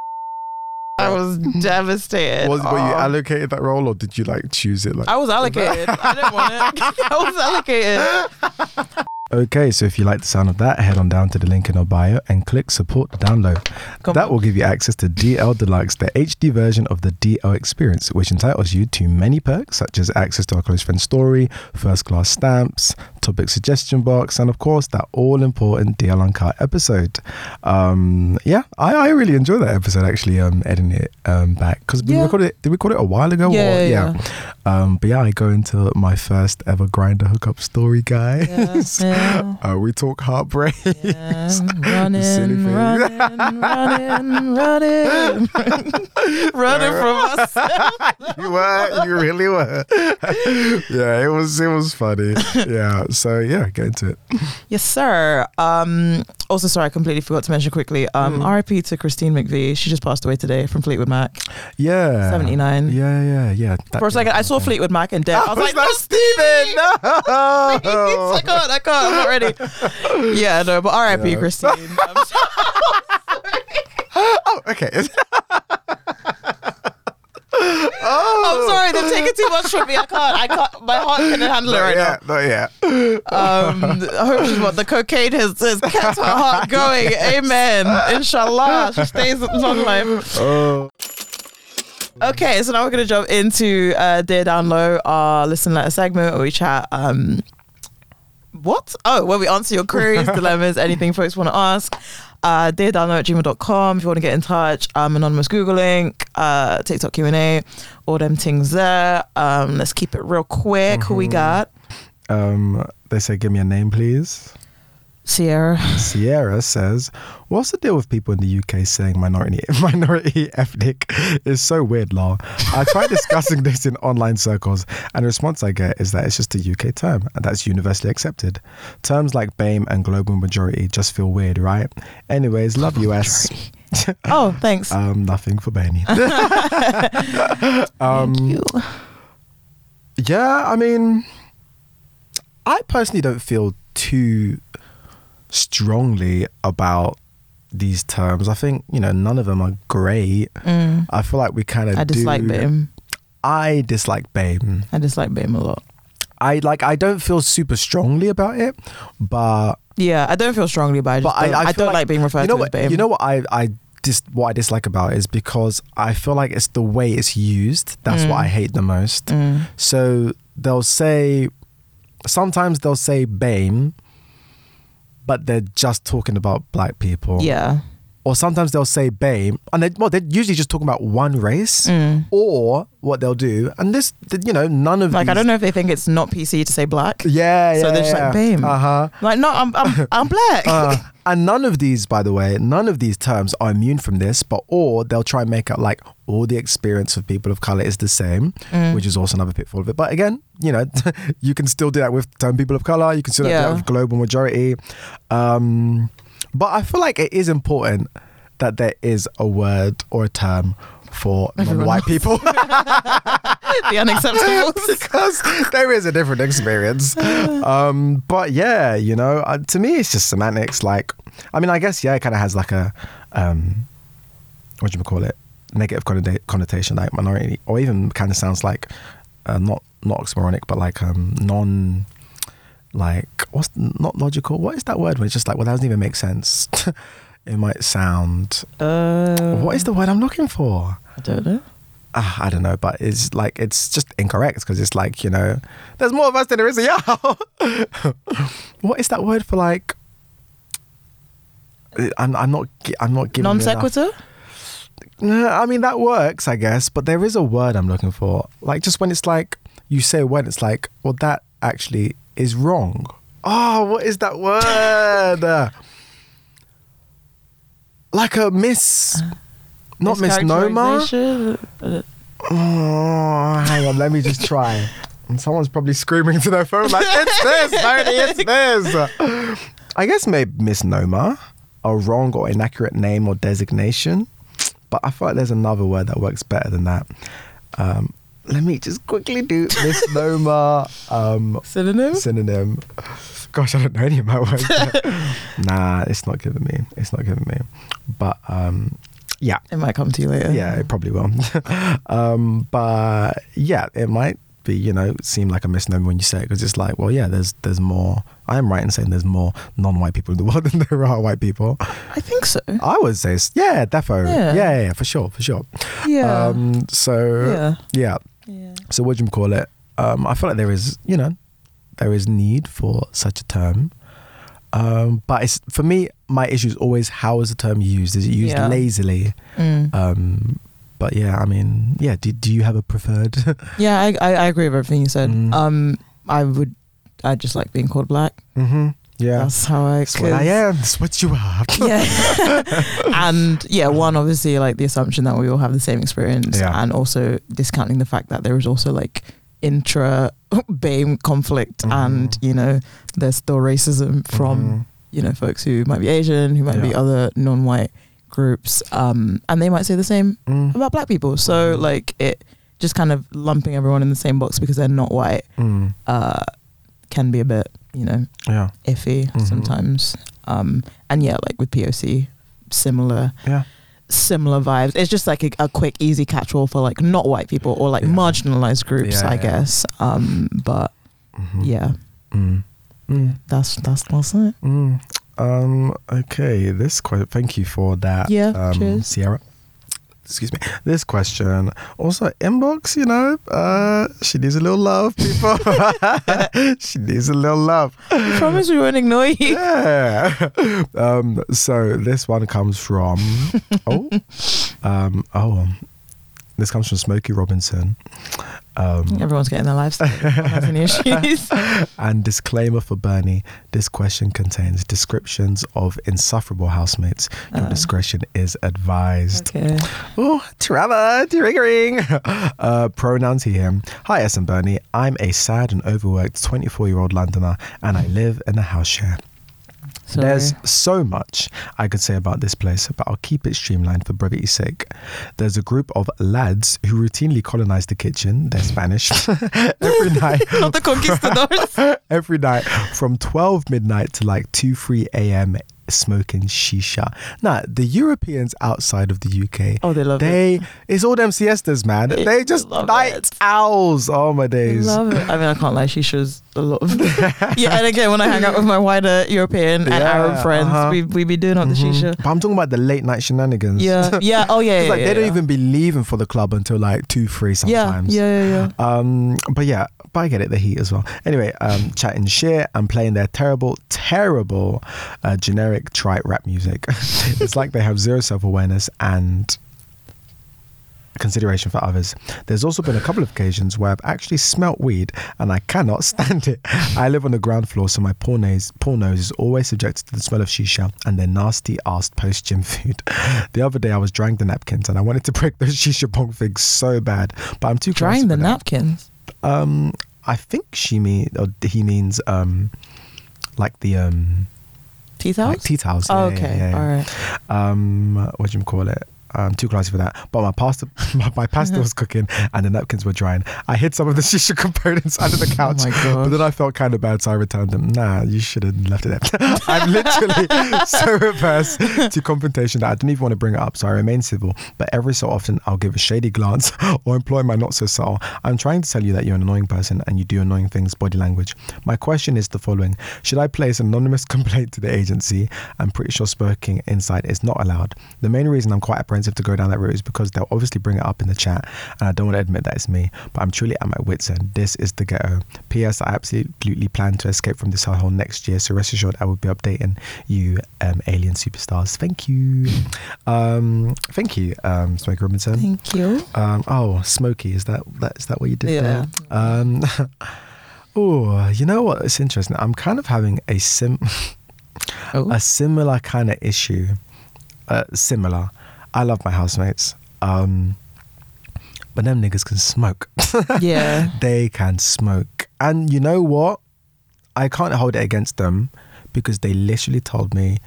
I was devastated. Was, were you Oh. allocated that role or did you like choose it? Like, I was allocated. I didn't want it. I was allocated. Okay, so if you like the sound of that, head on down to the link in our bio and click support the download. Come that on. will give you access to DL Deluxe, the HD version of the DL experience, which entitles you to many perks such as access to our close friend story, first class stamps, topic suggestion box, and of course that all important DL Uncut episode. Um, yeah, I, I really enjoyed that episode actually, um, editing it um, back because we Yeah. recorded it. Did we record it a while ago? Yeah, or, yeah, Um, but yeah, I go into my first ever Grindr hookup story, guys. Yeah, yeah. Uh, we talk heartbreak. Yeah, Silly running, running, running, running, running from us. you were, you really were. yeah, it was, it was funny. Yeah, so yeah, get into it. Yes, sir. Um, also, sorry, I completely forgot to mention quickly. Um, Mm. R.I.P. to Christine McVie. She just passed away today from Fleetwood Mac, Yeah, seventy nine. Yeah, yeah, yeah. That- For a second, I saw Fleetwood Mac and dead. I was like, no, Steven, I can't, I can't, not ready. Yeah, no, but R.I.P. Yeah. Christine. I'm so- oh, okay. oh, I'm sorry, they've taken too much from me. I can't, I can't, my heart can't handle it Not right now. yet, not yet. Um, I hope she's what the cocaine has, has kept her heart going. Amen. Inshallah, she stays long life. Oh. Okay, so now we're gonna jump into uh, Dear Down Low, our listen letter segment where we chat. Um, what? Oh, where we answer your queries, dilemmas, anything folks want to ask. Uh, deardownload at gmail.com if you want to get in touch. Um, anonymous Google link, uh, TikTok Q&A, all them things there. Um, let's keep it real quick. Who we got? Um, they say, give me a name, please. Sierra. Sierra says, "What's the deal with people in the UK saying minority minority ethnic is so weird, lol? I tried discussing this in online circles, and the response I get is that it's just a UK term and that's universally accepted. Terms like BAME and global majority just feel weird, right? Anyways, love US. Oh, thanks. um, nothing for Benny. um, Thank you. Yeah, I mean, I personally don't feel too strongly about these terms. I think you know none of them are great. Mm. I feel like we kind of I dislike do, BAME. I dislike BAME. I dislike BAME a lot. I like. I don't feel super strongly about it, but Yeah, I don't feel strongly about it. but I, I, I, don't like, being referred you know to what, as BAME. You know what I I dis, what I dislike about it is because I feel like it's the way it's used. That's what Mm. I hate the most. Mm. So they'll say, sometimes they'll say BAME, but they're just talking about black people. Yeah. Or sometimes they'll say BAME, and they, well, they're usually just talking about one race. Mm. Or what they'll do, and this, you know, none of Like I don't know if they think it's not PC to say black. Yeah, yeah. So they're just like, BAME. Uh huh. Like no, I'm I'm I'm black. Uh, and none of these, by the way, none of these terms are immune from this, but or they'll try and make out like all the experience of people of color is the same, Mm. which is also another pitfall of it. But again, you know, you can still do that with term people of color. You can still do Yeah. that with global majority. Um, but I feel like it is important that there is a word or a term for non-white people the unacceptable. because there is a different experience. Um, but yeah, you know, uh, to me, it's just semantics. Like, I mean, I guess yeah, it kind of has like a um, what do you call it? Negative connota- connotation, like minority, or even kind of sounds like uh, not not oxymoronic, but like um, non. Like what's not logical? What is that word? Where it's just like well, that doesn't even make sense. it might sound. Uh, What is the word I'm looking for? I don't know. uh, I don't know, but it's like it's just incorrect because it's like you know, there's more of us than there is of y'all. what is that word for like? I'm I'm not I'm not giving Non sequitur. I mean that works, I guess, but there is a word I'm looking for. Like just when it's like you say when it's like, well, that actually is wrong. Oh, what is that word? Uh, like a miss, not misnomer. Mischaracterization? Uh, Oh, hang on, let me just try. And someone's probably screaming into their phone like, "It's this, Tony, it's this." I guess maybe misnomer, a wrong or inaccurate name or designation, but I feel like there's another word that works better than that. Um, let me just quickly do misnomer um, Synonym. synonym. Gosh, I don't know any of my words. nah, it's not giving me. It's not giving me. But um, yeah, It might come to you later. yeah, it probably will. um, but yeah, it might be, you know, seem like a misnomer when you say it because it's like, well, yeah, there's there's more. I am right in saying there's more non-white people in the world than there are white people. I think so. I would say, yeah, defo, yeah, Yeah. yeah, yeah, for sure, for sure. Yeah. Um, so yeah. yeah, Yeah. so what do you call it? Um, I feel like there is, you know, there is need for such a term. Um, but it's for me, my issue is always how is the term used? Is it used Yeah. lazily? Mm. Um, but yeah, I mean, yeah. Do, do you have a preferred? yeah, I, I I agree with everything you said. Mm. Um, I would. I just like being called black. mm-hmm. Yeah, That's how I. that's what I am. That's what you are. Yeah. and yeah, one obviously like the assumption that we all have the same experience, Yeah. and also discounting the fact that there is also like intra BAME conflict, Mhm. and you know there's still racism from Mhm. you know folks who might be Asian, who might be other non-white groups, um, and they might say the same Mm. about black people. So Mhm. like it just kind of lumping everyone in the same box because they're not white Mm. uh, can be a bit you know Yeah, iffy Mhm. sometimes. Um, and yeah, like with POC, similar yeah, similar vibes. It's just like a, a quick, easy catch-all for like not white people or like Yeah. marginalized groups, Yeah, I yeah. guess. Um, but Mhm. yeah, Mm. Mm. that's that's that's it. Mm. Um, okay, this question. Thank you for that. Yeah, um, cheers. Ciara. Excuse me. This question also inbox. You know, uh, she needs a little love, people. she needs a little love. I promise we won't ignore you. Yeah. Um, so this one comes from. oh. Um. Oh. This comes from Smokey Robinson. Um, Everyone's getting their lives started. No one has any issues. and disclaimer for Bernie: This question contains descriptions of insufferable housemates. Your Uh. discretion is advised. okay. Oh, trauma, triggering. Uh, pronouns he, him. Hi, S and Bernie. I'm a sad and overworked 24 year old Londoner and I live in a house share. Sorry. There's so much I could say about this place, but I'll keep it streamlined for brevity's sake. There's a group of lads who routinely colonize the kitchen. They're Spanish every night. Not the conquistadors. every night from 12 midnight to like 2 3 a.m smoking shisha now the europeans outside of the uk Oh, they love they it's all them siestas man They they just night it. owls oh my days love it. I mean, I can't lie. She shows a lot of. yeah, and again, when I hang out with my wider European and Yeah, Arab friends, uh-huh. we we be doing up the Mhm. shisha. but i'm talking about the late night shenanigans Yeah, yeah. Oh yeah, It's yeah. like yeah, they don't even be leaving for the club until like 2 3 Yeah, sometimes yeah, yeah, yeah. Um, but yeah, but I get it, the heat as well. Anyway, um, chatting shit and playing their terrible, terrible, uh, generic trite rap music. it's like they have zero self awareness and consideration for others. There's also been a couple of occasions where I've actually smelt weed and I cannot stand it. I live on the ground floor, so my poor nose, poor nose is always subjected to the smell of shisha and their nasty ass post gym food. The other day I was drying the napkins and I wanted to break those shisha bong figs so bad, but I'm too Drying the napkins. Um, I think she mean or he means um, like the um, Tea towels. like tea towels. oh, Yeah, okay. yeah, yeah. All right. Um, what do you call it? I'm too classy for that. But my pasta, my, my pasta was cooking and the napkins were drying. I hid some of the shisha components under the oh couch, Oh but then. I felt kind of bad, so I returned them. Nah, you should have left it there. I'm literally so reverse to confrontation that I didn't even want to bring it up, so I remain civil. But every so often, I'll give a shady glance or employ my not so subtle. I'm trying to tell you that you're an annoying person and you do annoying things, body language. My question is the following Should I place an anonymous complaint to the agency? I'm pretty sure smoking inside is not allowed. The main reason I'm quite apprehensive to go down that route is because they'll obviously bring it up in the chat, and I don't want to admit that it's me, but I'm truly at my wits' end. This is the ghetto. P.S. I absolutely plan to escape from this hole next year, so rest assured I will be updating you, um, alien superstars. Thank you. Um, thank you, um, Smokey Robinson. Thank you. Um, oh, Smokey, is that, that is that what you did Yeah. there? Um, oh, you know what? It's interesting. I'm kind of having a sim Oh. a similar kind of issue. Uh, similar. I love my housemates. Um, but them niggas can smoke. yeah. they can smoke. And you know what? I can't hold it against them because they literally told me,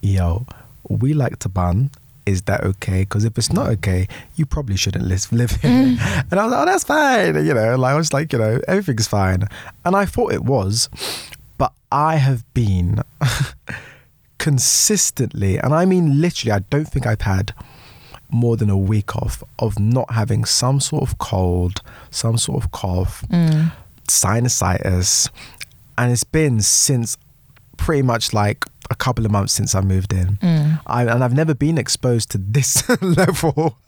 yo, we like to ban. Is that okay? Because if it's not okay, you probably shouldn't live, live here. And I was like, oh, that's fine. You know, like I was like, you know, everything's fine. And I thought it was. But I have been consistently, and I mean literally, I don't think I've had more than a week off of not having some sort of cold, some sort of cough, Mm. sinusitis, and it's been since pretty much like a couple of months since I moved in. Mm. I, and I've never been exposed to this level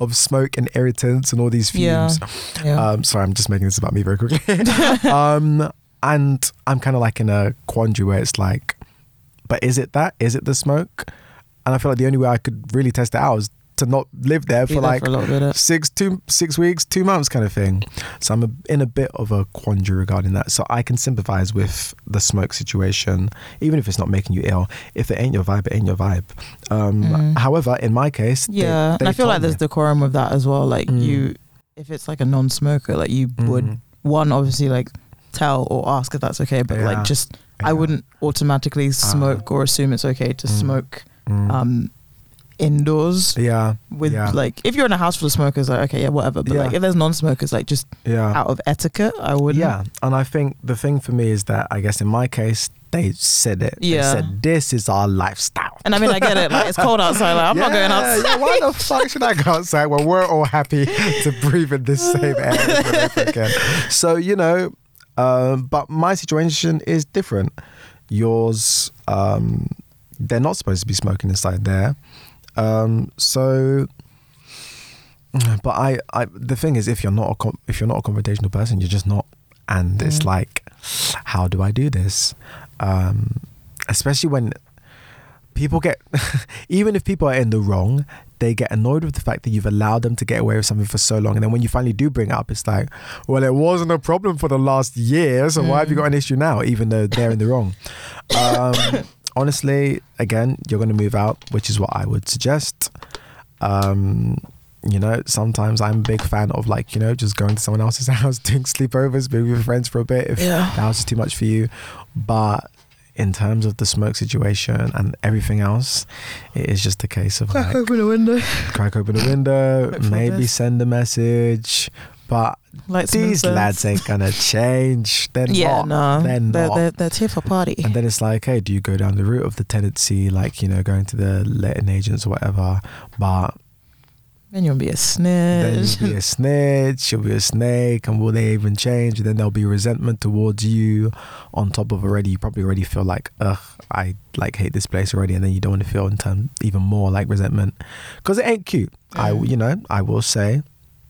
of smoke and irritants and all these Yeah. fumes. Yeah. Um, sorry, I'm just making this about me very quickly. um, and I'm kind of like in a quandary where it's like, but is it that? Is it the smoke? And I feel like the only way I could really test it out is to not live there Be for there like for bit. uh, six two six weeks, two months kind of thing. So I'm a, in a bit of a quandary regarding that. So I can sympathize with the smoke situation, even if it's not making you ill. If it ain't your vibe, it ain't your vibe. Um, Mm. However, in my case, Yeah, they and I feel like there's me. decorum with that as well. Like Mm. you, if it's like a non-smoker, like you would Mhm. one obviously like tell or ask if that's okay, but Yeah. like just I wouldn't automatically smoke or assume it's okay to Mm. smoke Mm. um indoors yeah, with yeah. like if you're in a house full of smokers like okay yeah whatever but Yeah. like if there's non-smokers like just yeah. out of etiquette I would Yeah, and I think the thing for me is that I guess in my case they said it. Yeah. They said this is our lifestyle. and I mean I get it like it's cold outside like I'm not going outside Yeah, why the fuck should I go outside when we're all happy to breathe in this same air over and over again? So you know, um, but my situation is different. Yours, um, they're not supposed to be smoking inside there. Um, so, but I, I, the thing is, if you're not a com- if you're not a confrontational person, you're just not, and it's Mm. like, how do I do this? Um, especially when people get, even if people are in the wrong, they get annoyed with the fact that you've allowed them to get away with something for so long. And then when you finally do bring it up, it's like, well, it wasn't a problem for the last year. So why have you got an issue now, even though they're in the wrong? Um, honestly, again, you're going to move out, which is what I would suggest. Um, you know, sometimes I'm a big fan of like, you know, just going to someone else's house, doing sleepovers, being with friends for a bit if Yeah. the house is too much for you. But in terms of the smoke situation and everything else, it is just a case of like open a window. crack open a window, Hope for the maybe send a message. But Like these lads ain't gonna change. They're Yeah, not. no. They're They're, not. they're, they're here for party. And then it's like, hey, do you go down the route of the tenancy, like, you know, going to the letting agents or whatever? But Then you'll be a snitch. then you'll be a snitch, you'll be a snake, and will they even change? And Then there'll be resentment towards you on top of already, you probably already feel like, ugh, I like hate this place already. And then you don't want to feel in turn even more like resentment because it ain't cute. I, you know, I will say.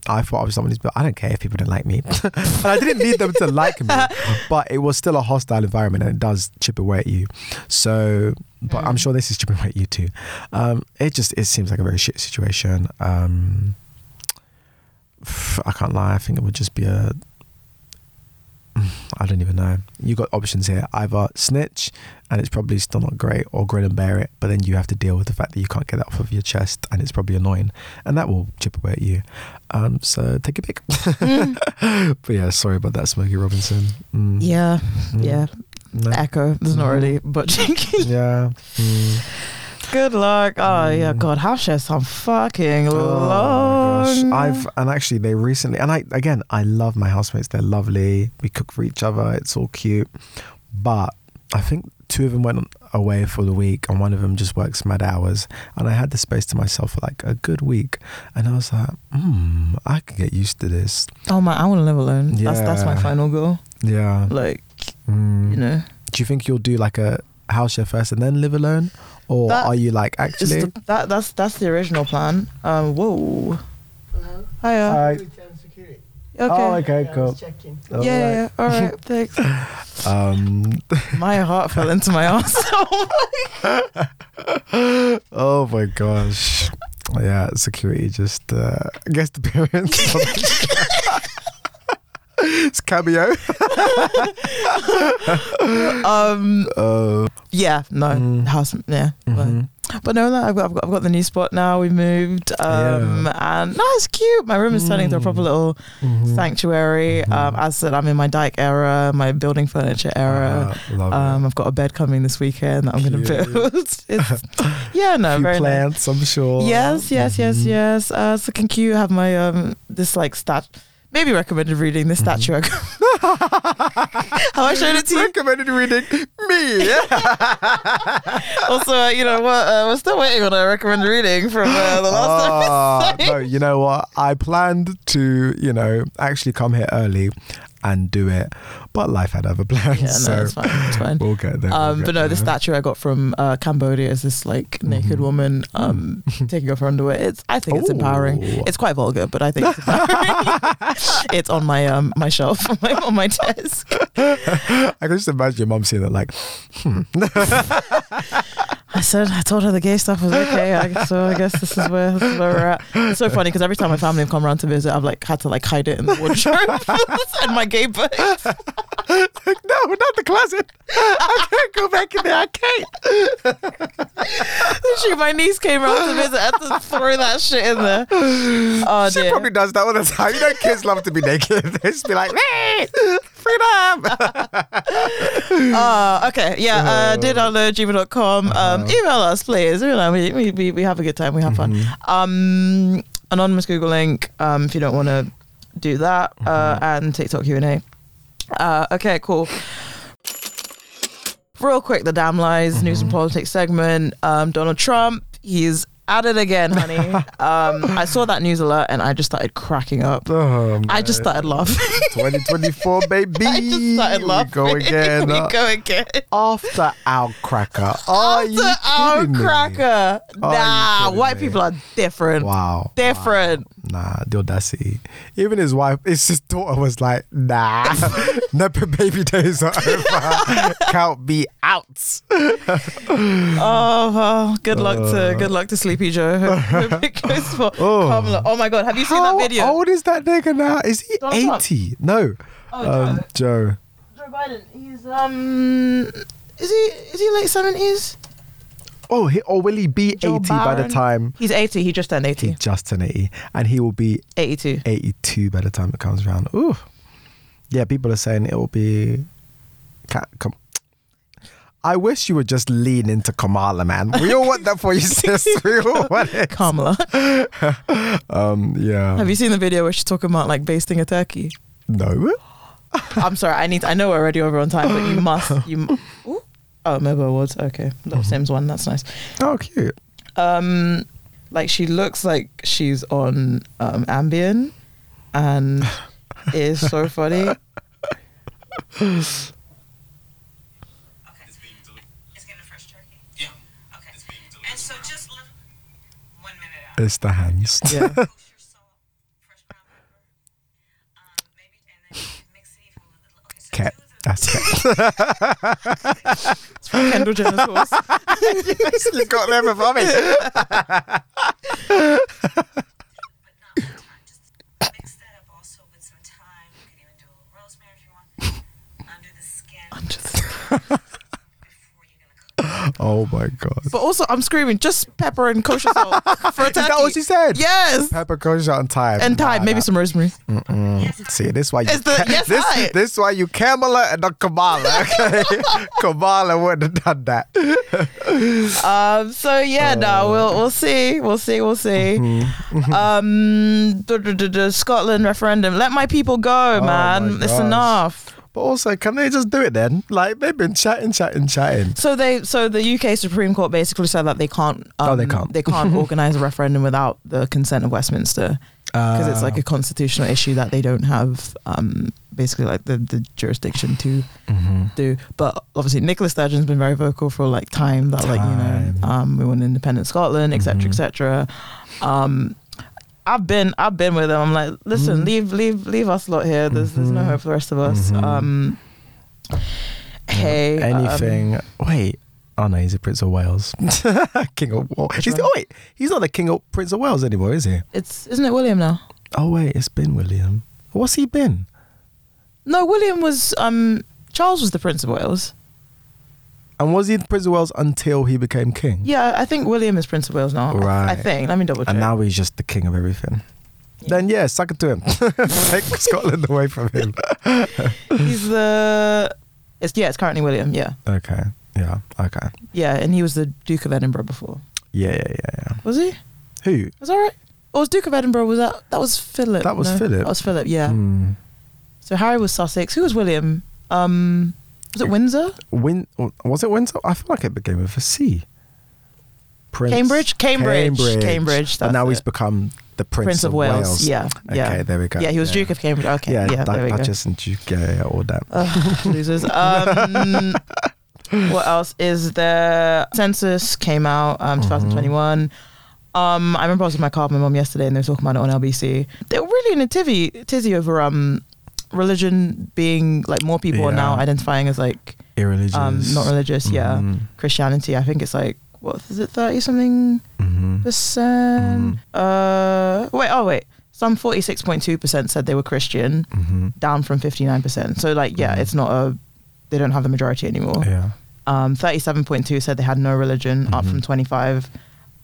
I thought I was somebody's, but I don't care if people don't like me. and I didn't need them to like me, but it was still a hostile environment and it does chip away at you. So, but I'm Mm. sure this is chipping away at you too. Um, it just, it seems like a very shit situation. Um, I can't lie. I think it would just be a. I don't even know. You've got options here: either snitch, and it's probably still not great, or grin and bear it. But then you have to deal with the fact that you can't get that off of your chest, and it's probably annoying, and that will chip away at you. Um, so take a pick. but yeah, sorry about that, Smokey Robinson. Mm, Yeah, mm, yeah. no, Echo. There's not Mhm. really butt cheeky. yeah. Good luck. Oh yeah, Mm. God, house shares sound fucking Oh long. I've and actually they recently and I again I love my housemates. They're lovely. We cook for each other. It's all cute. But I think two of them went away for the week and one of them just works mad hours. And I had the space to myself for like a good week. And I was like, hmm, I can get used to this. Oh my, I want to live alone. That's that's my final goal. Yeah. Like Mm. you know, Do you think you'll do like a house share first and then live alone? Or That are you like actually the, that that's that's the original plan. Um, whoa. Hello? Hiya. Hi. Okay. Oh, okay, Yeah, I cool. was checking. All yeah, right. yeah. All right. Thanks. Um My heart fell into my ass. oh my gosh. Yeah, security just uh guest appearance. It's cameo. um. Uh, Yeah. No. Mm. House. Yeah. but- mhm. But no, no, I've got, I've got, I've got the new spot now. We moved, um, and no, it's cute. My room is turning into a proper Mm. little Mhm. sanctuary. Um, Mhm. as I said, I'm in my dyke era, my building furniture era. Ah, Um, it. I've got a bed coming this weekend that I'm going to build. it's, yeah, no, very nice. plants, I'm sure. Yes, yes, yes, Mhm. yes. Uh, it's looking cute. I have my um this like stat maybe recommended reading this Mhm. statue. Have I shown it to you? Recommended reading me. Also, uh, you know what? Uh, we're still waiting on a recommended reading from uh, the last Ah, episode. no, you know what? I planned to, you know, actually come here early and do it, but life had other plans. Yeah, no, so it's fine. It's fine. we'll get there. we'll Um, get but no, the statue I got from uh, Cambodia is this like naked Mhm. woman um, taking off her underwear. It's I think it's empowering. It's quite vulgar, but I think it's empowering. it's on my um my shelf on my, on my desk. I can just imagine your mum seeing it like, hmm. I said I told her the gay stuff was okay. I, so I guess this is where this is where we're at. It's so funny because every time my family have come around to visit, I've like had to like hide it in the wardrobe and my gay book. like, no, not the closet. I can't go back in there. I can't. My niece came around to visit. I had to throw that shit in there. Oh she dear. probably does that all the time. You know, kids love to be naked. They just be like, hey, freedom. Uh, okay, yeah. Uh, did download gmail.com. Um, Uh-huh. email us, please. You know, we, we, we, have a good time. We have fun. Mm-hmm. Um, anonymous Google link. Um, if you don't want to do that, uh, Mm-hmm. and TikTok Q and A. Uh, okay, cool. Real quick, the damn lies news Mm-hmm. and politics segment. Um, Donald Trump, he's at it again, honey. um, I saw that news alert and I just started cracking up. Oh, I just started laughing. 2024, baby. I just started laughing. We go again. we Uh, go again. After our cracker. Are you After our kidding me? cracker. Are Nah, white me? people are different. Wow. Different. Nah, the audacity. Even his wife, his daughter was like, nah, never baby days are over. Count me out. Oh well, good luck to good luck to Sleepy Joe. Hope goes for Oh. Kamala. Oh my god, have you seen How that video? How old is that nigga now? Is he Donald Trump. 80? No. Oh, um, Joe. Joe Biden. He's um, is he is he late seventies? Oh, he, or will he be Joe 80 by the time He's eighty. He just turned he eighty. just turned 80? And he will be 82. 82 by the time it comes around. Ooh. Yeah, people are saying it will be. Ca- com- I wish you would just lean into Kamala, man. We all want that for you, sis. We all want it. Kamala. Um, yeah. have you seen the video where she's talking about like basting a turkey? No. I'm sorry. I need. I know we're already over on time, but you must. You. Ooh. Oh, MOBO Awards. Okay, Little Simz one. That's nice. Oh, cute. Um, like she looks like she's on um Ambien, and it is so funny. It's being delivered. It's getting the fresh turkey? Yeah. Okay. It's being delivered. And so just look one minute out. It's the hands. Yeah. Kosher salt, fresh ground pepper. Um, maybe and then mix it even with a little okay, so Cat. That's cat. It's from Kendall Jenner's horse. you got them above me. but not one. Just mix that up also with some thyme. You can even do a little rosemary if you want. Under the skin before you're gonna cook. Oh my god. But also, I'm screaming just pepper and kosher salt for a Is turkey. that what she said? Yes. Pepper kosher on time. And thyme, Nah, maybe nah. some rosemary. See, this why you It's the- yes, this, I- this why you Kamala and not Kamala. Okay, Kamala wouldn't have done that. Um. So yeah, no, we'll we'll see, we'll see, we'll see. um. duh, duh, duh, duh, Scotland referendum. Let my people go, Oh man. my It's gosh. enough. But also, can they just do it then? Like they've been chatting, chatting, chatting. So they, so the UK Supreme Court basically said that they can't. Um, Oh, they can't. They can't organize a referendum without the consent of Westminster because it's like a constitutional issue that they don't have, um, basically like the, the jurisdiction to Mm-hmm. do. But obviously, Nicola Sturgeon's been very vocal for like time that like you know, um, we want independent Scotland, etc., Mhm. etc. Um, I've been, I've been with them. I'm like, listen, Mhm. leave, leave, leave us lot here. There's, there's no Mhm. hope for the rest of us. Mhm. Um, hey, um, anything. wait. Oh no, he's a Prince of Wales. king of Wales. He's, oh wait, he's not the King of Prince of Wales anymore, is he? it's isn't it William now? Oh wait, it's been William. What's he been? No, William was um Charles was the Prince of Wales. And was he Prince of Wales until he became king? Yeah, I think William is Prince of Wales now. Right. I think. Let me double check. And now he's just the king of everything. Then yeah, suck it to him. Take Scotland away from him. he's the. It's yeah, it's currently William. Yeah, Okay. Yeah. Okay. yeah, and he was the Duke of Edinburgh before. Yeah. Yeah. Yeah. Yeah. Was he? Who? Was that right? Or was Duke of Edinburgh? Was that that was Philip? That was no? Philip. That was Philip. Yeah. Hmm. So Harry was Sussex. Who was William? Um, was it Windsor? Win was it Windsor? I feel like it began with a C. Prince. Cambridge? Cambridge. Cambridge, But that's now he's become the Prince, Prince of Wales. Yeah. Yeah. Okay, there we go. Yeah, he was Duke of Cambridge. Okay. Yeah, Yeah. Duck- there we go. Duchess and Duke. Yeah, yeah, all that. Ugh, losers. Um, what else is there? Census came out um, 2021. Um, I remember I was in my car with my mom yesterday, and they were talking about it on LBC. They were really in a tizzy, tizzy over um, religion being like more people are now Yeah. identifying as like Irreligious. um, not religious. Yeah, Mhm. Christianity. I think it's like what is it, thirty something Mhm. percent? Uh, wait, oh wait, some forty six point two percent said they were Christian Mhm. down from 59%. So like yeah, Mhm. it's not a they don't have the majority anymore. Yeah. Um 37.2 said they had no religion up Mhm. from 25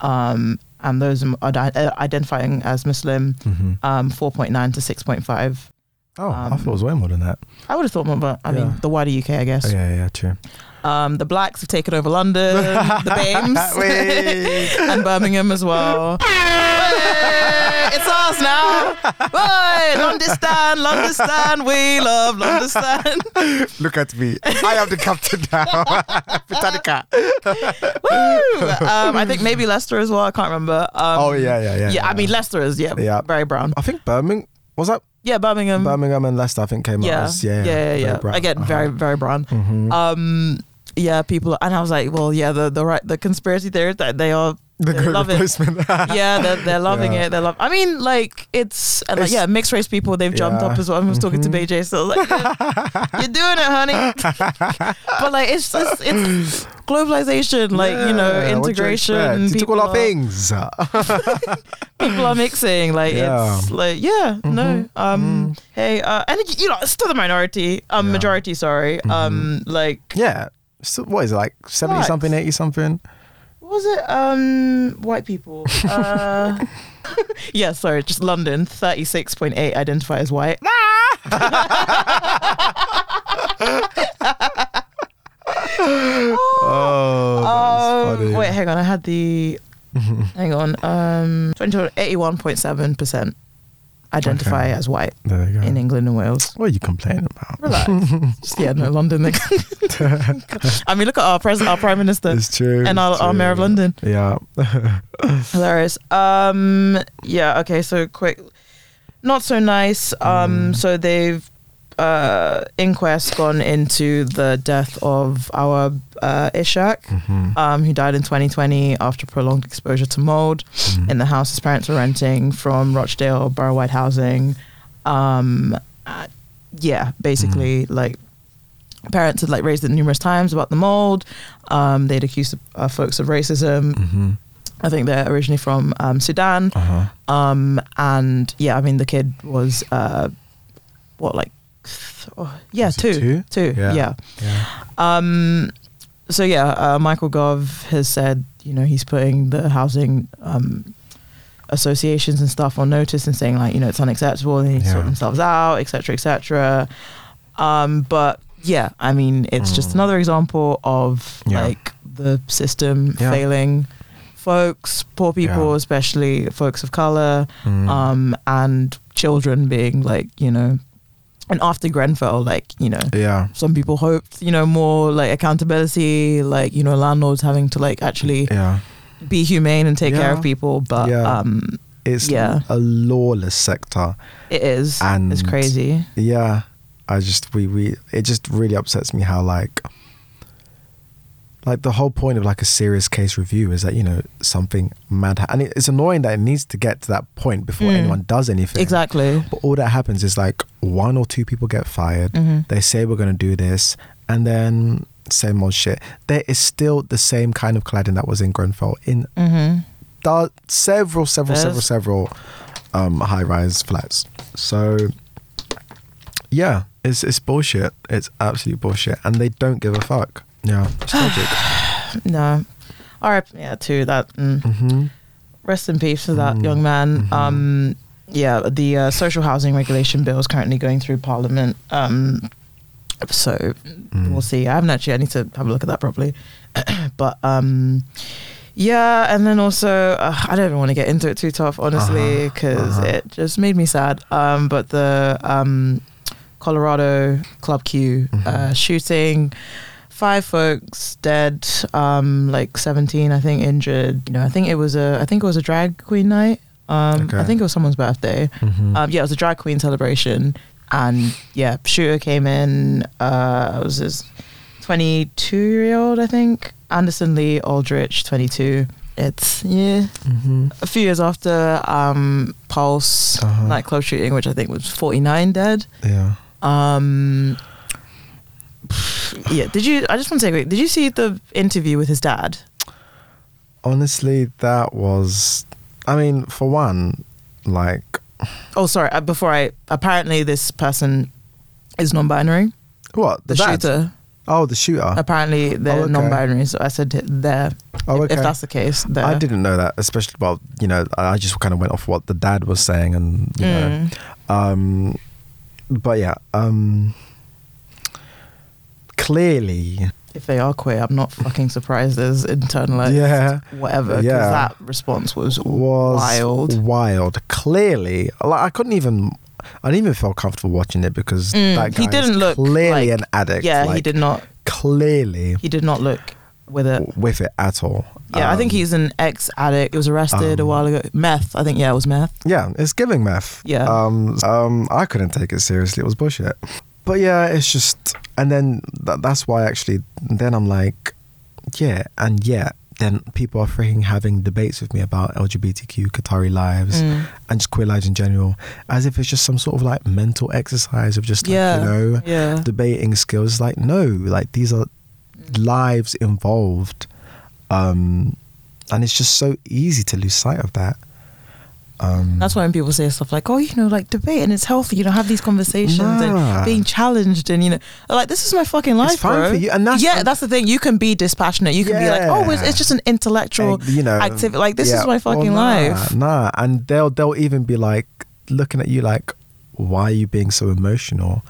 um and those are di- uh, identifying as Muslim Mhm. um 4.9 to 6.5. Oh, I Um, thought it was way more than that. I would have thought more but I Yeah. mean the wider UK I guess. Yeah, yeah, true. Um the blacks have taken over London, the BAMEs and Birmingham as well. Hey, it's us now. Hey, Londistan, Londistan, we love Londistan. Look at me. I am the captain now. Britannia. Woo! Um, I think maybe Leicester as well. I can't remember. Um, Oh, yeah, yeah, yeah, Yeah, I mean Leicester is yeah, Yeah. very brown. I think Birmingham was that Yeah, Birmingham. Birmingham and Leicester. I think came out yeah, as yeah, yeah, yeah, yeah. brown. Again, Uh-huh. very, very brown. Mhm. Um, yeah, people, and I was like, well, yeah, the the right, the conspiracy theories that they are The They love it. yeah, they're, they're loving Yeah. it. They're love. I mean, like it's, and like, It's- yeah, mixed race people. They've jumped Yeah. up as well. I was talking to Mhm. BJ, so like, yeah, you're doing it, honey. but like, it's just it's globalization, like you know, integration. You people all things. people are mixing like it's like yeah no Mhm, um mhm. hey uh and you know it's still the minority um. Mm-hmm. majority sorry um like yeah. So what is it like seventy something, eighty something? What was it um white people? Uh yeah sorry just london 36.8 identify as white. Oh, um, wait hang on i had the hang on um 81.7% identify Okay. as white There you go. in england and wales What are you complaining about? Relax. Just, yeah, no, London. I mean, look at our president, our prime minister, It's true. and our, it's our mayor of. London. Yeah. Hilarious. Um, yeah. Okay. So quick. Not so nice. Um, Mm. so they've uh inquest gone into the death of our uh Ishak, Mhm. um, who died in 2020 after prolonged exposure to mold Mhm. in the house his parents were renting from Rochdale Borough Wide Housing. Um, uh, yeah, basically, like parents had like raised it numerous times about the mold. Um, they'd accused uh, folks of racism. Mhm. I think they're originally from um, Sudan. Uh-huh. Um, and yeah, I mean the kid was uh, what like, th- yeah, two, two? two, Yeah. yeah. Yeah. Um, so yeah, uh, Michael Gove has said, you know, he's putting the housing um, associations and stuff on notice and saying like, you know, it's unacceptable. They need to sort themselves out, etc., etc. Um, but yeah, I mean, it's just Mm. another example of Yeah. like the system Yeah. failing folks, poor people, Yeah. especially folks of color, Mm. um, and children being like, you know, and after Grenfell, like, you know, yeah. some people hoped, you know, more like accountability, like, you know, landlords having to like actually Yeah. be humane and take care of people. But Yeah. um It's Yeah. a lawless sector. it is And- it's crazy. Yeah. I just we we it just really upsets me how like like the whole point of like a serious case review is that you know something mad ha- and it's annoying that it needs to get to that point before Mm. anyone does anything Exactly. but all that happens is like one or two people get fired Mhm. they say we're going to do this and then same old shit there is still the same kind of cladding that was in Grenfell in Mhm. da- several several several several um, high-rise flats so yeah it's it's bullshit it's absolute bullshit and they don't give a fuck yeah it's tragic No. All right, yeah, too. That mm. hmm rest in peace to that Mm. young man. Mhm. Um, yeah, the uh, social housing regulation bill is currently going through Parliament. Um, so Mm. we'll see. I haven't actually. I need to have a look at that properly. but um, yeah, and then also uh, I don't even want to get into it too tough, honestly, Uh-huh, because uh-huh. it just made me sad. Um, but the um, Colorado Club Q uh, Mhm. shooting. Five folks dead, um, like seventeen, I think, injured. You know, I think it was a, I think it was a drag queen night. Um, Okay. I think it was someone's birthday. Mhm. Um, yeah, it was a drag queen celebration, and yeah, shooter came in. Uh, it was this twenty-two-year-old, I think, Anderson Lee Aldrich, twenty-two. It's yeah, Mhm. a few years after um, Pulse Uh-huh. nightclub shooting, which I think was forty-nine dead. yeah Um, yeah, did you? I just want to say, quick, did you see the interview with his dad? honestly that was i mean for one like Oh, sorry. Uh, before I, apparently this person is non-binary. what The, dad? shooter. oh the shooter Apparently they're Oh, okay. non-binary. So I said there. oh if- okay If that's the case, there. I didn't know that, especially well, you know, I just kind of went off what the dad was saying, and you know, Mm. um, but yeah, um, clearly, If they are queer, I'm not fucking surprised. There's internalized yeah, whatever. Because Yeah. that response was, was wild. wild. Clearly, like I couldn't even, I didn't even feel comfortable watching it because Mm, that guy he didn't look clearly like- an addict. Yeah, he did not. clearly He did not look with it. with it at all. Yeah, I think Um, he's an ex-addict. He was arrested a um, while ago. Meth. I think yeah, it was meth. Yeah, it's giving meth. Yeah. Um, um, I couldn't take it seriously. It was bullshit. But yeah, it's just, and then th- that's why actually, then I'm like, yeah, and yeah, then people are freaking having debates with me about LGBTQ Qatari lives Mm. and just queer lives in general, as if it's just some sort of like mental exercise of just like, Yeah. you know Yeah. debating skills. Like no, like these are lives involved, um, and it's just so easy to lose sight of that. Um, That's why when people say stuff like, "Oh, you know, like debate and it's healthy, you know, have these conversations Nah. and being challenged and you know, like this is my fucking life, fine bro." for you, and that's- yeah, that's the thing. You can be dispassionate. You can be like, "Oh, it's, it's just an intellectual you know activity." Like this yeah, is my well, fucking nah, life. Nah, and they'll they'll even be like looking at you like, why are you being so emotional?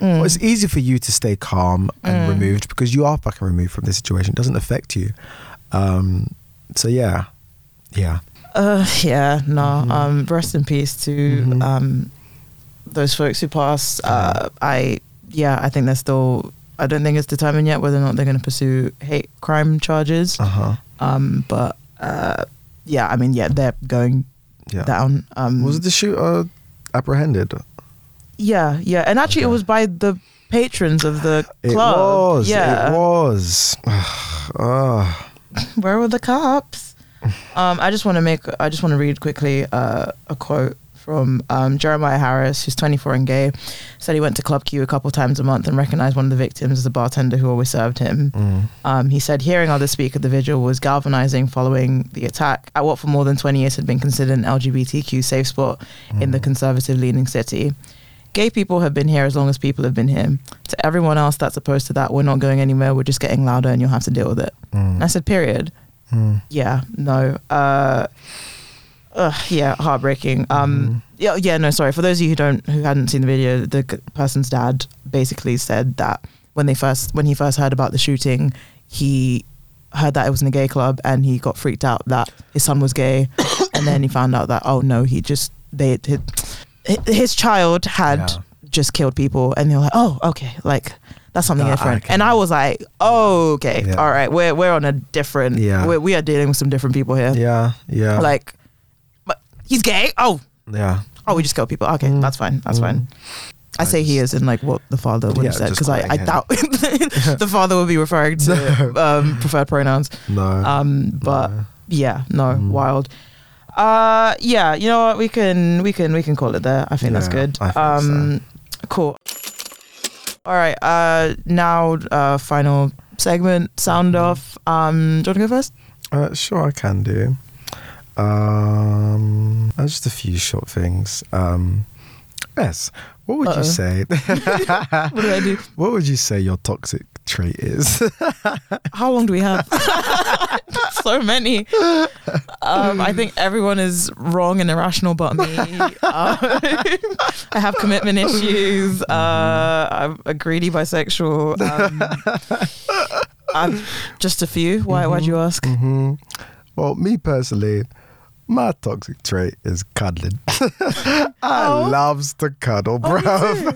Mm. Well, it's easy for you to stay calm and Mm. removed because you are fucking removed from the situation. It doesn't affect you. Um, so yeah, yeah. Uh, yeah, no. Mhm. Um, rest in peace to Mhm. um, those folks who passed. Uh, I yeah, I think they're still. I don't think it's determined yet whether or not they're going to pursue hate crime charges. Uh huh. Um, but uh, yeah, I mean, yeah, they're going Yeah. down. Um, Was the shooter apprehended? Yeah, yeah, and actually, it was by the patrons of the club. It was. yeah. It was. Ah. Where were the cops? Um, I just want to make. I just want to read quickly uh, a quote from um, Jeremiah Harris, who's 24 and gay. Said he went to Club Q a couple times a month and recognized one of the victims as a bartender who always served him. Mm. Um, he said hearing others speak at the vigil was galvanizing following the attack at what for more than 20 years had been considered an LGBTQ safe spot in the conservative leaning city. Gay people have been here as long as people have been here. To everyone else that's opposed to that, we're not going anywhere. We're just getting louder and you'll have to deal with it. Mm. And I said, period. Mm. Yeah, no. Uh, ugh, yeah, heartbreaking. Um, yeah, yeah, no, sorry. For those of you who don't, who hadn't seen the video, the g- person's dad basically said that when they first, when he first heard about the shooting, he heard that it was in a gay club and he got freaked out that his son was gay, and then he found out that oh no, he just they his, his child had Yeah. just killed people, and they were like, oh okay, like. That's something Ah, different, okay. and I was like, "Oh, okay, Yeah. all right, we're we're on a different. Yeah. we're, we are dealing with some different people here. Yeah. Yeah. Like, but he's gay. Oh, yeah. oh, we just kill people. Okay, Mm. that's fine. That's Mm. fine. I say he is in like what the father would Yeah, have said because I, I doubt the father would be referring to um, preferred pronouns. No. Um, but no. yeah, no, Mm. wild. Uh, yeah, you know what? We can we can we can call it there. I think that's good. I um, cool. All right. Uh, now uh, final segment. Sound Mm-hmm. off. Um, do you want to go first? Uh, sure, I can do. Um, uh, just a few short things. Um, yes. What would Uh-oh. you say? What do I do? what would you say your toxic trait is? How long do we have? so many. Um, I think everyone is wrong and irrational but me. Uh, I have commitment issues. Uh, I'm a greedy bisexual. Um, I'm just a few. Why? Why'd you ask? hmm Well, me personally, my toxic trait is cuddling. I Oh. loves to cuddle, bro.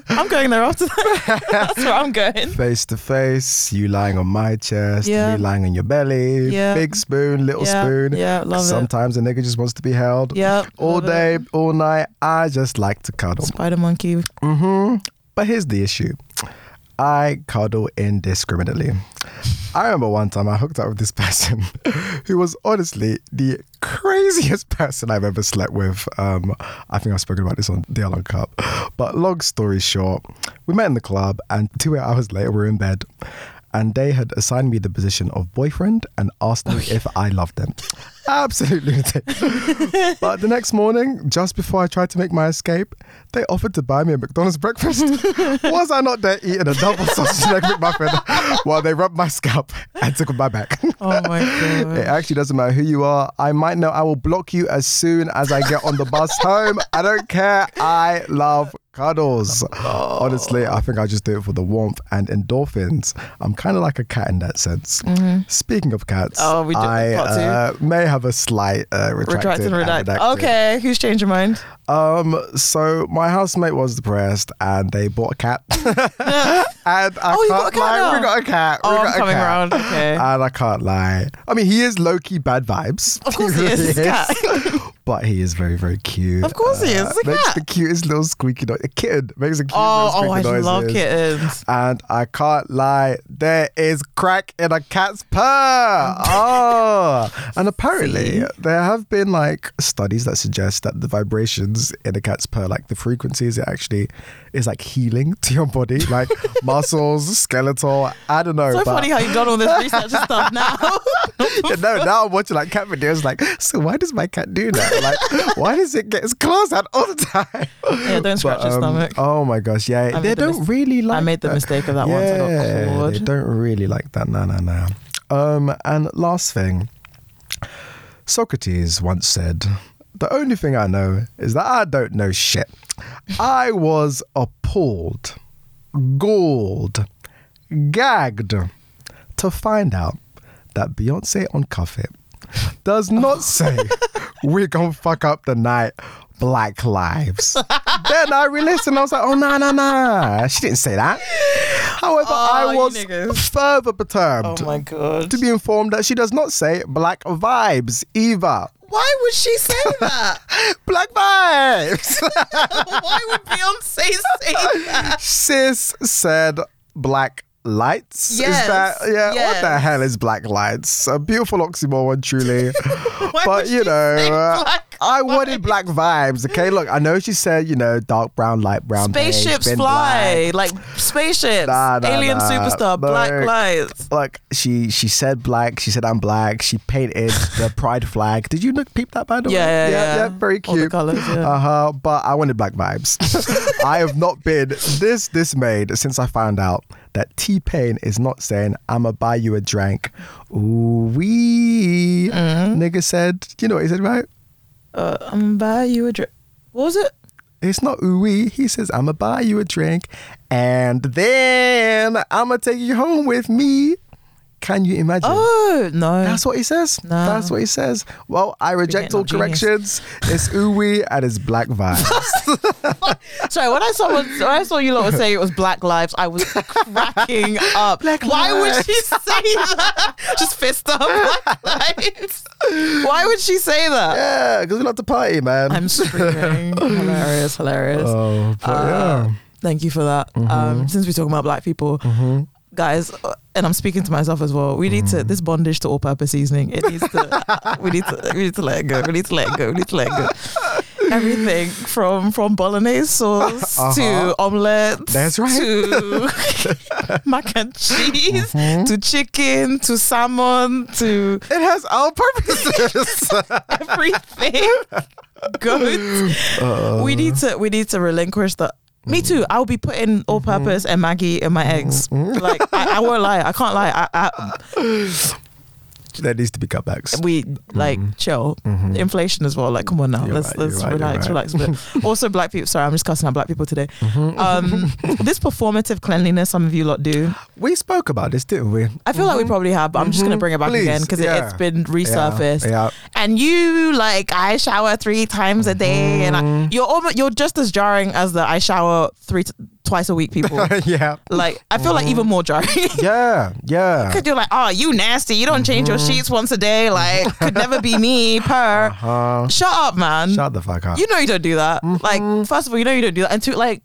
I'm going there after that. That's where I'm going. face to face, you lying on my chest, Yeah. me lying on your belly, Yeah. big spoon, little yeah, spoon. yeah, love Sometimes a nigga just wants to be held. Yeah, All love it. day, all night, I just like to cuddle. Spider monkey. Mm-hmm. But here's the issue I cuddle indiscriminately. I remember one time I hooked up with this person who was honestly the craziest person I've ever slept with. Um, I think I've spoken about this on the Allen Cup. But long story short, we met in the club, and two hours later, we're in bed. And they had assigned me the position of boyfriend and asked me oh, if I loved them. Absolutely but the next morning, just before I tried to make my escape, they offered to buy me a McDonald's breakfast. Was I not there eating a double sausage egg McMuffin while they rubbed my scalp and took my back? Oh my god. It actually doesn't matter who you are. I might know I will block you as soon as I get on the bus home. I don't care. I love cuddles. Honestly, I think I just do it for the warmth and endorphins. I'm kind of like a cat in that sense. Speaking of cats, Oh, we do- I uh, may have a slight uh, retracted Retract and redacted. Okay, who's changed your mind? Um, so my housemate was depressed and they bought a cat. and I Oh, you can't got a cat lie, now? we got a cat. Oh, we I'm a coming cat. around, okay. And I can't lie. I mean, he is low key bad vibes. Of course he is, really this cat. But he is very, very cute. Of course he is. Uh, it's a makes cat. the cutest little squeaky noise. A kitten makes a cute Oh, little oh, I squeaky love kittens. And I can't lie, there is crack in a cat's purr. oh, and apparently See? there have been like studies that suggest that the vibrations in a cat's purr, like the frequencies, it actually is like healing to your body, like muscles, skeletal. I don't know. So but funny how you've done all this research and stuff now. Yeah, no, now I'm watching like cat videos. Like, so why does my cat do that? Like, why does it get its claws out all the time? yeah, don't scratch your um, stomach. Oh my gosh, yeah, I they the don't mis- really like. I made the that. mistake of that once. I Yeah, got they don't really like that. No, no, no. Um, and last thing, Socrates once said, "The only thing I know is that I don't know shit." I was appalled, galled, gagged to find out that Beyonce on Cuff It does not say we're gonna fuck up the night. Black lives. then I re-listened. I was like, "Oh no, no, no!" She didn't say that. However, Oh, I was further perturbed Oh my god. to be informed that she does not say black vibes either. Why would she say that? Black vibes. Why would Beyonce say that? Sis said black lights. Yes, Is that yeah? What the hell is black lights? A beautiful oxymoron, truly. But you know, uh, black I wanted black vibes. Okay, look, I know she said you know dark brown, light brown. Spaceships then fly like spaceships. Nah, nah, Alien nah. superstar, No. black lights. Like she she said black. She said I'm black. She painted the pride flag. Did you look peep that by the way? Yeah, yeah, yeah. very All the cute. colours, yeah. Uh huh. But I wanted black vibes. I have not been this dismayed since I found out that T Pain is not saying I'ma buy you a drink. Ooh wee. Mm-hmm. Nigga said, you know what he said, right? Uh, I'm gonna buy you a drink. What was it? It's not ooh wee. He says, I'ma buy you a drink and then I'ma take you home with me. Can you imagine? Oh no. That's what he says. No. That's what he says. Well, I reject all genius. corrections. It's ooey and it's black vibes. Sorry, when I saw when I saw you lot were saying it was Black Lives, I was cracking up. Black Why would she say that? Just fist up Black Lives. Why would she say that? yeah, because we love to party, man. I'm screaming. hilarious, hilarious. oh, but Uh, yeah. Thank you for that. Um, since we're talking about black people, guys, uh, and I'm speaking to myself as well. We need to this bondage to all-purpose seasoning. It needs to. we need to. We need to let it go. We need to let it go. We need to let it go. Everything from from bolognese sauce to Uh-huh. omelette. That's right. To mac and cheese Mm-hmm. to chicken to salmon to It has all purposes. everything. Good. we need to we need to relinquish the. Me mm-hmm. too. I'll be putting all mm-hmm. purpose and Maggi in my eggs. Mm-hmm. Like I, I won't lie. I can't lie. I, I, there needs to be cutbacks. we like mm-hmm. chill. Mm-hmm. Inflation as well. Like come on now. You're let's right, let's right, relax, you're relax also, black people. Sorry, I'm just cussing out black people today. Mm-hmm. Um, this performative cleanliness some of you lot do. We spoke about this, didn't we? I feel like we probably have, but I'm just gonna bring it back Please, again because yeah. it, it's been resurfaced. Yeah. And you like I shower three times a day, and I, you're almost you're just as jarring as the I shower three t- twice a week people. yeah. like I feel like even more jarring. Yeah. Yeah. Because you're like, oh, you nasty. You don't change your mm-hmm. sheets once a day. Like, could never be me. Per. Uh, Shut up, man. shut the fuck up. You know you don't do that. Like, mm-hmm. first of all, you know you don't do that. And two, like,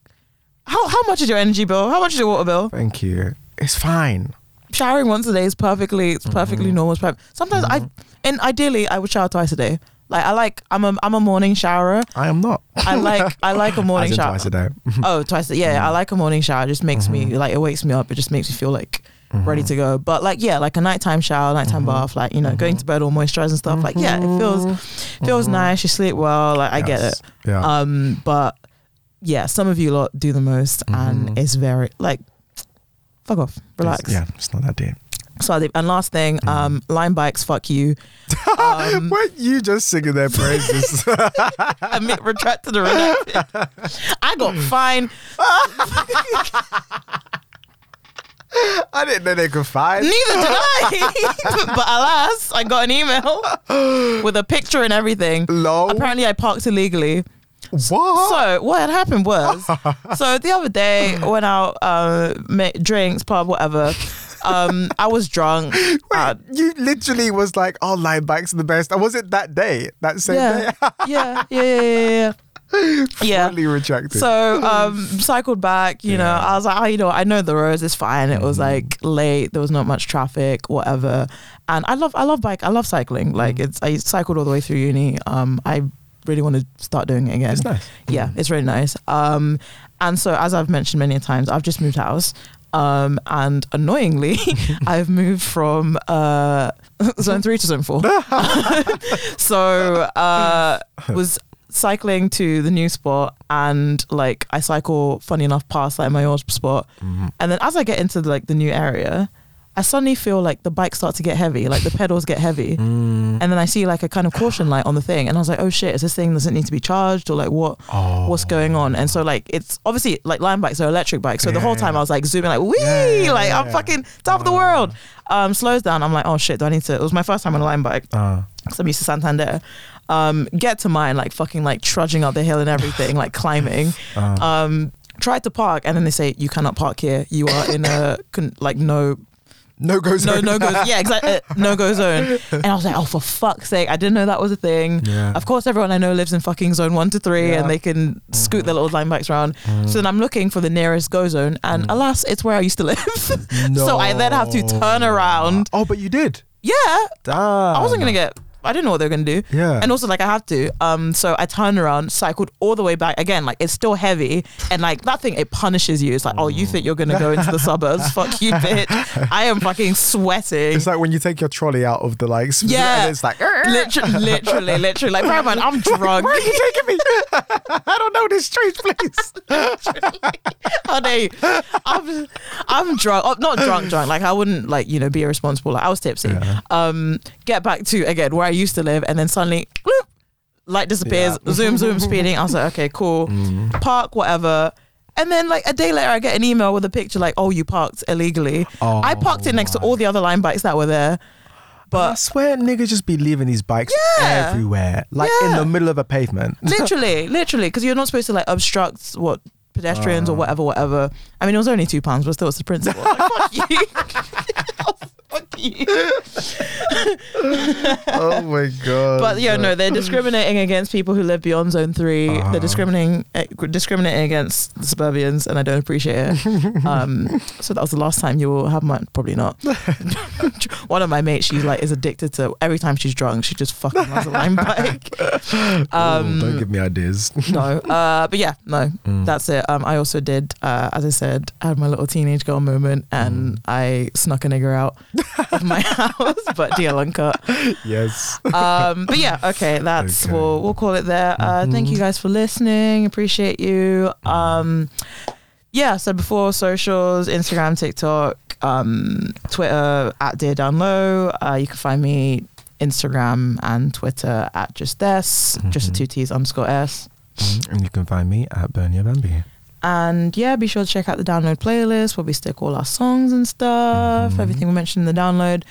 how how much is your energy bill? How much is your water bill? Thank you. It's fine. Showering once a day is perfectly it's perfectly mm-hmm. normal. It's perfect. Sometimes I and ideally I would shower twice a day. Like I like I'm a I'm a morning showerer. I am not. I like I like a morning shower. twice a day. Oh, twice. A, yeah, mm. I like a morning shower. It just makes me mm-hmm. like it wakes me up. It just makes me feel like ready mm-hmm. to go. But like yeah, like a nighttime shower, nighttime mm-hmm. bath, like you know, going to bed all moisturized and stuff. Like yeah, it feels feels nice. You sleep well. Like I get it. Yeah. Um, but yeah, some of you lot do the most, and it's very like fuck off, relax. It's- yeah, it's not that deep. So and last thing, um, Lime bikes, fuck you. Um, Weren't you just singing their praises? admit retracted the redacted. I got fined. I didn't know they could find. Neither did I. but alas, I got an email with a picture and everything. Lol. Apparently, I parked illegally. What? So what had happened was, so the other day went out, uh, made drinks, pub, whatever. Um, I was drunk. Uh, you literally was like, "Oh, Lime bikes are the best." And was it that day? That same yeah, day? yeah, yeah, yeah, yeah, yeah. Yeah. Retracted. So um cycled back, you know, Yeah. Mm-hmm. I was like, oh, you know, I know the roads is fine. It was like late, there was not much traffic, whatever. And I love I love bike, I love cycling. Mm-hmm. Like it's I cycled all the way through uni. Um I really want to start doing it again. It's nice. Yeah, it's really nice. Um and so as I've mentioned many times, I've just moved house. Um and annoyingly, I've moved from uh zone three to zone four. so uh was cycling to the new spot and like I cycle funny enough past like my old spot Mm-hmm. and then as I get into like the new area I suddenly feel like the bike starts to get heavy like the pedals get heavy Mm. and then I see like a kind of caution light on the thing and I was like oh shit is this thing does it need to be charged or like what Oh. what's going on and so like it's obviously like Lime bikes are electric bikes so the whole Yeah. time I was like zooming like wee Yeah, yeah, like yeah, I'm yeah. fucking top of the world um slows down I'm like oh shit do I need to it was my first time on a Lime bike Uh, because I'm used to Santander. Um, get to mine, like fucking like trudging up the hill and everything, like climbing. uh, Um, tried to park, and then they say you cannot park here. You are in a con- like no no goes. no no go zone. yeah exactly uh, no go zone. And I was like, oh for fuck's sake, I didn't know that was a thing. Yeah. Of course, everyone I know lives in fucking zone one to three, Yeah. and they can scoot their little Lime bikes around. So then I'm looking for the nearest go zone, and alas, it's where I used to live. so I then have to turn around. Oh, but you did. Yeah, Damn. I wasn't gonna get. I didn't know what they were gonna do. Yeah. And also like I have to. Um so I turned around, cycled all the way back. Again, like it's still heavy. And like that thing it punishes you. It's like, oh, you think you're gonna go into the suburbs. Fuck you, bitch. I am fucking sweating. It's like when you take your trolley out of the like. Yeah. It's like. literally, literally, literally. Like, man, I'm drunk. Where are you taking me? I don't know this street, please. Honey, I'm, I'm drunk. Oh, not drunk, drunk. Like I wouldn't like you know be irresponsible. Like I was tipsy. Yeah. Um, get back to again where I used to live, and then suddenly, bloop, light disappears. Yeah. Zoom, zoom, speeding. I was like, okay, cool. Mm. Park, whatever. And then like a day later, I get an email with a picture like, oh, you parked illegally. Oh, I parked it next to all the other Lime bikes that were there. But I swear, niggas just be leaving these bikes Yeah. everywhere, like in the middle of a pavement. literally, literally, because you're not supposed to like obstruct what pedestrians Ah. or whatever, whatever. I mean, it was only two pounds, but still, it's the principle. Like, fuck you. Fuck you. oh my god! But yeah, no, they're discriminating against people who live beyond zone 3 Uh-huh. They're discriminating eh, discriminating against the suburbians, and I don't appreciate it. um, so that was the last time you will have my probably not. One of my mates, she's like is addicted to every time she's drunk, she just fucking has a Lime bike. Um, don't give me ideas. no, uh, but yeah, no, Mm. that's it. Um, I also did, uh, as I said, I had my little teenage girl moment, and Mm. I snuck a nigger out of my house, but uncut. yes. Um, but yeah, okay, that's Okay. we'll we'll call it there. Uh, Thank you guys for listening. Appreciate you. Um, yeah, so before socials, Instagram, TikTok, um, Twitter at Dear Down Low. Uh, you can find me Instagram and Twitter at just s, just a two t's underscore s. Mm, and you can find me at Bernie Bambi. And yeah, be sure to check out the download playlist where we stick all our songs and stuff, Mhm. everything we mentioned in the download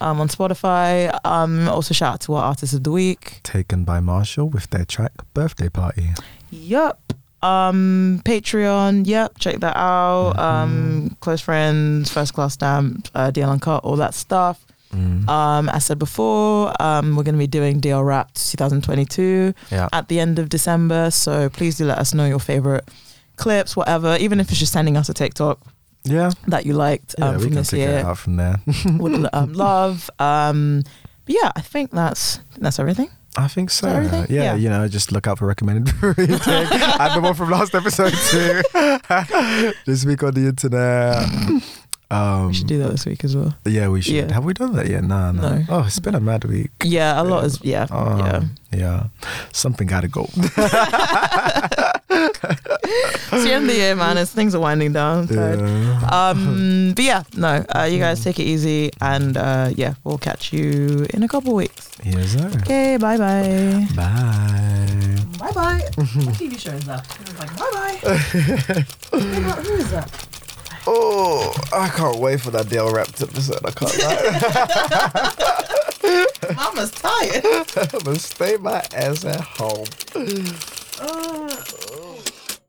um, on Spotify. Um, also, shout out to our artist of the week. Taken by Marshall with their track Birthday Party. Yup. Um, Patreon. Yep. Check that out. Um, close friends, first class stamp, uh, uncut, all that stuff. Mm. Um, as I said before, um, we're going to be doing DL Wrapped 2022 yeah. at the end of December. So please do let us know your favorite clips, whatever, even if it's just sending us a TikTok Yeah. that you liked Yeah, um, we from can this year. out from there. Would um, love. Um, but yeah, I think that's that's everything. I think so. Yeah, Yeah. you know, just look out for recommended reading and the one from last episode too. this week on the internet. Um, We should do that this week as well. Yeah, we should. Yeah. Have we done that yet? No, no, No. Oh, it's been a mad week. Yeah, a lot is yeah, Um, yeah. yeah. Something gotta go. It's the end of the year, man. As things are winding down. Yeah. Um, but yeah, no. Uh, you guys take it easy, and uh, yeah, we'll catch you in a couple weeks. Yes, sir. Okay, bye bye. Bye. Bye bye. what TV show is that? Like bye bye. Who is that? Oh, I can't wait for that DL Wrapped episode. I can't lie. Mama's tired. I'm gonna stay my ass at home.